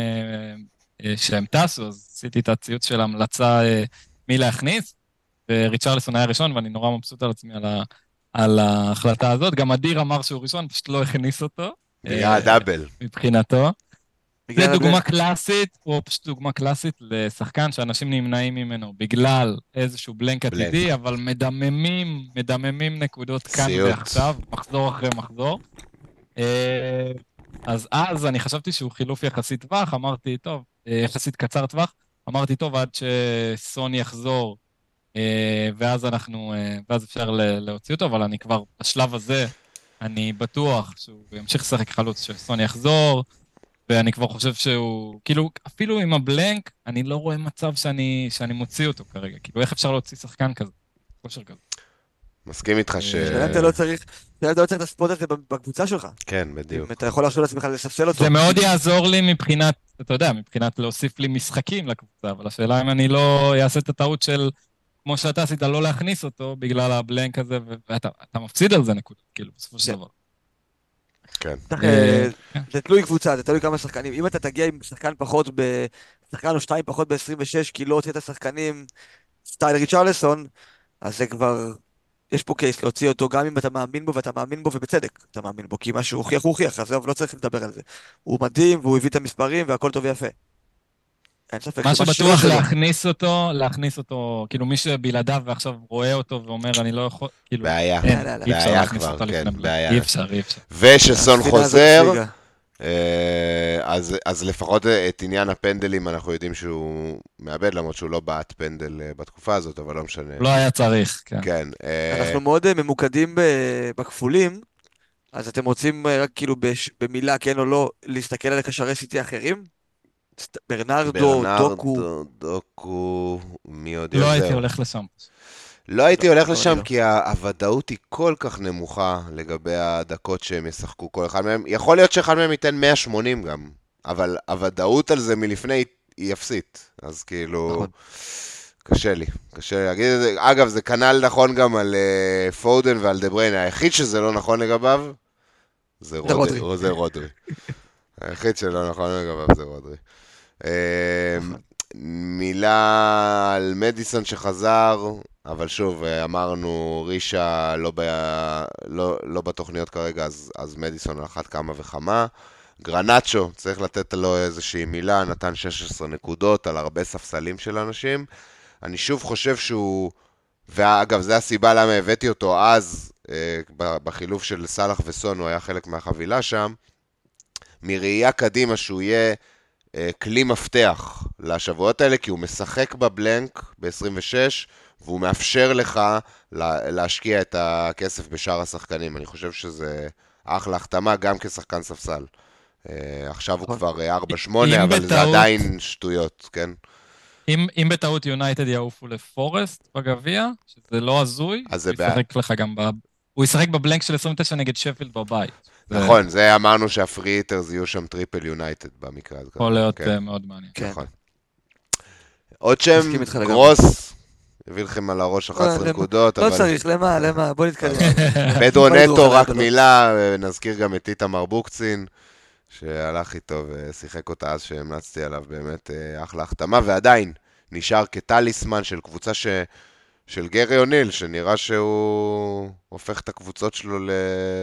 B: אה, שהם טסו, אז עשיתי את הציוץ של המלצה אה, מי להכניס, וריצ'רליסון היה ראשון, ואני נורא מבסוט על עצמי על, ה, על ההחלטה הזאת. גם אדיר אמר שהוא ראשון, פשוט לא הכניס אותו.
A: נהיה
B: אה,
A: דאבל.
B: מבחינתו. זה דוגמה. קלאסית, או פשוט דוגמה קלאסית לשחקן שאנשים נמנעים ממנו בגלל איזשהו בלנק. עתידי, אבל מדממים, מדממים נקודות כאן. ועכשיו, מחזור אחרי מחזור. אה, אז אז אני חשבתי שהוא חילוף יחסית טווח, אמרתי, טוב, אה, יחסית קצר טווח, אמרתי, טוב, עד שסון יחזור, ואז אנחנו, אה, ואז אפשר ל- להוציא אותו, אבל אני כבר, בשלב הזה, אני בטוח שהוא ימשיך לשחק חלוץ, שסון יחזור, ואני כבר חושב שהוא, כאילו, אפילו עם הבלנק, אני לא רואה מצב שאני, שאני מוציא אותו כרגע. כאילו, איך אפשר להוציא שחקן כזה? כושר כזה.
A: מסכים איתך ש...
C: אם אתה לא צריך, אתה לא צריך את הספוט הזה בקבוצה שלך.
A: כן, בדיוק.
C: אתה יכול להרשות לעצמך לספסל אותו.
B: זה מאוד יעזור לי מבחינת, אתה יודע, מבחינת להוסיף לי משחקים לקבוצה, אבל השאלה אם אני לא אעשה את הטעות של, כמו שאתה עשית, לא להכניס אותו בגלל הבלנק הזה, ואתה אתה מפסיד על זה נקודה, כאילו, בסופו של. דבר.
A: כן.
B: אה,
C: אה, זה תלוי קבוצה, זה תלוי כמה שחקנים. אם אתה תגיע עם שחקן פחות ב... שחקן או שתיים פחות ב-26, כי לא הוצאת שחקנים סטייל ריצ'רלסון, אז זה כבר... יש פה קייס להוציא אותו גם אם אתה מאמין בו ואתה מאמין בו ובצדק אתה מאמין בו כי מה שהוא הוכיח הוא הוכיח אז זהו, לא צריך לדבר על זה. הוא מדהים והוא הביא את המספרים והכל טוב ויפה. אין ספק
B: מה שבטוח להכניס אותו, להכניס אותו, כאילו מי שבלעדיו ועכשיו רואה אותו ואומר, אני לא יכול, כאילו,
A: בעיה.
B: אין,
C: לא, לא, לא.
B: אי אפשר
A: בעיה
B: להכניס
A: כבר,
B: אותו
A: כן. בעיה.
B: אי אפשר, אי אפשר.
C: הזאת
A: חוזר. אה, אז, אז לפחות את עניין הפנדלים אנחנו יודעים שהוא מאבד, למרות שהוא לא בעט פנדל אה, בתקופה הזאת, אבל לא משנה.
B: לא היה צריך, כן.
A: כן. אה,
C: אנחנו מאוד אה, ממוקדים בכפולים, אז אתם רוצים אה, רק כאילו במילה כן או לא להסתכל על הקשרי סיטי האחרים? ברנרדו, דוקו,
A: ברנרדו, דוקו, מי עוד
B: לא
A: יודע?
B: הייתי הולך לשם.
A: לא הייתי
C: לא,
A: הולך
C: לא,
A: לשם
C: לא.
A: כי הוודאות היא כל כך נמוכה לגבי הדקות שהם ישחקו כל אחד מהם. יכול להיות שאחד מהם ייתן 180 גם, אבל הוודאות על זה מלפני היא אפסית. אז כאילו,
C: נכון.
A: קשה לי, קשה לי להגיד את זה. אגב, זה כנ"ל נכון גם על אה, פודן ועל דה בריין. היחיד שזה לא נכון לגביו, זה רודרי.
C: רודרי.
A: זה רודרי. היחיד שלא נכון לגביו זה רודרי. אה,
C: נכון.
A: מילה על מדיסון שחזר, אבל שוב, אה, אמרנו, רישה לא, ב... לא, לא בתוכניות כרגע, אז, אז מדיסון על אחת כמה וכמה. גרנצ'ו, צריך לתת לו איזושהי מילה, נתן 16 נקודות על הרבה ספסלים של אנשים. אני שוב חושב שהוא, ואגב, זו הסיבה למה הבאתי אותו אז, אה, בחילוף של סאלח וסון, הוא היה חלק מהחבילה שם. מראייה קדימה שהוא יהיה כלי מפתח לשבועות האלה, כי הוא משחק בבלנק ב-26, והוא מאפשר לך לה, להשקיע את הכסף בשאר השחקנים. אני חושב שזה אחלה החתמה, גם כשחקן ספסל. אה, עכשיו הוא
C: נכון.
A: כבר אה, 4-8,
B: אם
A: אבל זה
B: בטעות-
A: עדיין שטויות, כן?
B: אם, אם בטעות יונייטד יעופו לפורסט בגביע, שזה לא הזוי,
A: אז זה
B: הוא. ישחק לך גם ב... הוא ישחק ב blank של 29 נגד שפילד בבית.
A: נכון, זה אמרנו שה free hitters יהיו שם triple יונייטד במקרה הזה.
B: יכול להיות
A: כן,
B: אה, מאוד מעניין.
C: כן.
A: נכון. עוד שם. גרוס, הביא לכם על הראש 11
C: למה-
A: נקודות,
C: לא צריך, למה, למה, בוא נתקדם.
A: פדרו
C: לא
A: נטו, רק. מילה, נזכיר גם את איתמר בוקצין, שהלך איתו ושיחק אותה אז שהמלצתי עליו, באמת אה, אחלה החתמה, ועדיין נשאר כטליסמן של קבוצה ש... של גרי אוניל, שנראה שהוא הופך את הקבוצות שלו ל...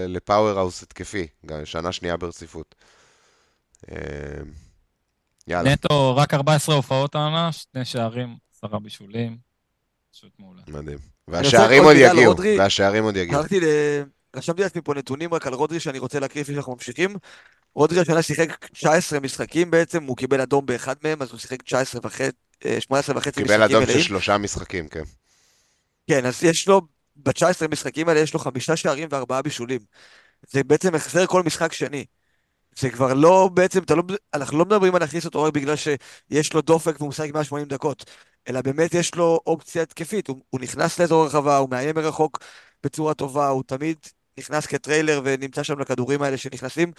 A: לפאוור האוס התקפי, גם שנה שנייה ברציפות. אה, יאללה,
B: נטו, רק 14 הופעות העונה, שני שערים, עשרה בישולים. פשוט מעולה.
A: מדהים. והשערים
C: עוד
A: יגיעו. והשערים עוד יגיעו.
C: רשמתי לעצמי פה נתונים רק על רודרי שאני רוצה להקריא לפני שאנחנו ממשיכים. רודרי השנה שיחק 19 משחקים בעצם, הוא קיבל אדום באחד מהם, אז הוא שיחק 19 וחצי, 18 וחצי משחקים
A: קיבל
C: מלאים.
A: אדום של שלושה משחקים, כן.
C: כן, אז יש לו, ב-19 משחקים האלה יש לו חמישה שערים וארבעה בישולים. זה בעצם החזר כל משחק שני. זה כבר לא, בעצם, לא, אנחנו לא מדברים על להכניס אותו רק בגלל שיש לו דופק והוא משחק 180 דקות, אלא באמת יש לו אופציה התקפית. הוא, הוא נכנס לאזור הרחבה, הוא מאיים מרחוק בצורה טובה, הוא תמיד נכנס כטריילר ונמצא שם לכדורים האלה שנכנסים.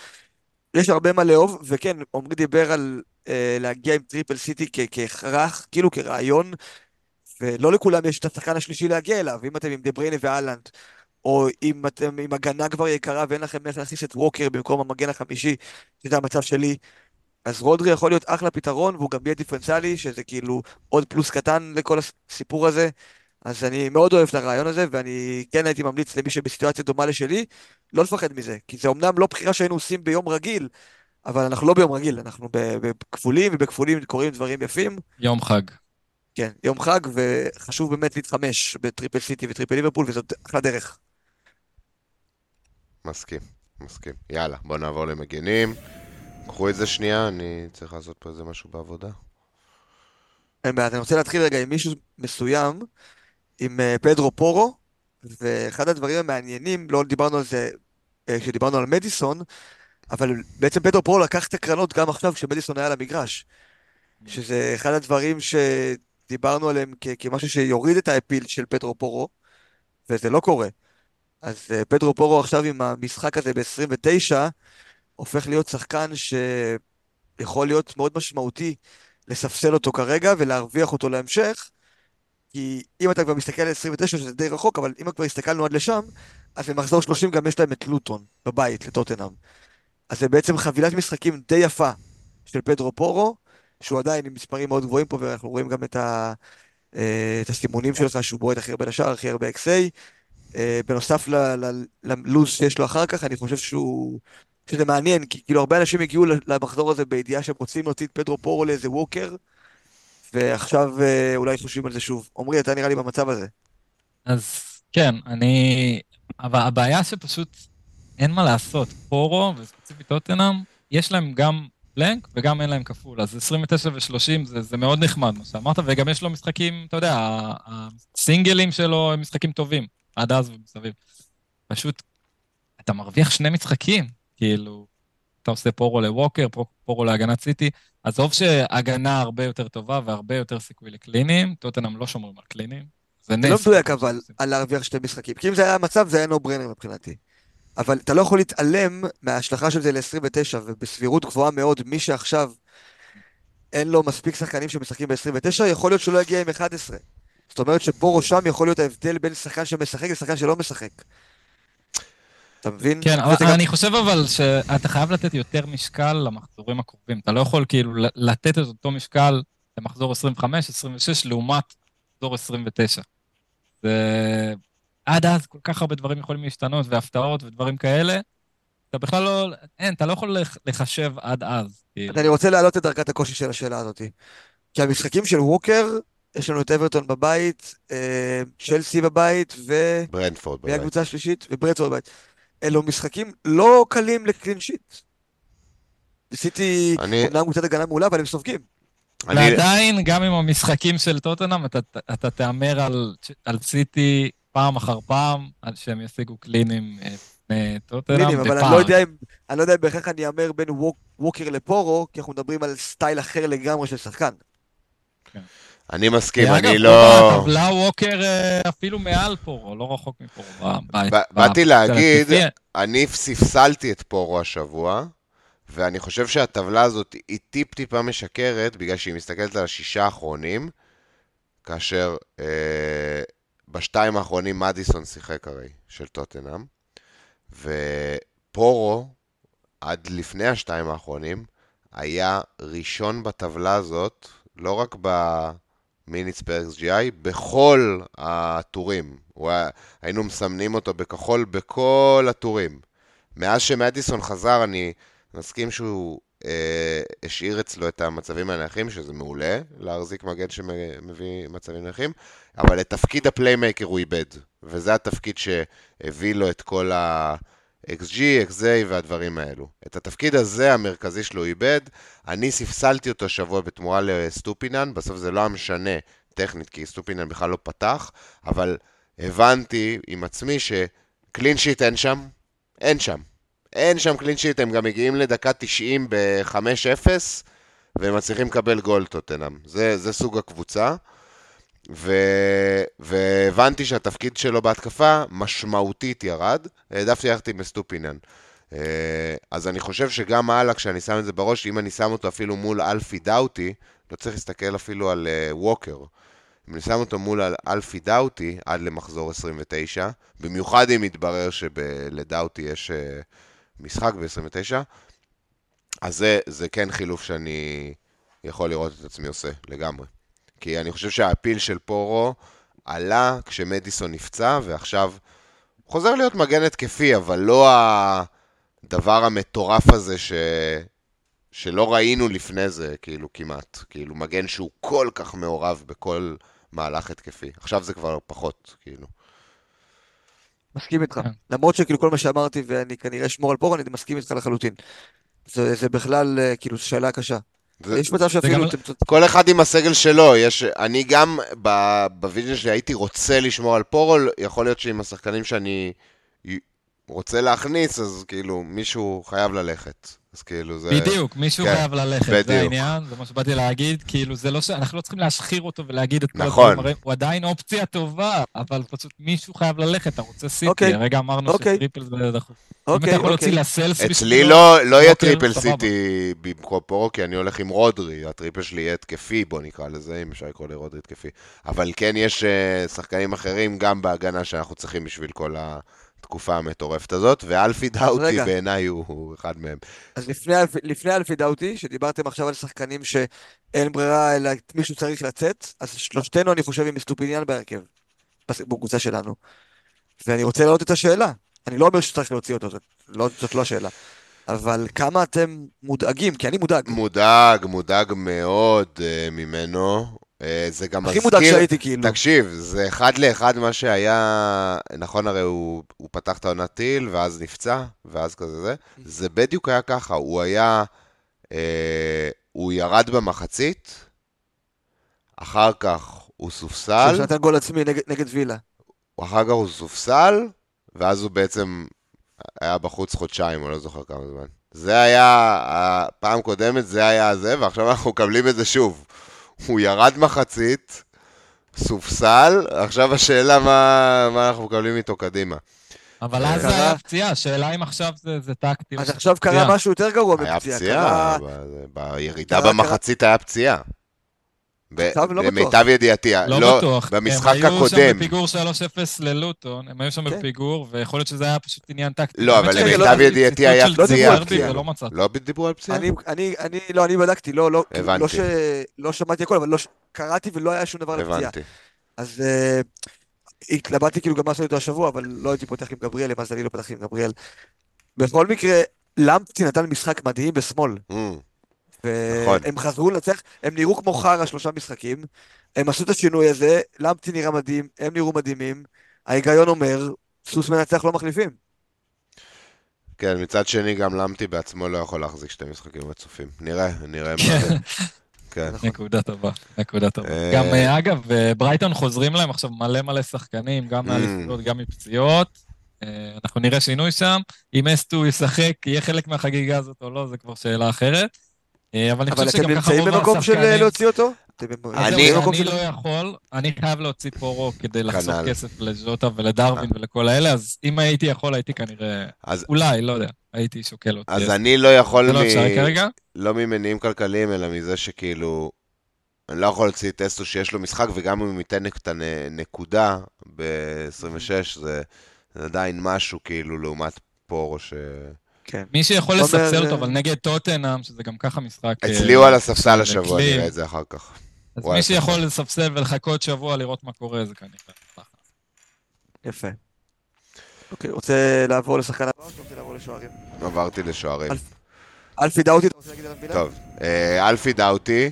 C: יש הרבה מה לאהוב, וכן, עמרי דיבר על אה, להגיע עם triple סיטי כהכרח, כאילו כרעיון, ולא לכולם יש את השחקן השלישי להגיע אליו. אם אתם עם דה בריינה והאלנד, או אם אתם עם הגנה כבר יקרה ואין לכם איך להכניס את ווקר במקום המגן החמישי, שזה המצב שלי, אז רודרי יכול להיות אחלה פתרון, והוא גם יהיה דיפרנציאלי, שזה כאילו עוד פלוס קטן לכל הסיפור הזה. אז אני מאוד אוהב את הרעיון הזה, ואני כן הייתי ממליץ למי שבסיטואציה דומה לשלי, לא לפחד מזה. כי זה אמנם לא בחירה שהיינו עושים ביום רגיל, אבל אנחנו לא ביום רגיל, אנחנו בכפולים, ובכפולים קורים דברים יפים.
B: יום חג.
C: כן, יום חג, וחשוב באמת להתחמש ב triple סיטי ו triple ליברפול, וזאת אחלה דרך.
A: מסכים, מסכים. יאללה, בוא נעבור למגינים. קחו את זה שנייה, אני צריך לעשות פה איזה משהו בעבודה.
C: אין בעיה, אני רוצה להתחיל רגע עם מישהו מסוים, עם אה, פדרו פורו, ואחד הדברים המעניינים, לא דיברנו על זה אה, כשדיברנו על מדיסון, אבל בעצם פדרו פורו לקח את הקרנות גם עכשיו כשמדיסון היה על המגרש, שזה אחד הדברים שדיברנו עליהם כ- כמשהו שיוריד את האפיל של פדרו פורו, וזה לא קורה. אז אה, פדרו פורו עכשיו עם המשחק הזה ב-29, הופך להיות שחקן שיכול להיות מאוד משמעותי לספסל אותו כרגע ולהרוויח אותו להמשך. כי אם אתה כבר מסתכל על 29, שזה די רחוק, אבל אם כבר הסתכלנו עד לשם, אז במחזור 30 גם יש להם את לוטון בבית, לטוטנאם. אז זה בעצם חבילת משחקים די יפה של פדרו פורו, שהוא עדיין עם מספרים מאוד גבוהים פה, ואנחנו רואים גם את, ה, אה, את הסימונים שלך, שהוא בועט הכי הרבה לשער, הכי הרבה XA. אה, בנוסף ללו"ז שיש לו אחר כך, אני חושב שהוא... שזה מעניין, כי כאילו הרבה אנשים הגיעו למחזור הזה בידיעה שהם רוצים להוציא את פדרו פורו לאיזה ווקר, ועכשיו אה, אולי חושבים על זה שוב. עמרי, אתה נראה לי במצב הזה.
B: אז כן, אני... אבל הבעיה שפשוט אין מה לעשות. פורו, וספציפית טוטנאם, יש להם גם בלנק וגם אין להם כפול. אז 29 ו-30 זה, זה מאוד נחמד, מה שאמרת, וגם יש לו משחקים, אתה יודע, הסינגלים שלו הם משחקים טובים, עד אז ומסביב. פשוט, אתה מרוויח שני משחקים, כאילו, אתה עושה פורו לווקר, פור- פורו להגנת סיטי. עזוב שהגנה הרבה יותר טובה והרבה יותר סיכוי לקליניים, טוטנאם לא שומרים על קליניים. זה
C: לא
B: נס.
C: מדויק אבל, על להרוויח שתי משחקים. כי אם זה היה המצב, זה היה נו ברנר מבחינתי. אבל אתה לא יכול להתעלם מההשלכה של זה ל-29, ובסבירות גבוהה מאוד, מי שעכשיו אין לו מספיק שחקנים שמשחקים ב-29, יכול להיות שהוא לא יגיע עם 11. זאת אומרת שפה ראשם יכול להיות ההבדל בין שחקן שמשחק לשחקן שלא משחק. אתה מבין?
B: כן,
C: וזה
B: אבל
C: גם-
B: אני חושב אבל שאתה חייב לתת יותר משקל למחזורים הקרובים. אתה לא יכול כאילו לתת את אותו משקל למחזור 25, 26, לעומת מחזור 29. זה... עד אז כל כך הרבה דברים יכולים להשתנות, והפתעות ודברים כאלה. אתה בכלל לא... אין, אתה לא יכול לח- לחשב עד אז. כאילו.
C: אז אני רוצה להעלות את דרגת הקושי של השאלה הזאת. כי המשחקים של ווקר, יש לנו את אברטון בבית, אה, צ'לסי בבית, ו...
A: ברנדפורד
C: מי
A: בבית.
C: הקבוצה השלישית? וברצור בבית. אלו משחקים לא קלים לקלין שיט. סיטי
A: אני-
C: אומנם קבוצת הגנה מעולה, אבל הם סופגים.
A: אני-
B: ועדיין, גם עם המשחקים של טוטנאם, אתה, אתה תהמר על, על סיטי פעם אחר פעם, על שהם ישיגו קלינים אה, לפני טוטנאם,
C: קלינים, אבל אני. לא יודע אם, אני לא יודע אם בהכרח אני אאמר בין ווק, ווקר לפורו, כי אנחנו מדברים על סטייל אחר לגמרי של שחקן.
A: אני מסכים,
B: אגב,
A: אני לא...
B: בטבלה ווקר אה, אפילו מעל פורו, לא רחוק מפורו.
A: באתי להגיד,
B: לפי-
A: אני ספסלתי את פורו השבוע, ואני חושב שהטבלה הזאת היא טיפ-טיפה משקרת, בגלל שהיא מסתכלת על השישה האחרונים, כאשר אה, בשתיים האחרונים מדיסון שיחק הרי, של טוטנאם, ופורו, עד לפני השתיים האחרונים, היה ראשון בטבלה הזאת, לא רק במיניץ פר XGI, בכל הטורים. היה, היינו מסמנים אותו בכחול בכל הטורים. מאז שמדיסון חזר, אני מסכים שהוא השאיר אצלו את המצבים הנייחים, שזה מעולה, להחזיק מגן שמביא מצבים נייחים, אבל את תפקיד ה playmaker הוא איבד, וזה התפקיד שהביא לו את כל ה-XG, XA והדברים האלו. את התפקיד הזה, המרכזי שלו, איבד. אני ספסלתי אותו השבוע בתמורה לסטופינן, בסוף זה לא היה משנה טכנית, כי סטופינן בכלל לא פתח, אבל הבנתי עם עצמי ש clean sheet אין שם, אין שם. אין שם clean sheet, הם גם מגיעים לדקה 90 ב-5-0, והם מצליחים לקבל גול טוטנאם. זה, זה סוג הקבוצה. ו... והבנתי שהתפקיד שלו בהתקפה משמעותית ירד, העדפתי ללכת עם סטופינן. אה, אז אני חושב שגם הלאה, כשאני שם את זה בראש, אם אני שם אותו אפילו מול אלפי דאוטי, לא צריך להסתכל אפילו על uh, ווקר. אם אני שם אותו מול אלפי דאוטי עד למחזור 29, במיוחד אם יתברר שלדאוטי יש uh, משחק ב-29, אז זה, זה כן חילוף שאני יכול לראות את עצמי עושה, לגמרי. כי אני חושב שהאפיל של פורו עלה כשמדיסון נפצע, ועכשיו חוזר להיות מגן התקפי, אבל לא הדבר המטורף הזה ש... שלא ראינו לפני זה, כאילו, כמעט. כאילו, מגן שהוא כל כך מעורב בכל מהלך התקפי. עכשיו זה כבר פחות, כאילו.
C: מסכים איתך. כן. למרות שכאילו כל מה שאמרתי, ואני כנראה אשמור על פורו, אני מסכים איתך לחלוטין. זה, זה בכלל, אה, כאילו, שאלה קשה. זה, יש מצב שאפילו...
A: גם... כל אחד עם הסגל שלו, יש... אני גם ב vision שלי הייתי רוצה לשמור על פורו, יכול להיות שעם השחקנים שאני רוצה להכניס, אז כאילו, מישהו חייב ללכת. אז כאילו זה...
B: בדיוק, מישהו כן, חייב ללכת, בדיוק. זה העניין, זה מה שבאתי להגיד, כאילו זה לא ש... אנחנו לא צריכים להשחיר אותו ולהגיד את כל
A: נכון. הדברים,
B: הוא עדיין אופציה טובה, אבל פשוט מישהו חייב ללכת, אתה רוצה סיטי, אוקיי. הרגע אמרנו אוקיי. ש triple זה דחוף. אוקיי, אם אתה יכול להוציא אוקיי. לסלס
A: בשבילו... אצלי לא, לא יהיה triple סיטי במקום פורו, כי אני הולך עם רודרי, ה triple שלי יהיה התקפי, בוא נקרא לזה, אם אפשר לקרוא לרודרי התקפי. אבל כן יש אה, שחקנים אחרים גם בהגנה שאנחנו צריכים בשביל כל ה... התקופה המטורפת הזאת, ואלפי דאוטי בעיניי הוא, הוא אחד מהם.
C: אז לפני, לפני אלפי דאוטי, שדיברתם עכשיו על שחקנים שאין ברירה אלא מישהו צריך לצאת, אז שלושתנו אני חושב עם סטופיניאן בהרכב, בקבוצה שלנו. ואני רוצה להעלות את השאלה. אני לא אומר שצריך להוציא אותו, זאת לא, זאת לא השאלה. אבל כמה אתם מודאגים? כי אני מודאג.
A: מודאג, מודאג מאוד אה, ממנו. אה, זה גם
C: מזכיר... הכי מודאג שהייתי כאילו.
A: תקשיב, זה אחד לאחד מה שהיה... נכון, הרי הוא, הוא פתח את העונת טיל, ואז נפצע, ואז כזה זה. זה בדיוק היה ככה, הוא היה... אה, הוא ירד במחצית, אחר כך הוא סופסל.
C: שנתן גול עצמי נגד, נגד וילה.
A: אחר כך הוא סופסל, ואז הוא בעצם היה בחוץ חודשיים, אני לא זוכר כמה זמן. זה היה, הפעם קודמת זה היה זה, ועכשיו אנחנו מקבלים את זה שוב. הוא ירד מחצית, סופסל, עכשיו השאלה מה, מה אנחנו מקבלים איתו קדימה.
B: אבל אז זה היה פציעה, השאלה אם עכשיו זה, זה טקטי.
C: אז עכשיו קרה משהו יותר גרוע
A: בפציעה. היה פציעה, בירידה במחצית היה פציעה.
C: לא
A: למיטב ידיעתי,
B: לא, לא בטוח.
A: במשחק הקודם.
B: הם היו שם בפיגור 3-0 ללוטון, הם היו שם כן. בפיגור, ויכול להיות שזה היה פשוט עניין טקטי.
A: לא, אבל למיטב ידיעתי היה פציעה. לא דיברו על פציעה?
C: אני, לא, אני בדקתי, לא, לא, לא שמעתי הכל, אבל קראתי ולא היה שום דבר לפציעה. הבנתי. אז אה, התלבטתי כאילו גם מה עשיתי אותו השבוע, אבל לא הייתי פותח עם גבריאל, למזלי לא פתחתי עם גבריאל. בכל מקרה, למפטי נתן משחק מדהים בשמאל. Mm. והם נכון. חזרו לנצח, הם נראו כמו חרא שלושה משחקים, הם עשו את השינוי הזה, למפטי נראה מדהים, הם נראו מדהימים, ההיגיון אומר, סוס מנצח לא מחליפים.
A: כן, מצד שני גם למפטי בעצמו לא יכול להחזיק שתי משחקים רצופים. נראה, נראה מה...
B: כן. נקודה טובה, נקודה טובה. אה, גם, אה, אגב, אה, ברייטון חוזרים להם עכשיו מלא מלא שחקנים, גם מהליפויות, mm. גם מפציעות. אנחנו נראה שינוי שם. אם אסטו ישחק, יהיה חלק מהחגיגה הזאת או לא, זה כבר שאלה אחרת. אה, אבל אני חושב שגם ככה
C: רוב השחקנים... אבל אתם נמצאים במקום של אה, להוציא אותו?
B: אני לא יכול, אני חייב להוציא פורו כדי לחסוך כסף לז'וטה ולדרווין אה. ולכל האלה, אז אם הייתי יכול, הייתי כנראה... אולי, לא יודע, הייתי שוקל אותי.
A: אז אני לא יכול... לא מ... לא ממניעים כלכליים, אלא מזה שכאילו... אני לא יכול להוציא את אסטו שיש לו משחק, וגם אם הוא ייתן את הנקודה ב-26, זה עדיין משהו כאילו לעומת פורו ש...
B: כן. מי שיכול לספסל אותו, אבל נגד טוטנאם, שזה גם ככה משחק...
A: אצלי הוא על הספסל השבוע, נראה את זה אחר כך.
B: אז מי שיכול לספסל ולחכות שבוע לראות מה קורה, זה כנראה.
C: יפה. אוקיי, רוצה לעבור לשחקן הבא או שאתה רוצה לעבור לשוערים?
A: עברתי לשוערים.
C: אלפי דאוטי, אתה רוצה להגיד עליו מילה?
A: טוב, אה, אלפי דאוטי,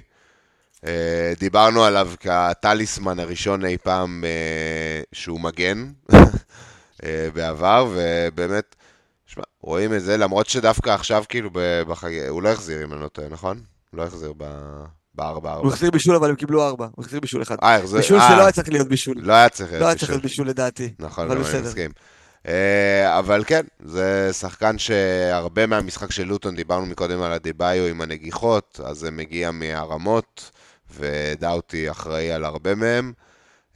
A: אה, דיברנו עליו כטליסמן הראשון אי פעם אה, שהוא מגן אה, בעבר, ובאמת, שמע, רואים את זה, למרות שדווקא עכשיו כאילו בחג... הוא לא החזיר אם אני לא טועה, נכון? הוא לא החזיר ב- בארבע
C: הוא
A: ארבע.
C: החזיר בישול, אבל הם קיבלו ארבע. הוא החזיר בישול אחד.
A: אה, החזיר...
C: בישול
A: אה,
C: שלא היה צריך להיות בישול.
A: לא היה צריך
C: לא היה
A: להיות
C: צריך
A: בישול.
C: להיות בישול לדעתי.
A: נכון,
C: אבל
A: גם אני
C: בסדר.
A: מסכים. אה, אבל כן, זה שחקן שהרבה מהמשחק של לוטון, דיברנו מקודם על הדיבאיו עם הנגיחות, אז זה מגיע מהרמות, ודאוטי אחראי על הרבה מהם,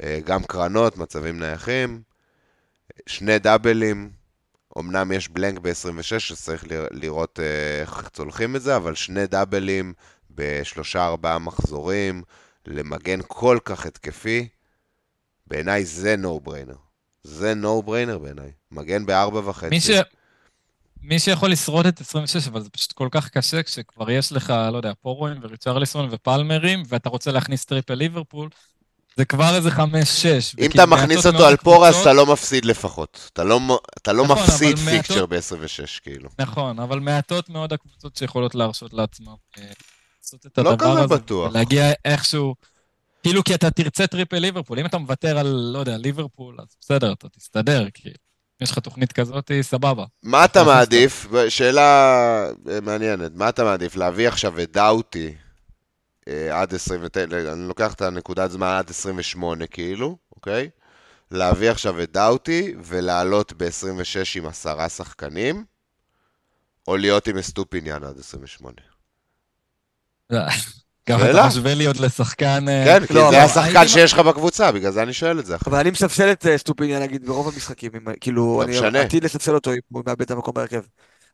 A: אה, גם קרנות, מצבים נייחים, שני דאבלים, אמנם יש בלנק ב-26, אז צריך ל- לראות אה, איך צולחים את זה, אבל שני דאבלים בשלושה ארבעה מחזורים, למגן כל כך התקפי, בעיניי זה no brainer. זה no brainer בעיניי. מגן בארבע וחצי.
B: מי ש... מי שיכול לשרוד את 26, אבל זה פשוט כל כך קשה, כשכבר יש לך, לא יודע, פורואים וריצ'רליסון ופלמרים, ואתה רוצה להכניס triple ליברפול, זה כבר איזה 5-6.
A: אם אתה מכניס אותו על פורו, אז אתה לא מפסיד לפחות. אתה לא, אתה לא
B: נכון,
A: מפסיד fixture
B: מעטות-
A: ב-26, כאילו.
B: נכון, אבל מעטות מאוד הקבוצות שיכולות להרשות לעצמם אה, לעשות את
A: לא
B: הדבר
A: כזה
B: הזה.
A: בטוח.
B: להגיע איכשהו, כאילו כי אתה תרצה triple ליברפול, אם אתה מוותר על, לא יודע, ליברפול, אז בסדר, אתה תסתדר, כי אם יש לך תוכנית כזאת, סבבה.
A: מה אתה
B: להכניס
A: מעדיף? שאלה אה, מעניינת. מה אתה מעדיף? להביא עכשיו את דאוטי עד 29, אני לוקח את הנקודת זמן עד 28 כאילו, אוקיי? להביא עכשיו את דאוטי ולעלות ב-26 עם עשרה שחקנים, או להיות עם אסטופיניאן עד 28.
B: גם
A: שאלה.
B: אתה משווה לי עוד לשחקן... אה,
A: כן, כי
C: לא,
A: זה
C: אבל
A: השחקן שיש לך בקבוצה, בגלל זה אני שואל את זה.
C: אבל אני מספסל את אה, סטופיניה נגיד ברוב המשחקים, כאילו,
A: לא
C: אני. עתיד לספסל אותו אם הוא מאבד את המקום בהרכב.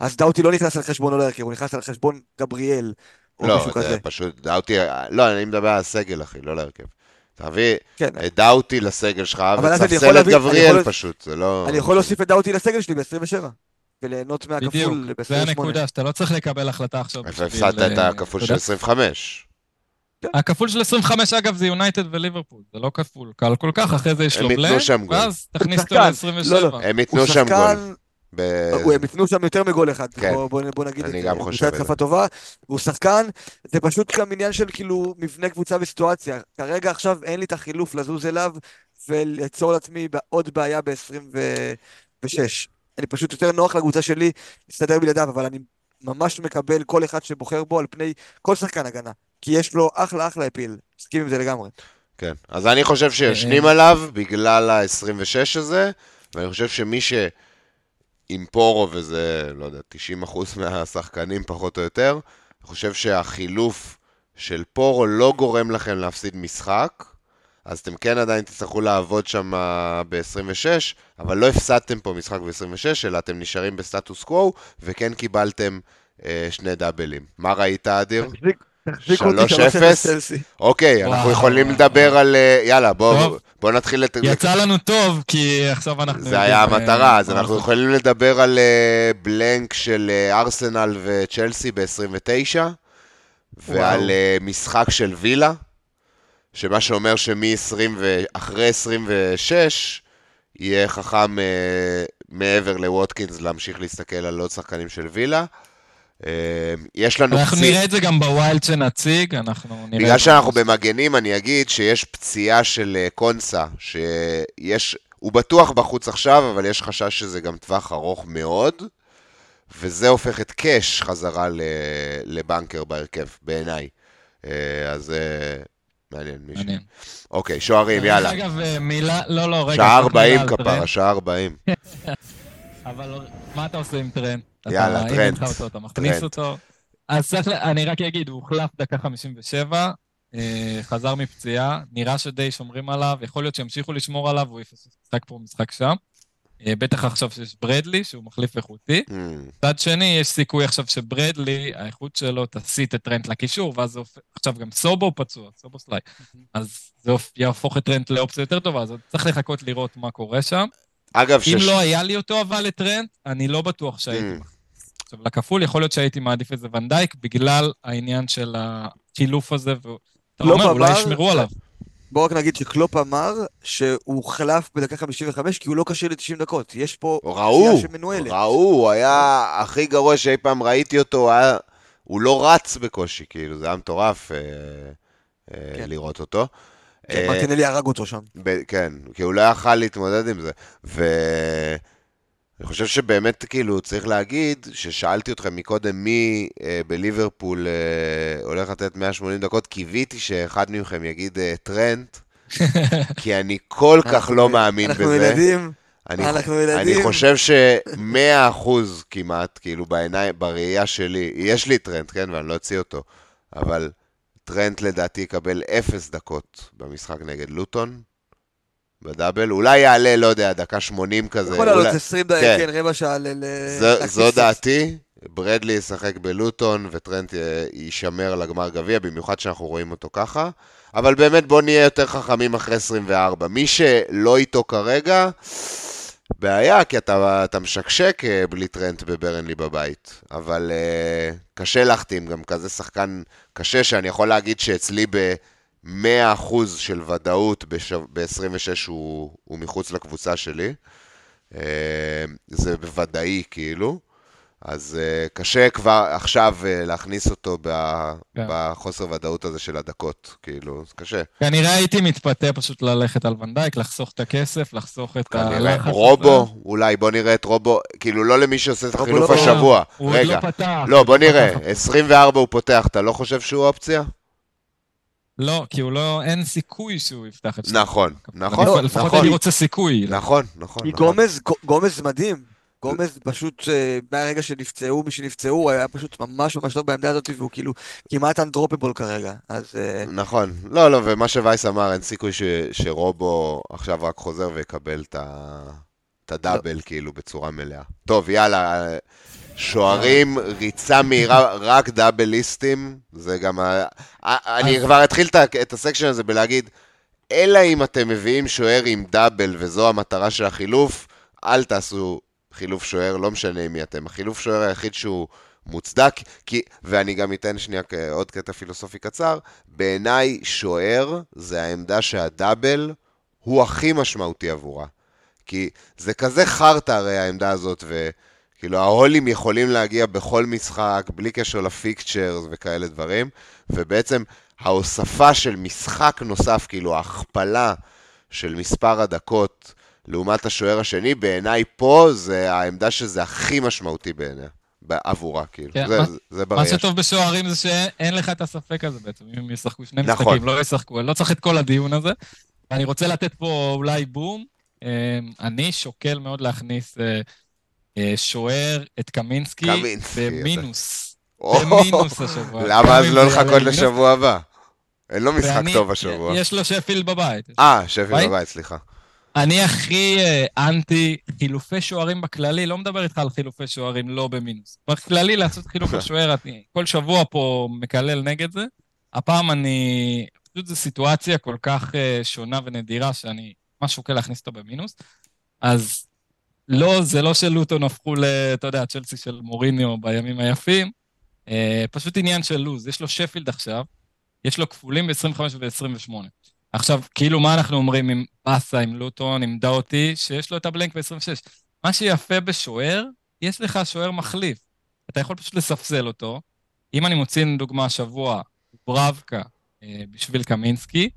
C: אז דאוטי לא נכנס על חשבונו להרכב, הוא נכנס על חשבון גבריאל,
A: לא, זה
C: כזה.
A: פשוט דאוטי, לא, אני מדבר על הסגל, אחי, לא להרכב. תביא
C: כן,
A: את דאוטי לסגל שלך, ותספסל את גבריאל
C: יכול-
A: פשוט, זה לא...
C: אני יכול להוסיף את דאוטי לסגל שלי ב-27, וליהנות
B: בדיוק,
C: מהכפול
B: זה
C: ב-28.
B: הנקודה, שאתה לא צריך לקבל החלטה עכשיו.
A: והפסדת את
B: אה,
A: הכפול
B: אתה
A: של
B: יודע.
A: 25.
B: הכפול של 25, אגב, זה יונייטד וליברפול, זה לא כפול, קל כל כך, אחרי זה יש לו בלנק. ואז תכניס אותו
C: שחקן,
B: ל-27.
C: לא, לא.
A: הם
C: הוא
A: ייתנו שם גול. ב-
C: הוא- הם ייתנו שם יותר מגול אחד,
A: כן.
C: בוא- בוא בוא נגיד את
A: אני
C: זה.
A: גם
C: הוא
A: חושב
C: קבוצה
A: את זה.
C: התקפה טובה, והוא שחקן, זה פשוט גם עניין של כאילו מבנה קבוצה וסיטואציה. כרגע עכשיו אין לי את החילוף לזוז אליו וליצור לעצמי עוד בעיה ב-26. אני פשוט יותר נוח לקבוצה שלי להסתדר בלעדיו, אבל אני ממש מקבל כל אחד שבוחר בו על פני כל שחקן הגנה. כי יש לו אחלה אחלה אפיל, מסכים עם זה לגמרי.
A: כן. אז אני חושב שיושנים
B: אה,
A: עליו בגלל ה-26 הזה, ואני חושב שמי ש... עם פורו, וזה, לא יודע, 90% מהשחקנים פחות או יותר, אני חושב שהחילוף של פורו לא גורם לכם להפסיד משחק, אז אתם כן עדיין תצטרכו לעבוד שם ב-26, אבל לא הפסדתם פה משחק ב-26, אלא אתם נשארים בסטטוס קוו, וכן קיבלתם אה, שני דאבלים. מה ראית, אדיר?
C: תחזיקו אותי
A: 3-0?
C: 3-0 צלסי.
A: אוקיי, אנחנו יכולים לדבר על... אה, יאללה, בואו. בוא נתחיל את...
B: יצא לנו טוב, כי עכשיו אנחנו...
A: זה היה
B: יודעים,
A: המטרה,
B: אה,
A: אז
B: מה
A: אנחנו יכולים לדבר על אה, בלנק של אה, ארסנל וצ'לסי ב-29, ועל אה, משחק של וילה, שמה שאומר שמ-20 ואחרי 26 יהיה חכם אה, מעבר לווטקינס להמשיך להסתכל על עוד שחקנים של וילה. אה, יש לנו
B: אנחנו
A: פציע-
B: נראה את זה גם ב wild שנציג, אנחנו נראה...
A: בגלל
B: זה
A: שאנחנו. במגנים, אני אגיד שיש פציעה של אה, קונסה, שיש... הוא בטוח בחוץ עכשיו, אבל יש חשש שזה גם טווח ארוך מאוד, וזה הופך את קאש חזרה. לבנקר בהרכב, בעיניי. אה, אז אה, מעניין מישהו.
B: מעניין.
A: אוקיי, שוערים, יאללה.
B: אגב, מילה... לא, לא, רגע.
A: שעה
B: רק מילה
A: 40
B: על
A: כפרה. שעה 40.
B: אבל מה אתה עושה עם טרנט?
A: יאללה,
B: אותו, אתה מכניס. אותו. אז צריך, אני רק אגיד, הוא הוחלף דקה 57, אה, חזר מפציעה, נראה שדי שומרים עליו, יכול להיות שימשיכו לשמור עליו, הוא יפספס משחק פה ומשחק שם. אה, בטח עכשיו שיש ברדלי, שהוא מחליף איכותי.
A: Hmm,
B: מצד שני, יש סיכוי עכשיו שברדלי, האיכות שלו תסיט את טרנט לקישור, ואז זה הופך... עכשיו גם סובו פצוע, סובו סליי. אז זה יהפוך את טרנט לאופציה יותר טובה, אז צריך לחכות לראות מה קורה שם.
A: אגב,
B: אם
A: שש...
B: לא היה לי אותו אבל לטרנט, אני לא בטוח שהייתי
A: Mm.
B: עכשיו, לכפול יכול להיות שהייתי מעדיף איזה ונדייק, בגלל העניין של החילוף הזה, ואתה
C: לא
B: אומר, אולי ישמרו עליו.
C: בואו רק נגיד שקלופ אמר שהוא הוחלף בדקה 55 כי הוא לא כשיר ל-90 דקות. יש פה
A: ראו,
C: שמנוהלת.
A: ראו, הוא היה הכי גרוע שאי פעם ראיתי אותו, הוא היה הוא לא רץ בקושי, כאילו, זה היה מטורף אה, אה,
C: כן.
A: לראות אותו.
C: כן,
A: אה,
C: מרטינלי הרג אותו שם.
A: כן, כי הוא לא יכל להתמודד עם זה. ואני חושב שבאמת, כאילו, צריך להגיד, ששאלתי אתכם מקודם מי אה, בליברפול אה, הולך לתת 180 דקות, קיוויתי שאחד מכם יגיד טרנט, כי אני כל כך
C: אנחנו-
A: לא מאמין
C: אנחנו
A: בזה.
C: ילדים,
A: אני,
C: אנחנו
A: אני. חושב שמאה אחוז כמעט, כאילו בעיניי, בראייה שלי, יש לי טרנט, כן, ואני לא אוציא אותו, אבל טרנט לדעתי יקבל אפס דקות במשחק נגד לוטון, בדאבל, אולי יעלה, לא יודע, דקה 80 כזה,
C: יכול. לעלות 20 דקות,
A: כן.
C: כן, רבע שעה ל...
A: זו. דעתי, ברדלי ישחק בלוטון וטרנט יישמר לגמר גביע, במיוחד שאנחנו רואים אותו ככה. אבל באמת בואו נהיה יותר חכמים אחרי 24. מי שלא איתו כרגע, בעיה, כי אתה, אתה משקשק אה, בלי טרנט בברנלי בבית. אבל uh, קשה להחתים, גם כזה שחקן קשה, שאני יכול להגיד שאצלי ב-100% של ודאות ב-26 הוא, הוא מחוץ לקבוצה שלי. אה, זה בוודאי, כאילו. אז אה, קשה כבר עכשיו אה, להכניס אותו ב-
B: כן.
A: בחוסר ודאות הזה של הדקות, כאילו, זה קשה.
B: כנראה הייתי מתפתה פשוט ללכת על ונדייק, לחסוך את הכסף, לחסוך את
A: כנראה.
B: הלחץ. הזה.
A: רובו, אולי, בוא נראה את רובו, כאילו, לא למי שעושה את החילוף
C: לא-
A: השבוע.
B: הוא עוד
A: רגע,
B: לא פתח.
A: לא, בוא
B: הוא
A: נראה,
B: פתח.
A: 24 הוא פותח, אתה לא חושב שהוא אופציה?
B: לא, כי הוא לא, אין סיכוי שהוא יפתח את שני
A: נכון. נכון,
B: אני- לפחות
A: נכון.
B: אני רוצה סיכוי.
A: נכון, נכון.
C: כי
A: נכון.
C: גומז, גומז מדהים. גומז פשוט, אה, מהרגע שנפצעו, מי שנפצעו, היה פשוט ממש ממש טוב בעמדה הזאת, והוא כאילו כמעט אנדרופבול כרגע. אז אה,
A: נכון. לא, לא, ומה שווייס אמר, אין סיכוי ש, שרובו עכשיו רק חוזר ויקבל את, ה, את הדאבל, כאילו, בצורה מלאה. טוב, יאללה, שוערים, ריצה מהירה, רק דאבליסטים, זה גם ה... אני כבר אתחיל את הסקשן הזה בלהגיד, אלא אם אתם מביאים שוער עם דאבל וזו המטרה של החילוף, אל תעשו חילוף שוער, לא משנה מי אתם. החילוף שוער היחיד שהוא מוצדק, כי, ואני גם אתן שנייה עוד קטע פילוסופי קצר, בעיניי שוער זה העמדה שהדאבל הוא הכי משמעותי עבורה. כי זה כזה חרטא הרי העמדה הזאת, וכאילו ההולים יכולים להגיע בכל משחק, בלי קשר לפיקצ'רס וכאלה דברים, ובעצם ההוספה של משחק נוסף, כאילו ההכפלה של מספר הדקות לעומת השוער השני, בעיניי פה זה העמדה שזה הכי משמעותי בעיניה, עבורה, כאילו.
B: כן,
A: זה,
B: מה-
A: זה, זה
B: מה
A: בראייה שלי.
B: שטוב בשוערים זה שאין לך את הספק הזה בעצם, אם ישחקו שני
A: נכון.
B: משחקים, לא ישחקו, אני לא צריך את כל הדיון הזה. ואני רוצה לתת פה אולי בום. אה, אני שוקל מאוד להכניס אה, אה, שוער, את קמינסקי,
A: קמינסקי,
B: במינוס.
A: או,
B: במינוס השבוע.
A: למה אז לא
B: זה
A: לחכות. לשבוע הבא? אין לו משחק
B: ואני-
A: טוב השבוע.
B: יש לו שפילד בבית.
A: אה, שפי
B: ביי?
A: בבית, סליחה.
B: אני הכי אה, אנטי חילופי שוערים בכללי, לא מדבר איתך על חילופי שוערים לא במינוס. בכללי לעשות חילוף השוער, אני כל שבוע פה מקלל נגד זה. הפעם אני, פשוט זו סיטואציה כל כך אה, שונה ונדירה, שאני ממש שוקל להכניס אותו במינוס. אז לא, זה לא שלוטון הפכו ל... אתה יודע, צ'לסי של מוריניו בימים היפים, אה, פשוט עניין של לוז. יש לו שפילד עכשיו, יש לו כפולים ב-25 וב-28. עכשיו, כאילו, מה אנחנו אומרים עם באסה, עם לוטון, עם דאוטי, שיש לו את הבלנק ב-26? מה שיפה בשוער, יש לך שוער מחליף. אתה יכול פשוט לספסל אותו. אם אני מוציא, לדוגמה, השבוע ברבקה אה, בשביל קמינסקי,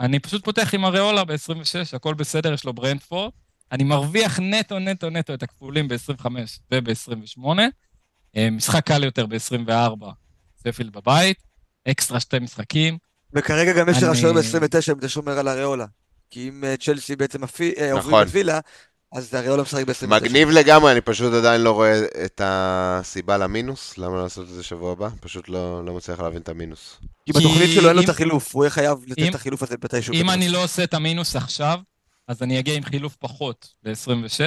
B: אני פשוט פותח עם אריולה ב-26, הכל בסדר, יש לו ברנדפורד. אני מרוויח נטו, נטו, נטו את הכפולים ב-25 וב-28. אה, משחק קל יותר ב-24, ספילד בבית, אקסטרה שתי משחקים.
C: וכרגע גם יש שוער ב-29 אם אתה שומר על אריולה. כי אם אה, צ'לסי בעצם אה, עוברים
A: נכון.
C: את וילה, אז אריולה משחק ב-29.
A: מגניב לגמרי, אני פשוט עדיין לא רואה את הסיבה למינוס. למה לא לעשות את זה שבוע הבא? פשוט לא לא מצליח להבין את המינוס.
C: כי בתוכנית שלו אין לו את החילוף, הוא יהיה חייב לתת את החילוף הזה מתישהו.
B: אם. אני לא עושה את המינוס עכשיו, אז אני אגיע עם חילוף פחות ל-26,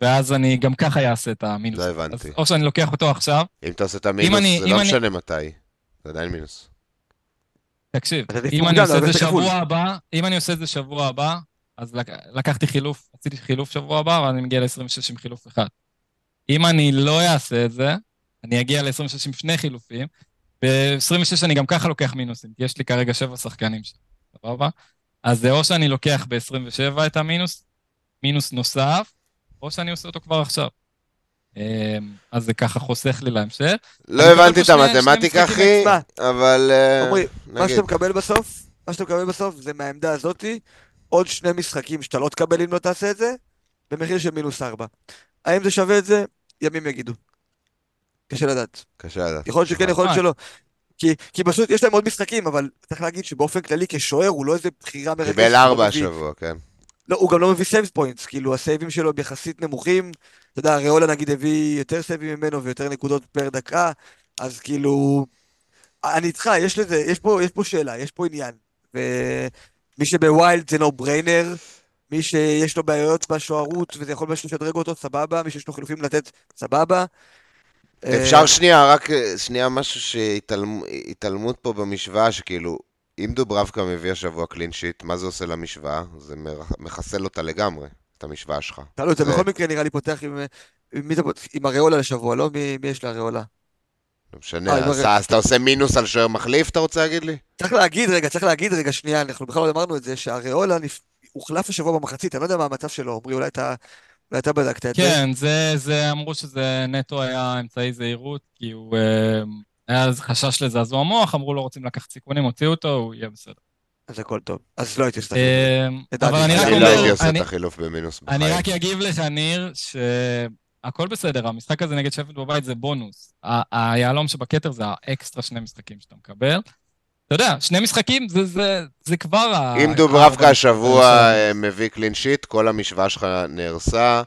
B: ואז אני גם ככה אעשה את המינוס.
A: לא
B: אז
A: הבנתי.
B: או שאני לוקח אותו עכשיו,
A: אם אתה עושה את המינוס,
B: אני-
A: זה לא
B: אני-
A: משנה מתי. זה עדיין מינוס.
B: תקשיב, אם אני עושה את זה. שבוע הבא, אם אני עושה את זה שבוע הבא, אז לק... לקחתי חילוף, עשיתי חילוף שבוע הבא, ואני מגיע ל-26 עם חילוף אחד. אם אני לא אעשה את זה, אני אגיע ל-26 עם שני חילופים, ב-26 אני גם ככה לוקח מינוסים, כי יש לי כרגע שבע שחקנים שם, סבבה? אז זה או שאני לוקח ב-27 את המינוס, מינוס נוסף, או שאני עושה אותו כבר עכשיו. אה, אז זה ככה חוסך לי להמשך.
A: לא הבנתי את המתמטיקה, אחי, אבל... אה,
C: עמרי, מה. שאתה מקבל בסוף, מה שאתה מקבל בסוף זה מהעמדה הזאתי עוד שני משחקים שאתה לא תקבל אם לא תעשה את זה, במחיר של מינוס ארבע. האם זה שווה את זה? ימים יגידו. קשה לדעת.
A: קשה לדעת.
C: יכול להיות שכן, יכול להיות שלא. כי, כי פשוט יש להם עוד משחקים, אבל צריך להגיד שבאופן כללי כשוער הוא לא איזה בחירה מרגשת.
A: קיבל ארבע השבוע, כן.
C: לא, הוא גם לא מביא save points, כאילו הסייבים שלו הם יחסית נמוכים. אתה יודע, ריאולה נגיד הביא יותר סייבים ממנו ויותר נקודות פר דקה, אז כאילו... אני איתך, יש לזה, יש פה, יש פה שאלה, יש פה עניין. ומי שבווילד זה נו בריינר, מי שיש לו בעיות בשוערות וזה יכול ממש לשדרג אותו, סבבה, מי שיש לו חילופים לתת, סבבה.
A: אפשר שנייה, רק אה, שנייה משהו שהתעלמות פה במשוואה, שכאילו, אם דוברבקה מביא השבוע קלין שיט, מה זה עושה למשוואה? זה מחסל אותה לגמרי, את המשוואה שלך.
C: תלוי, אתה
A: זה-
C: בכל מקרה נראה לי פותח עם... עם הריאולה לשבוע, לא? מי יש לאריאולה?
A: לא משנה,
C: אה,
A: אז אתה עושה מינוס על שוער מחליף, אתה רוצה להגיד לי?
C: צריך להגיד רגע, צריך להגיד רגע שנייה, אנחנו בכלל לא אמרנו את זה, שהריאולה. הוחלף השבוע במחצית, אני לא יודע מה המצב שלו, עמרי, אולי אתה, אולי אתה בדקת את זה.
B: כן, זה, זה, אמרו שזה נטו היה אמצעי זהירות, כי הוא... היה איזה חשש לזעזוע מוח, אמרו לא רוצים לקחת סיכונים, הוציאו אותו, הוא יהיה בסדר.
C: אז הכל טוב. אז לא הייתי עושה את.
B: אה,
C: לדעתי,
B: אבל אני רק
A: אני לא
B: אומר,
A: הייתי עושה
B: אני-
A: את החילוף במינוס
B: אני
A: בחיים.
B: רק אגיב לך, ניר, שהכל בסדר, המשחק הזה נגד שפט בבית זה בונוס. היהלום שבכתר זה האקסטרה שני משחקים שאתה מקבל. אתה יודע, שני משחקים זה, זה, זה כבר.
A: אם דוברבקה השבוע אה, מביא קלין שיט, כל המשוואה שלך נהרסה,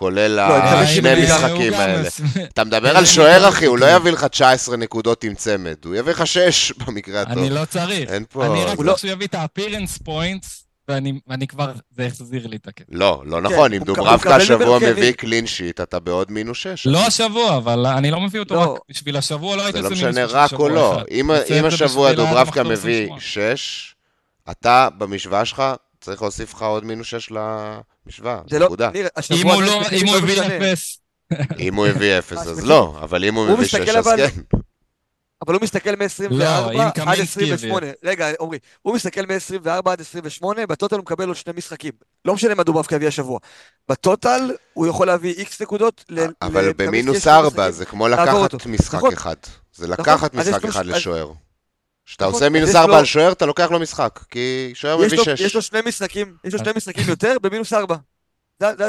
A: כולל
C: לא,
A: השני משחקים האלה. אתה מדבר על שוער, אחי, הוא לא. יביא לך 19 נקודות עם צמד, הוא יביא לך 6 במקרה הטוב.
B: אני לא צריך.
A: אין פה...
B: אני רק
C: הוא לא-
B: צריך שהוא יביא את ה appearance points, ואני כבר, זה החזיר לי את הקטע.
A: לא, לא
C: כן,
A: נכון, אם דוברבקה השבוע מביא. clean sheet, אתה בעוד מינוס 6.
B: לא השבוע, אבל אני לא מביא אותו
C: לא.
B: רק בשביל השבוע, לא הייתי
A: זה לא
B: עושה מינוס
A: משנה
B: בשביל
A: רק
B: שבוע
A: או לא.
B: אחד.
A: אם
B: עושה את
A: אם
B: זה
A: השבוע דוברבקה מביא
B: 28.
A: 6, אתה במשוואה שלך צריך להוסיף לך עוד מינוס 6 למשוואה,
C: זה לא,
A: נקודה.
C: ניר,
B: אם הוא לא- אם הוא
C: לא
B: הביא. אפס,
A: אם הוא הביא 0
C: אה,
A: אז. לא, אבל אם הוא מביא 6
C: מסתכל
A: אז כן.
C: אבל הוא מסתכל
B: לא,
C: מ-24
B: אם
C: עד
B: קמינסקי
C: 28. רגע, עמרי, הוא מסתכל מ-24 עד 28, בטוטל הוא מקבל עוד שני משחקים. לא משנה מה דוברבקה יביא השבוע. בטוטל הוא יכול להביא איקס נקודות.
A: אבל במינוס
C: שני
A: 4
C: משחקים.
A: זה כמו לקחת. משחק
C: נכון.
A: אחד. זה לקחת
C: אז יש
A: משחק אחד לשוער. כשאתה
C: נכון,
A: עושה מינוס
C: יש
A: 4
C: לו-
A: על שוער, אתה לוקח לו משחק. כי שוער מביא 6.
C: יש לו שני משחקים, יש לו שני משחקים יותר במינוס 4.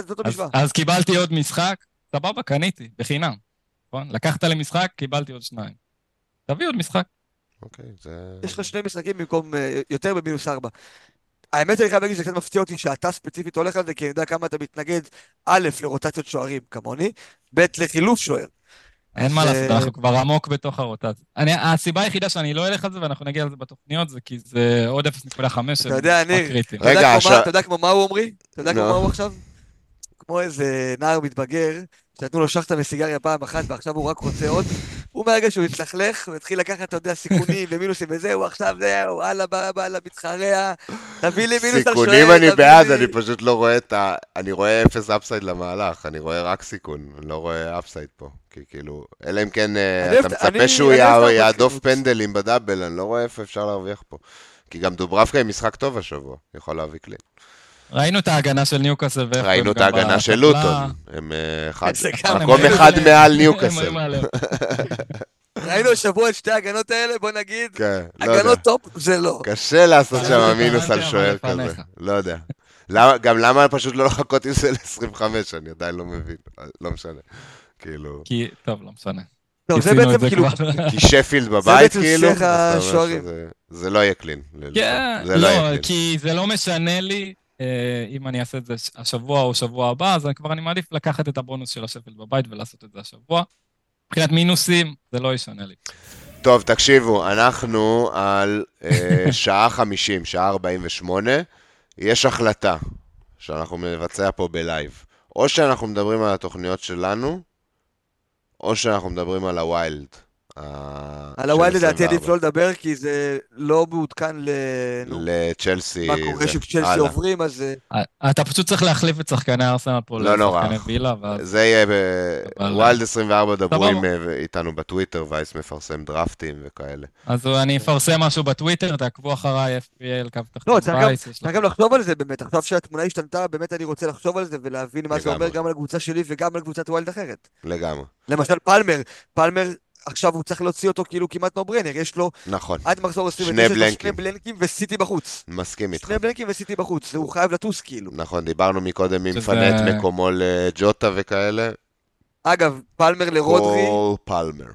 C: זאת המשוואה.
B: אז קיבלתי עוד משחק, סבבה, קניתי, בחינם. נכון? לקחת לי משחק, קיבלתי עוד שניים. תביא עוד משחק.
A: אוקיי, זה...
C: יש לך שני משחקים במקום אה, יותר במינוס 4. האמת אני חייב להגיד שזה קצת מפתיע אותי שאתה ספציפית הולך על זה, כי אני יודע כמה אתה מתנגד, א', לרוטציות שוערים כמוני, ב', לחילוף שוער.
B: אין מה לעשות, אנחנו כבר עמוק בתוך הרוטציה. אני, הסיבה היחידה שאני לא אלך על זה, ואנחנו נגיע לזה בתוכניות, זה כי זה עוד 0.5 של
C: אתה יודע, ניר. אתה יודע כמו מה- הוא עמרי? אתה יודע כמו. מה הוא עכשיו? כמו איזה נער מתבגר, שנתנו לו שחטה מסיגריה פעם אחת ועכשיו הוא רק רוצה עוד. הוא מהרגע שהוא התלכלך, הוא התחיל לקחת, אתה יודע, סיכונים ומינוסים וזהו, עכשיו זהו, הלאה, בא, מתחרע, תביא לי מינוס על שוער,
A: סיכונים אני בעד, אני פשוט לא רואה את ה... אני רואה אפס upside למהלך, אני רואה רק סיכון, אני לא רואה upside פה. כי כאילו, אלא אם כן אה, אתה מצפה שהוא
C: אני
A: יע-
C: אוהב את
A: יהדוף
C: המקסימות.
A: פנדלים ב double, אני לא רואה איפה אפשר להרוויח פה. כי גם דוברבקה עם משחק טוב השבוע, יכול להביא clean.
B: ראינו את ההגנה של ניוקאסל ואיך
A: ראינו את ההגנה של. לוטון, הם אה, אחד-
C: זה
A: מקום אחד. מעל ניוקאסל.
C: ראינו השבוע את שתי ההגנות האלה, בוא נגיד,
A: כן, לא.
C: הגנות top זה לא.
A: קשה לעשות שם
B: זה
A: מינוס על שוער כזה. לא יודע. למה- גם למה פשוט לא לחכות עם זה ל-25, אני עדיין לא מבין, לא משנה. כאילו,
B: כי, טוב, לא משנה.
C: טוב, זה
B: את
C: בעצם
B: זה
C: כאילו.
A: כי שפילד בבית,
C: בעצם
A: כאילו,
C: שיח
A: אז אתה אומר
C: השוערים.
A: זה לא יהיה קלין.
B: כן,
A: זה לא
B: לא. כי זה לא משנה לי אה, אם אני אעשה את זה השבוע או שבוע הבא, אז אני כבר אני מעדיף לקחת את הבונוס של השפל בבית ולעשות את זה השבוע. מבחינת מינוסים, זה לא ישנה לי.
A: טוב, תקשיבו, אנחנו על אה, שעה 50, שעה 48, יש החלטה שאנחנו נבצע פה בלייב. או שאנחנו מדברים על התוכניות שלנו, או שאנחנו מדברים על ה wild. ה-
C: על
A: של
C: לדעתי עדיף
A: 24.
C: לא לדבר, כי זה לא מעודכן ל...
A: לצ'לסי.
C: מה קורה. שצ'לסי. עוברים, אז... אה,
B: אתה פשוט צריך להחליף את שחקני ארסנל פה
A: לא נורא.
B: לשחקני וילה, ואז...
A: זה יהיה
B: אבל-
A: ב wild 24, דברו
B: סבבה.
A: עם, אה, איתנו בטוויטר, וייס מפרסם דרפטים וכאלה.
B: אז אני אפרסם משהו בטוויטר, תעקבו אחריי, FPL, קו תחתון
C: לא,
B: וייס, יש
C: צריך גם לחשוב על זה באמת, עכשיו שהתמונה השתנתה, באמת אני רוצה לחשוב על זה ולהבין מה זה אומר. גם על הקבוצה שלי וגם על קבוצת wild אחרת.
A: לגמרי.
C: למשל פלמר, פלמר עכשיו הוא צריך להוציא אותו כאילו כמעט נו ברנר, יש לו
A: נכון,
C: עד מחזור 29
A: שני בלנקים.
C: שני בלנקים וסיטי בחוץ.
A: מסכים איתך.
C: שני בלנקים וסיטי בחוץ, הוא חייב לטוס כאילו.
A: נכון, דיברנו מקודם מפנה את מקומו לג'וטה וכאלה.
C: אגב, פלמר לרודרי,
A: קול פלמר.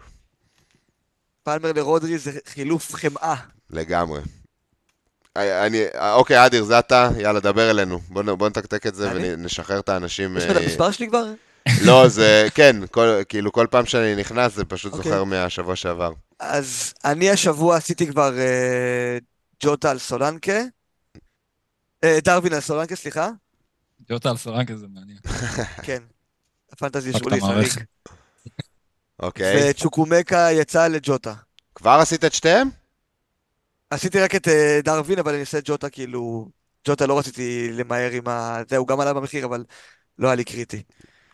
C: פלמר לרודרי זה חילוף חמאה.
A: לגמרי. אה, אני, אה, אוקיי, אדיר, זה אתה, יאללה, דבר אלינו. בוא, בוא נתקתק את זה
C: אני?
A: ונשחרר את האנשים.
C: יש לך את
A: אה,
C: המספר שלי כבר?
A: לא, זה, כן, כל, כאילו כל פעם שאני נכנס זה פשוט
C: אוקיי.
A: זוכר מהשבוע שעבר.
C: אז אני השבוע עשיתי כבר אה, ג'וטה על סולנקה. אה, דרווין על סולנקה, סליחה.
B: ג'וטה על סורנקה זה מעניין.
C: כן. הפנטזי
B: את המערכת.
C: חריג.
A: אוקיי.
C: וצ'וקומקה יצא לג'וטה.
A: כבר עשית את שתיהם?
C: עשיתי רק את אה, דרווין, אבל אני עושה ג'וטה כאילו... ג'וטה לא רציתי למהר עם ה... זה, הוא גם עלה במחיר, אבל לא היה לי קריטי.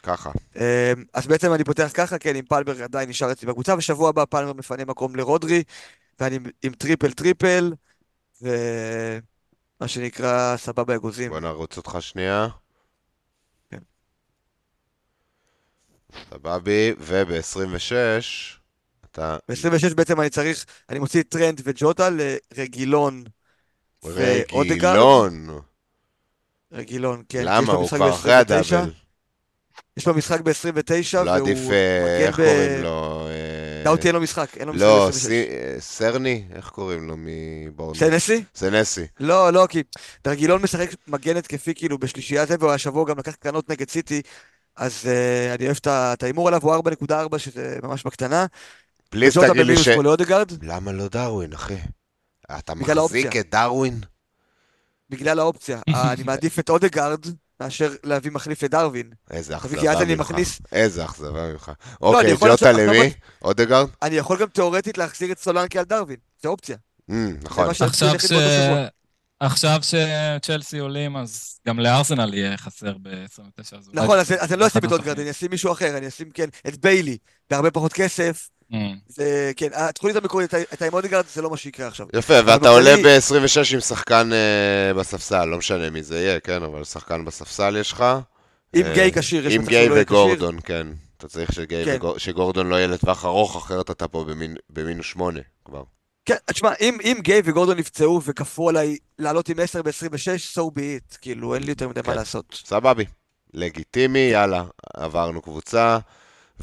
A: ככה.
C: אה, אז בעצם אני פותח ככה, כן, עם פלמר עדיין נשאר אצלי בקבוצה, ושבוע הבא פלמר מפנה מקום לרודרי, ואני עם triple triple, ומה שנקרא סבבה אגוזים.
A: בוא נרוץ אותך שנייה.
C: כן.
A: סבבי, וב-26, אתה
C: ב-26 בעצם אני צריך, אני מוציא טרנד וג'וטה לרגילון ואודגרד.
A: רגילון.
C: רגילון, כן.
A: למה? הוא כבר אחרי
C: ב- 29.
A: הדאבל.
C: יש לו משחק ב-29,
A: לא
C: והוא
A: עדיף, אה, איך
C: ב...
A: קוראים לו? אה,
C: דאוטי אין לו משחק, אין לו משחק
A: לא,
C: ב-26.
A: סי- אה, סרני? איך קוראים לו מבורנות?
C: סנסי?
A: סנסי.
C: לא, לא, כי דרגילון משחק מגן התקפי כאילו בשלישייה זה, והשבוע גם לקח קרנות נגד סיטי, אז uh, אני אוהב את ההימור עליו, הוא 4.4 שזה ממש בקטנה.
A: פליז תגיד לי ש... למה לא דרווין, אחי? אתה מחזיק. את דרווין?
C: בגלל האופציה. אה, אני מעדיף את אודגרד מאשר להביא מחליף לדרווין.
A: איזה אכזבה
C: כי אז אני
A: ממך.
C: מכניס-
A: איזה אכזבה ממך.
C: אני
A: אוקיי,
C: יכול
A: ג'וטה למי? אודגרד?
C: אני יכול גם תאורטית להחזיר את סולנקי על דרווין, זה אופציה.
A: אמ, נכון.
B: עכשיו שצ'לסי עולים, אז גם לארסנל יהיה חסר ב-29. אז אולי-
C: נכון, אז אז אני לא אשים את אודגרד. אני אשים מישהו אחר, אני אשים, כן, את ביילי, בהרבה פחות כסף.
B: אמ.
C: זה, כן, התכונית המקורית הייתה עם אודגרד, זה לא מה שיקרה עכשיו.
A: יפה, ואתה עולה ב-26 עם שחקן אה, בספסל, לא משנה מי זה יהיה, כן, אבל שחקן בספסל יש לך.
C: עם
A: אה,
C: גיי כשיר, יש
A: עם
C: מצב
A: גיי
C: שהוא לא יהיה כשיר.
A: וגורדון, כן. אתה צריך שגיי
C: כן.
A: וגור- שגורדון לא יהיה לטווח ארוך, אחרת אתה פה במינוס שמונה כבר.
C: כן, תשמע, אם, אם גיי וגורדון נפצעו וכפו עליי לעלות עם 10 ב-26, so be it, כאילו, אין לי יותר מדי
A: כן.
C: מה לעשות.
A: סבבי. לגיטימי, יאללה, עברנו קבוצה.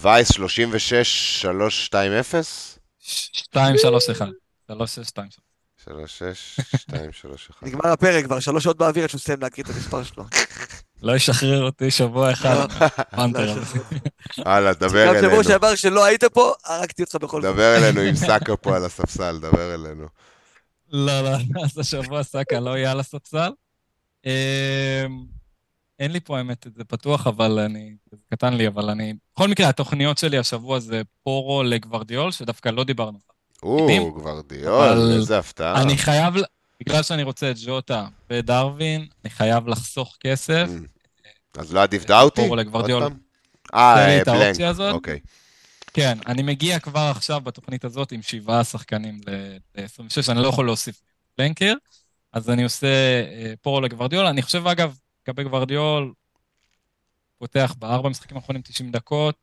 A: וייס 36, 3, 2, 0?
B: 2, 3, 1. 3, 6, 2, 3.
A: 3, 6, 2, 3, 1.
C: נגמר הפרק, כבר שלוש שעות באוויר עד שהוא מסיים להקריא את המספר שלו.
B: לא ישחרר אותי שבוע אחד. פנתר.
C: לא,
B: הזה.
A: הלאה, דבר
C: גם
A: אלינו.
C: שבוע שעבר שלא היית פה, הרגתי אותך בכל זאת.
A: דבר אלינו עם סאקה פה על הספסל, דבר אלינו.
B: לא, לא, אז השבוע סאקה לא יהיה על הספסל. אין לי פה האמת זה פתוח, אבל אני... זה קטן לי, אבל אני... בכל מקרה, התוכניות שלי השבוע זה פורו לגוורדיאול, שדווקא לא דיברנו.
A: או, גוורדיאול, איזה הפתעה.
B: אני חייב, בגלל שאני רוצה את ג'וטה ודרווין, אני חייב לחסוך כסף.
A: אמ, אז לא עדיף דאוטי?
B: פורו לגוורדיאול.
A: אה, בלנק. אוקיי.
B: כן, אני מגיע כבר עכשיו בתוכנית הזאת עם שבעה שחקנים ל-26, אני לא יכול להוסיף בלנקר, אז אני עושה אה, פורו לגוורדיול. אני חושב, אגב, לגבי גוורדיול, פותח בארבע משחקים האחרונים 90 דקות.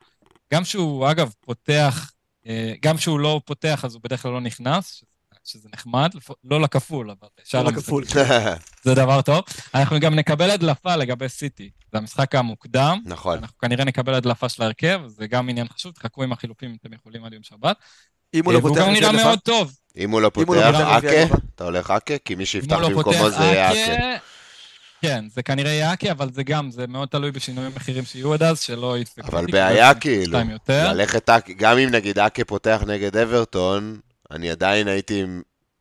B: גם שהוא, אגב, פותח, אה, גם שהוא לא פותח, אז הוא בדרך כלל לא נכנס, שזה, נחמד, לא לכפול, אבל שאר
C: לא
B: המשחקים
C: לכפול.
B: זה דבר טוב. אנחנו גם נקבל הדלפה לגבי סיטי, זה המשחק המוקדם.
A: נכון.
B: אנחנו כנראה נקבל הדלפה של ההרכב, זה גם עניין חשוב, תחכו עם החילופים אם אתם יכולים עד יום שבת.
C: אם הוא לא
B: והוא
C: פותח...
B: גם
C: לפי
B: נראה מאוד טוב.
A: אם הוא לא
C: לא
A: פותח, אקה?
C: הדלפה.
A: אתה הולך אקה? כי מי שיפתח
B: לא
A: במקומו זה יהיה אקה.
B: כן, זה כנראה אקה, אבל זה גם, זה מאוד תלוי בשינויים מחירים שיהיו עד אז, שלא ידפקו.
A: אבל בעיה כאילו. ללכת גם אם נגיד אקה פותח נגד אברטון, אני עדיין הייתי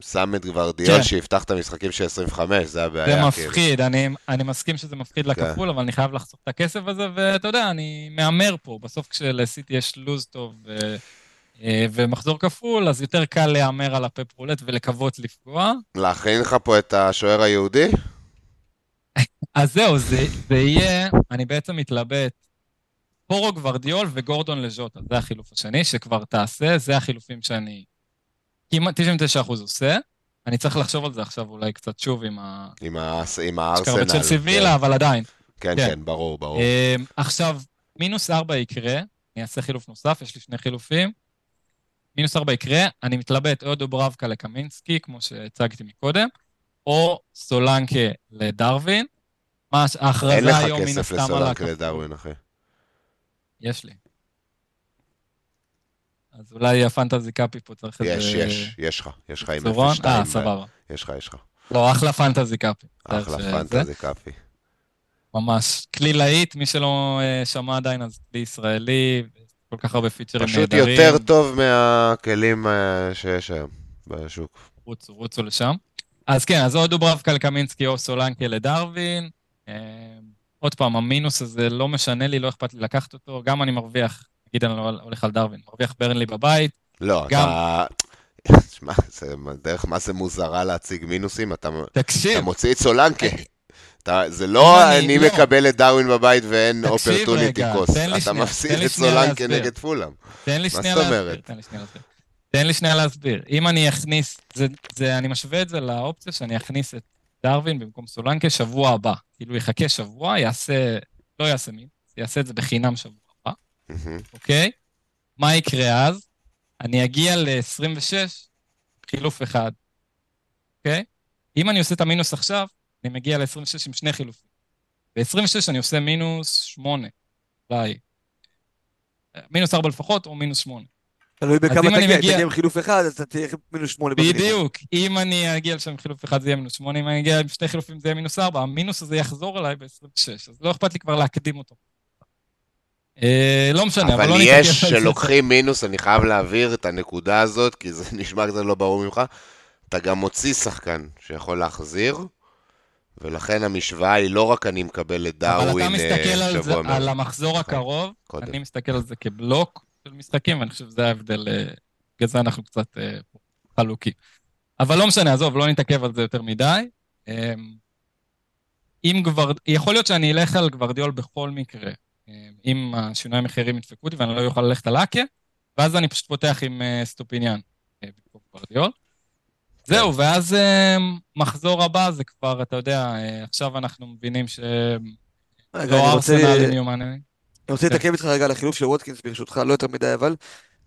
A: שם את גוורדיול
B: כן.
A: שיפתח את המשחקים של 25, זה
B: זה
A: הבעיה כאילו.
B: מפחיד, אני, אני מסכים שזה מפחיד לכפול, אבל אני חייב לחסוך את הכסף הזה, ואתה יודע, אני מהמר פה. בסוף כשלסיטי יש לוז טוב, ו- אה, ומחזור כפול, אז יותר קל להמר על הפפ רולט ולקוות לפגוע.
A: להכין לך פה את השוער היהודי?
B: אז זהו, זה, זה יהיה, אני בעצם מתלבט, פורו גוורדיול וגורדון לז'וטה, זה החילוף השני, שכבר תעשה, זה החילופים שאני כמעט 99% עושה. אני צריך לחשוב על זה עכשיו אולי קצת שוב עם ה...
A: עם, ה... עם הארסנל.
B: בצ'לסי וילה, אבל עדיין.
A: כן,
B: כן.
A: כן, ברור, ברור.
B: אה, עכשיו, מינוס ארבע יקרה, אני אעשה חילוף נוסף, יש לי שני חילופים. מינוס ארבע יקרה, אני מתלבט או דוברבקה לקמינסקי, כמו שהצגתי מקודם, או סולנקה לדרווין. מה,
A: אין
B: ההכרזה
A: לך
B: היום מן
A: כסף
B: הסתם על
A: לסולנקה
B: הכפול.
A: לדרווין, אחי.
B: יש לי. אז אולי הפנטזי קאפי פה צריך איזה...
A: יש, יש, יש לך. יש לך עם
B: צורון?
A: 0-2.
B: אה, סבבה.
A: יש לך, יש לך.
B: לא, אחלה פנטזי קאפי.
A: אחלה פנטזי קאפי.
B: ממש. כלי להיט, מי שלא אה, שמע עדיין, אז כלי ישראלי, כל כך הרבה פיצ'רים
A: פשוט
B: נהדרים.
A: יותר טוב מהכלים אה, שיש היום בשוק.
B: רוצו, רוצו לשם. אז כן, אז או דוברבקה לקמינסקי או סולנקה לדרווין. אה, עוד פעם, המינוס הזה לא משנה לי, לא אכפת לי לקחת אותו. גם אני מרוויח, נגיד אני הולך על דרווין, מרוויח ברנלי בבית.
A: לא,
B: גם-
A: אתה... שמע, זה דרך מה זה מוזרה להציג מינוסים, אתה אתה מוציא את סולנקה. אתה- זה לא
B: אני-
A: אני
B: לא.
A: מקבל את דרווין בבית ואין אופרטוניטי
B: לי
A: אתה
B: שנייה,
A: מפסיד את סולנקה. נגד פולאם.
B: תן לי שנייה להסביר. תן לי שנייה להסביר. אם אני אכניס, זה, זה, אני משווה את זה לאופציה שאני אכניס את דרווין במקום סולנקה שבוע הבא. כאילו יחכה שבוע, יעשה, לא יעשה מין, יעשה את זה בחינם שבוע הבא. אוקיי? מה יקרה אז? אני אגיע ל-26, חילוף אחד, אוקיי? אם אני עושה את המינוס עכשיו, אני מגיע ל-26 עם שני חילופים. ב-26 אני עושה מינוס 8, אולי. מינוס 4 לפחות, או מינוס 8.
C: תלוי בכמה
B: אני
C: תגיע, אם
B: מגיע-
C: תגיע עם חילוף אחד, אז אתה תהיה מינוס שמונה.
B: בדיוק. אם אני אגיע לשם עם חילוף אחד זה יהיה מינוס 8, אם אני אגיע עם שני חילופים זה יהיה מינוס 4, המינוס הזה יחזור אליי ב-26, אז לא אכפת לי כבר להקדים אותו. אה, לא משנה, אבל
A: אבל
B: לא
A: יש
B: נתעכב על זה.
A: שלוקחים מינוס, אני חייב להעביר את הנקודה הזאת, כי זה נשמע קצת לא ברור ממך. אתה גם מוציא שחקן שיכול להחזיר, ולכן המשוואה היא לא רק אני מקבל את
B: אבל
A: דרווין
B: אתה מסתכל
A: אה,
B: על, זה,
A: שבוע
B: על. המחזור הקרוב,
A: קודם.
B: אני מסתכל על זה כבלוק של משחקים, ואני חושב שזה ההבדל, אה, בגלל זה אנחנו קצת אה, חלוקים. אבל לא משנה, עזוב, לא נתעכב על זה יותר מדי. אה, אם כבר, יכול להיות שאני אלך על גוורדיול בכל מקרה, אה, אם השינוי המחירים ידפקו אותי ואני לא אוכל ללכת על אקה, ואז אני פשוט פותח עם אה, סטופיניאן במקום גוורדיול. זהו, ואז מחזור הבא זה כבר, אתה יודע, עכשיו אנחנו מבינים ש... לא ארסנל עם יומנים.
C: אני רוצה להתעכב איתך רגע על החילוף של ווטקינס, ברשותך, לא יותר מדי, אבל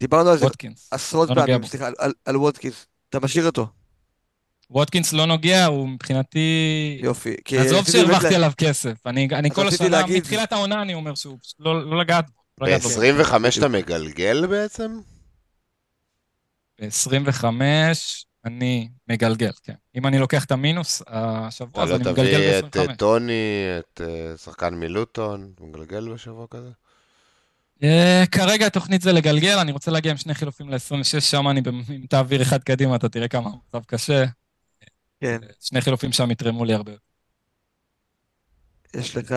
C: דיברנו על זה
B: ווטקינס.
C: עשרות
B: לא
C: פעמים. סליחה, על- על- על ווטקינס. אתה משאיר אותו,
B: ווטקינס לא נוגע, הוא מבחינתי...
C: יופי.
B: עזוב שהרווחתי
C: לה-
B: עליו כסף. אני כל השנה,
C: להגיד-
B: מתחילת העונה אני אומר שהוא פשוט לא לא לגעת בו. לא לגעת בו.
A: ב-25 אתה מגלגל בעצם?
B: ב-25 אני מגלגל, כן. אם אני לוקח את המינוס השבוע,
A: אתה
B: אז
A: לא
B: אני מגלגל
A: תביא את אה,
B: ב-25.
A: טוני, את אה, שחקן מלוטון, הוא מגלגל בשבוע כזה?
B: אה, כרגע התוכנית זה לגלגל, אני רוצה להגיע עם שני חילופים ל-26, שם אני, אם תעביר אחד קדימה, אתה תראה כמה המצב קשה.
C: כן,
B: שני חילופים שם יתרמו לי הרבה.
C: יש לך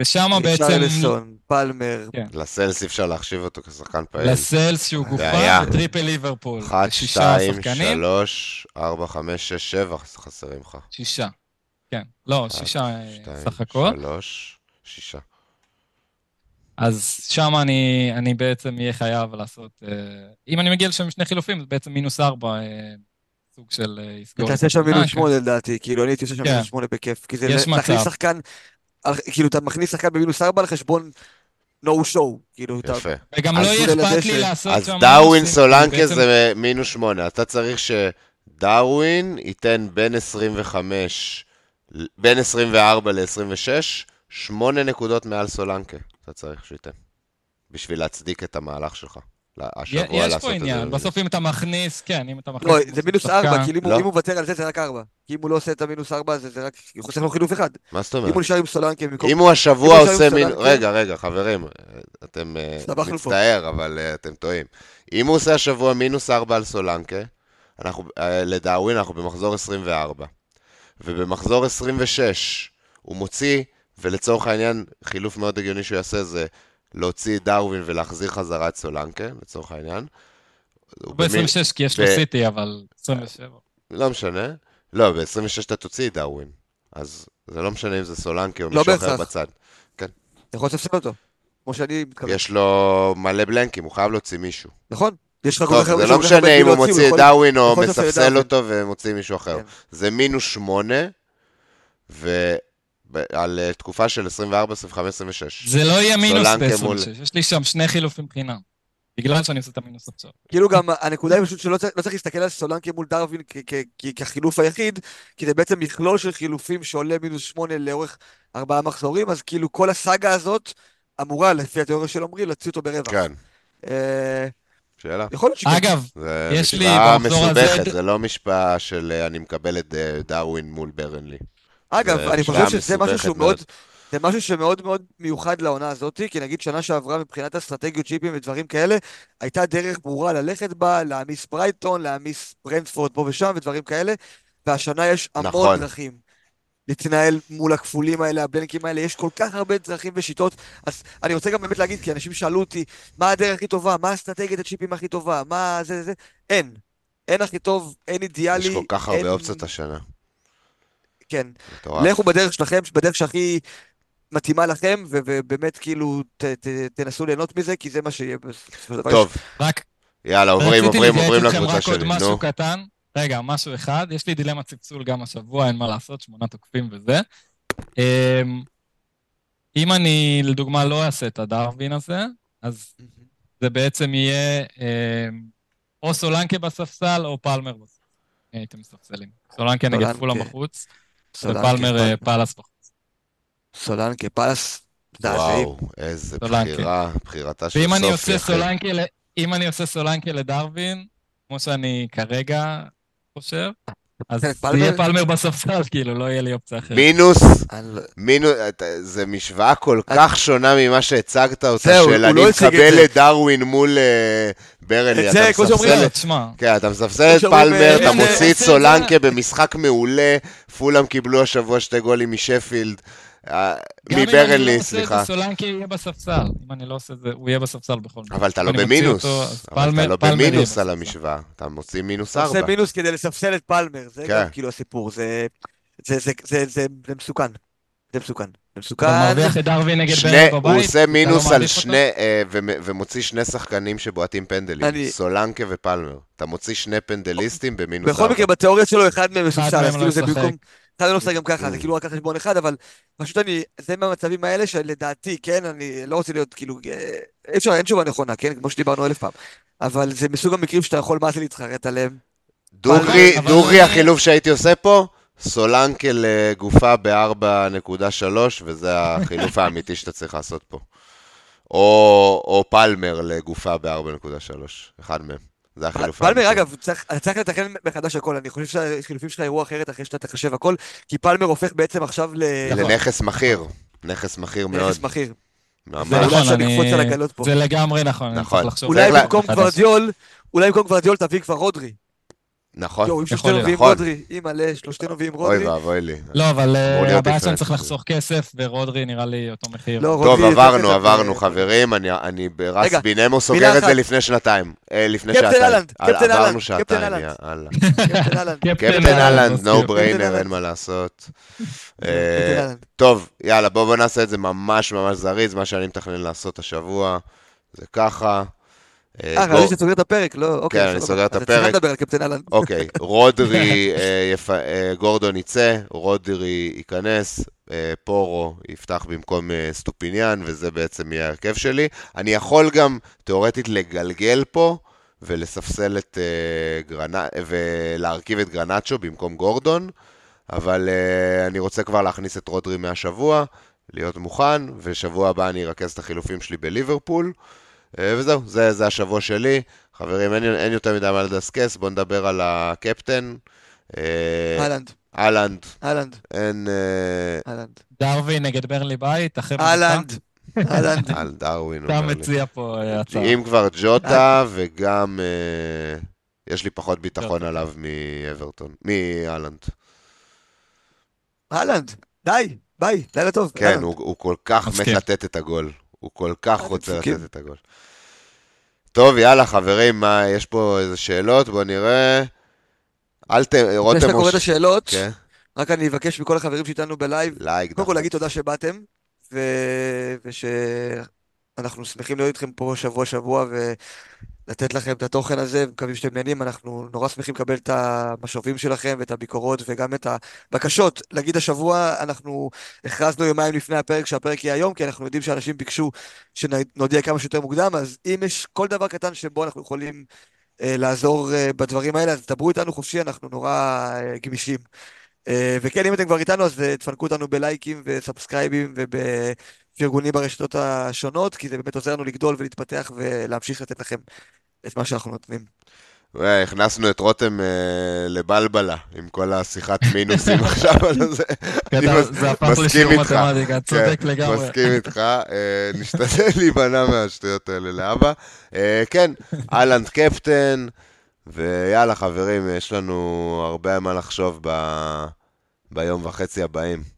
B: ושם בעצם,
C: צ'רלסון, פלמר,
B: כן.
A: לסלס אי אפשר להחשיב אותו כשחקן פעיל.
B: לסלס שהוא. גופה, וטריפל ליברפול.
A: 1,
B: שישה
A: 2,
B: שחקנים.
A: 3, 4, 5, 6, 7 חסרים לך.
B: שישה. כן, לא, שישה אה,
A: 2,
B: סך הכל.
A: 3, 6.
B: אז שם אני, אני בעצם אהיה חייב לעשות... אה, אם אני מגיע לשם עם שני חילופים, זה בעצם מינוס ארבע, אה, סוג של יסגור.
C: תעשה שם מינוס. שמונה לדעתי, כאילו אני הייתי עושה שם
B: כן.
C: מינוס שמונה בכיף, כי זה להכניס. שחקן, כאילו אתה מכניס שחקן במינוס ארבע על חשבון no show, כאילו אתה,
A: יפה.
B: וגם
C: אז
B: לא יהיה אכפת. לי לעשות
A: אז
B: שם...
A: דאווין
B: מינוסים,
A: סולנקה
B: בעצם-
A: זה מינוס 8. אתה צריך שדאווין ייתן בין 25, בין 24 ל-26, 8 נקודות מעל סולנקה. אתה צריך שייתן. בשביל להצדיק את המהלך שלך. השבוע
B: יש
A: לעשות
B: פה
A: את זה.
B: עניין, בסוף אם אתה מכניס, כן, אם אתה מכניס...
C: לא, זה מינוס ארבע, אם הוא-
A: לא.
C: אם הוא מוותר על זה זה רק ארבע, כי אם הוא לא עושה את המינוס ארבע זה זה רק, הוא חוסך לו חילוף אחד,
A: מה זאת
C: אם
A: אומרת?
C: הוא נשאר עם סולנקה במקום,
A: אם הוא השבוע
C: אם
A: עושה.
C: סולנקה-
A: רגע, רגע, חברים, אתם אה,
C: פה.
A: מצטער, אבל אה, אתם טועים. אם הוא עושה השבוע מינוס 4 על סולנקה, אנחנו, אה, לדאווין אנחנו במחזור 24. ובמחזור 26 הוא מוציא, ולצורך העניין, חילוף מאוד הגיוני שהוא יעשה זה להוציא את דרווין ולהחזיר חזרה את סולנקה, לצורך העניין.
B: הוא
A: במין-
B: ב-26 כי יש לו סיטי, אבל 27.
A: לא משנה. לא, ב-26 אתה תוציא את דרווין. אז זה לא משנה אם זה סולנקה או
C: לא
A: מישהו אחר. בצד.
C: אתה יכול לספסל אותו. כמו שאני מתכוון.
A: יש לו מלא בלנקים, הוא חייב להוציא מישהו.
C: נכון? יש לך כל
A: טוב,
C: כך הרבה-
A: זה לא משנה אם הוא מוציא את דרווין או מספסל. אותו ומוציא מישהו אחר.
C: כן.
A: זה מינוס שמונה, ועל אה, תקופה של 24, 25, 26.
B: זה לא יהיה מינוס
A: סולנקה מול-
B: ב-26, יש לי שם שני חילופים חינם. בגלל שאני עושה את המינוס עכשיו.
C: כאילו גם הנקודה היא פשוט שלא צריך, לא צריך להסתכל על סולנקה מול דרווין כחילוף היחיד, כי זה בעצם מכלול של חילופים שעולה מינוס שמונה לאורך ארבעה מחזורים, אז כאילו כל הסאגה הזאת אמורה, לפי התיאוריה של עמרי, להוציא אותו ברווח.
A: כן,
C: אה,
A: שאלה.
C: יכול להיות שכן.
B: אגב,
A: זה
B: יש לי
A: משוואה
B: במחזור הזה-
A: מסובכת, זה לא משוואה של אה, אני מקבל את אה, דרווין מול ברנלי.
C: אגב, אני חושב שזה משהו שהוא מאוד. זה משהו שמאוד מאוד מיוחד לעונה הזאת, כי נגיד שנה שעברה מבחינת אסטרטגיות צ'יפים ודברים כאלה, הייתה דרך ברורה ללכת בה, להעמיס ברייטון, להעמיס ברנדפורד פה ושם ודברים כאלה, והשנה יש המון
A: נכון.
C: דרכים להתנהל מול הכפולים האלה, הבלנקים האלה, יש כל כך הרבה דרכים ושיטות, אז אני רוצה גם באמת להגיד, כי אנשים שאלו אותי, מה הדרך הכי טובה, מה אסטרטגיית הצ'יפים הכי טובה, מה זה זה זה, אין. אין הכי טוב, אין אידיאלי.
A: יש כל כך
C: אין-
A: הרבה אופציות השנה.
C: כן. לכו בדרך שלכם, בדרך שהכי מתאימה לכם, ובאמת כאילו ת- ת- תנסו ליהנות מזה, כי זה מה שיהיה בסופו של דבר.
A: טוב,
B: רק
A: יאללה, עוברים, עוברים, עוברים לקבוצה
B: רק עוד
A: שלי,
B: משהו
A: נו.
B: קטן. רגע, משהו אחד, יש לי דילמת צפצול גם השבוע, אין מה לעשות, שמונה תוקפים וזה. אמ, אם אני, לדוגמה, לא אעשה את הדרווין הזה, אז זה בעצם יהיה אמ, או סולנקה בספסל או פלמר בספסל. הייתם מספסלים. סולנקה נגד. פולה בחוץ, ופלמר אה, פאלאס בחוץ.
C: סולנקה, פלס, מזעזעים.
A: וואו, איזה
B: סולנקה.
A: בחירה, בחירתה של
B: ואם אני
A: סופי,
B: עושה
A: אחי.
B: סולנקה, ל- אם אני עושה סולנקה לדרווין, כמו שאני כרגע חושב, אז זה
C: פלמר?
B: יהיה פלמר בספסל, כאילו, לא יהיה לי אופציה אחרת.
A: מינוס,
C: לא-
A: מינוס, זה משוואה כל כך שונה ממה שהצגת אותה, של
C: הוא
A: אני
C: לא
A: מקבל
C: זה.
A: את דרווין מול אה, ברנלי,
C: את זה,
A: אתה
C: כמו שאומרים,
A: מספסל
B: לא,
A: את...
B: תשמע,
A: כן, אתה מספסל את
C: שאומרים,
A: פלמר,
C: אה,
A: אתה
B: הנה,
A: מוציא את סולנקה. במשחק מעולה, פולאם קיבלו השבוע שתי גולים משפילד, אה,
B: גם אם אני
A: מברנלי,
B: לא עושה את
A: סליחה.
B: זה, סולנקה יהיה בספסל. אם אני לא עושה את זה, הוא יהיה בספסל בכל מקרה.
A: אבל אתה לא במינוס, אבל אתה לא במינוס על. המשוואה, אתה מוציא מינוס
C: אתה עושה
A: ארבע.
C: מינוס כדי לספסל את פלמר, זה
A: כן.
C: גם כאילו הסיפור, זה זה- זה- זה- זה- זה מסוכן. זה מסוכן. זה מסוכן.
B: אתה מרוויח את דרווין נגד
A: שני,
B: ברנלי
A: הוא
B: בבית?
A: עושה
B: לא
A: מינוס על שני, אה, ומ- ומוציא שני שחקנים שבועטים פנדלים, סולנקה ופלמר. אתה מוציא שני פנדליסטים במינוס
C: בכל
A: ארבע.
C: מקרה, בתיאוריה שלו, אחד מהם מסופסל,
B: מהם
C: אז
B: לא
C: כאילו זה
B: ישחק.
C: במקום... מהם לא משחק גם ככה. זה כאילו רק על חשבון אחד, אבל פשוט אני... זה מהמצבים האלה שלדעתי, כן, אני לא רוצה להיות כאילו... אה, אי אפשר, אין תשובה נכונה, כן? כמו שדיברנו אלף פעם. אבל זה מסוג המקרים שאתה יכול מה זה להתחרט עליהם.
A: דוגרי, דוגרי החילוף שהייתי עושה פה, סולנקה לגופה ב-4.3, וזה החילוף האמיתי שאתה צריך לעשות פה. או, או פלמר לגופה ב-4.3, אחד מהם. זה החילוף האמיתי.
C: פלמר, אגב, צריך- אתה צריך לתקן מחדש הכל, אני חושב שהחילופים שלך יראו אחרת אחרי שאתה תחשב הכל, כי פלמר הופך בעצם עכשיו ל...
A: לנכס מכיר, נכס מכיר מאוד.
C: נכס מכיר. זה
B: לגמרי נכון, אני
A: נכון.
B: צריך לחשוב.
C: אולי במקום. גוורדיול, אולי במקום גוורדיול תביא כבר רודרי.
A: נכון,
C: יואו, אם
B: יכול
C: שלושתנו
B: להיות.
C: מביאים
A: נכון.
C: רודרי, אימא'לה, שלושתנו מביאים
A: אוי
C: רודרי.
A: ואבוי לי.
B: לא, אבל אה, הבעיה שאני
A: דיפרנס.
B: צריך לחסוך כסף, ורודרי נראה לי אותו מחיר.
C: לא,
A: טוב, עברנו, עברנו,
C: כסף,
A: חברים, אני, ברס בינמו סוגר את. זה לפני שנתיים. אה, לפני
C: קפטן
A: שעתיים.
C: אהלנד,
A: על-
C: קפטן
A: עברנו
C: אהלנד, קפטן
A: שעתיים,
C: אהלנד.
A: יאללה.
C: קפטן אהלנד.
A: קפטן אהלנד. נו בריינר,
C: אהלנד.
A: אין מה לעשות.
C: קפטן
A: אה,
C: אהלנד.
A: טוב, יאללה, בואו בוא נעשה את זה ממש ממש זריז, מה שאני מתכנן לעשות השבוע. זה ככה. אה,
C: אה, חשבתי שאתה סוגר את הפרק, לא, אוקיי.
A: כן, אני. סוגר את
C: אז
A: הפרק.
C: צריך לדבר על קפטן אהלנד.
A: אוקיי, רודרי, אה, אה, גורדון יצא, רודרי ייכנס, אה, פורו יפתח במקום אה, סטופיניאן, וזה בעצם יהיה ההרכב שלי. אני יכול גם, תאורטית, לגלגל פה ולספסל את אה, גרנ... ולהרכיב את גרנצ'ו במקום גורדון, אבל אה, אני רוצה כבר להכניס את רודרי מהשבוע, להיות מוכן, ושבוע הבא אני ארכז את החילופים שלי בליברפול. אה, וזהו, זה, זה השבוע שלי. חברים, אין, אין יותר מדי מה לדסקס, בואו נדבר על הקפטן. אה,
C: אהלנד,
A: אהלנד,
C: אהלנד,
A: אין... אה,
C: אהלנד.
B: דרווין נגד ברלי בית, אחרי
C: אהלנד, אהלנד.
A: על דרווין.
B: אתה. מציע פה אה, הצעה.
A: אם כבר ג'וטה, וגם אה, יש לי פחות ביטחון. עליו מאברטון, מאלנד.
C: האלנד, די, ביי, לילה טוב.
A: כן,
C: אהלנד.
A: הוא, כל כך. לתת את הגול. הוא כל כך רוצה. לתת את הגול. טוב, יאללה, חברים, מה, יש פה איזה שאלות? בואו נראה. אל ת... רותם...
C: לפני שאתה קורא את השאלות,
A: כן,
C: רק אני אבקש מכל החברים שאיתנו בלייב,
A: לייק.
C: קודם כל. להגיד תודה שבאתם, ו... ושאנחנו שמחים להיות איתכם פה שבוע-שבוע ולתת לכם את התוכן הזה, ומקווים שאתם נהנים, אנחנו נורא שמחים לקבל את המשובים שלכם ואת הביקורות וגם את הבקשות. להגיד השבוע, אנחנו הכרזנו יומיים לפני הפרק שהפרק יהיה היום, כי אנחנו יודעים שאנשים ביקשו שנודיע כמה שיותר מוקדם, אז אם יש כל דבר קטן שבו אנחנו יכולים אה, לעזור אה, בדברים האלה, אז דברו איתנו חופשי, אנחנו נורא אה, גמישים. אה, וכן, אם אתם כבר איתנו, אז אה, תפנקו אותנו בלייקים וסאבסקרייבים ובפרגונים ברשתות השונות, כי זה באמת עוזר לנו לגדול ולהתפתח ולהמשיך לתת לכם את מה שאנחנו נותנים.
A: אה, הכנסנו את רותם אה, לבלבלה, עם כל השיחת מינוסים עכשיו על זה. אני מסכים
B: לשיעור
A: איתך.
B: מתמטיקה, צודק
A: כן,
B: לגמרי.
A: מסכים איתך, אה, נשתדל להימנע מהשטויות האלה לאבא. כן, אהלנד קפטן, ויאללה חברים, יש לנו הרבה מה לחשוב. ביום וחצי הבאים.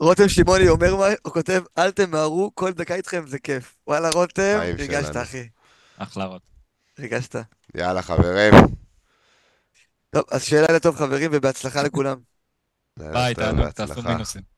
C: רותם שמעוני אומר מה, הוא כותב, אל תמהרו, כל דקה איתכם זה כיף. וואלה, רותם, ריגשת. אחי.
B: אחלה רוט.
C: ריגשת.
A: יאללה חברים.
C: טוב, אז שיהיה לילה טוב, חברים, ובהצלחה לכולם.
B: ביי, תענו, תעשו. מינוסים.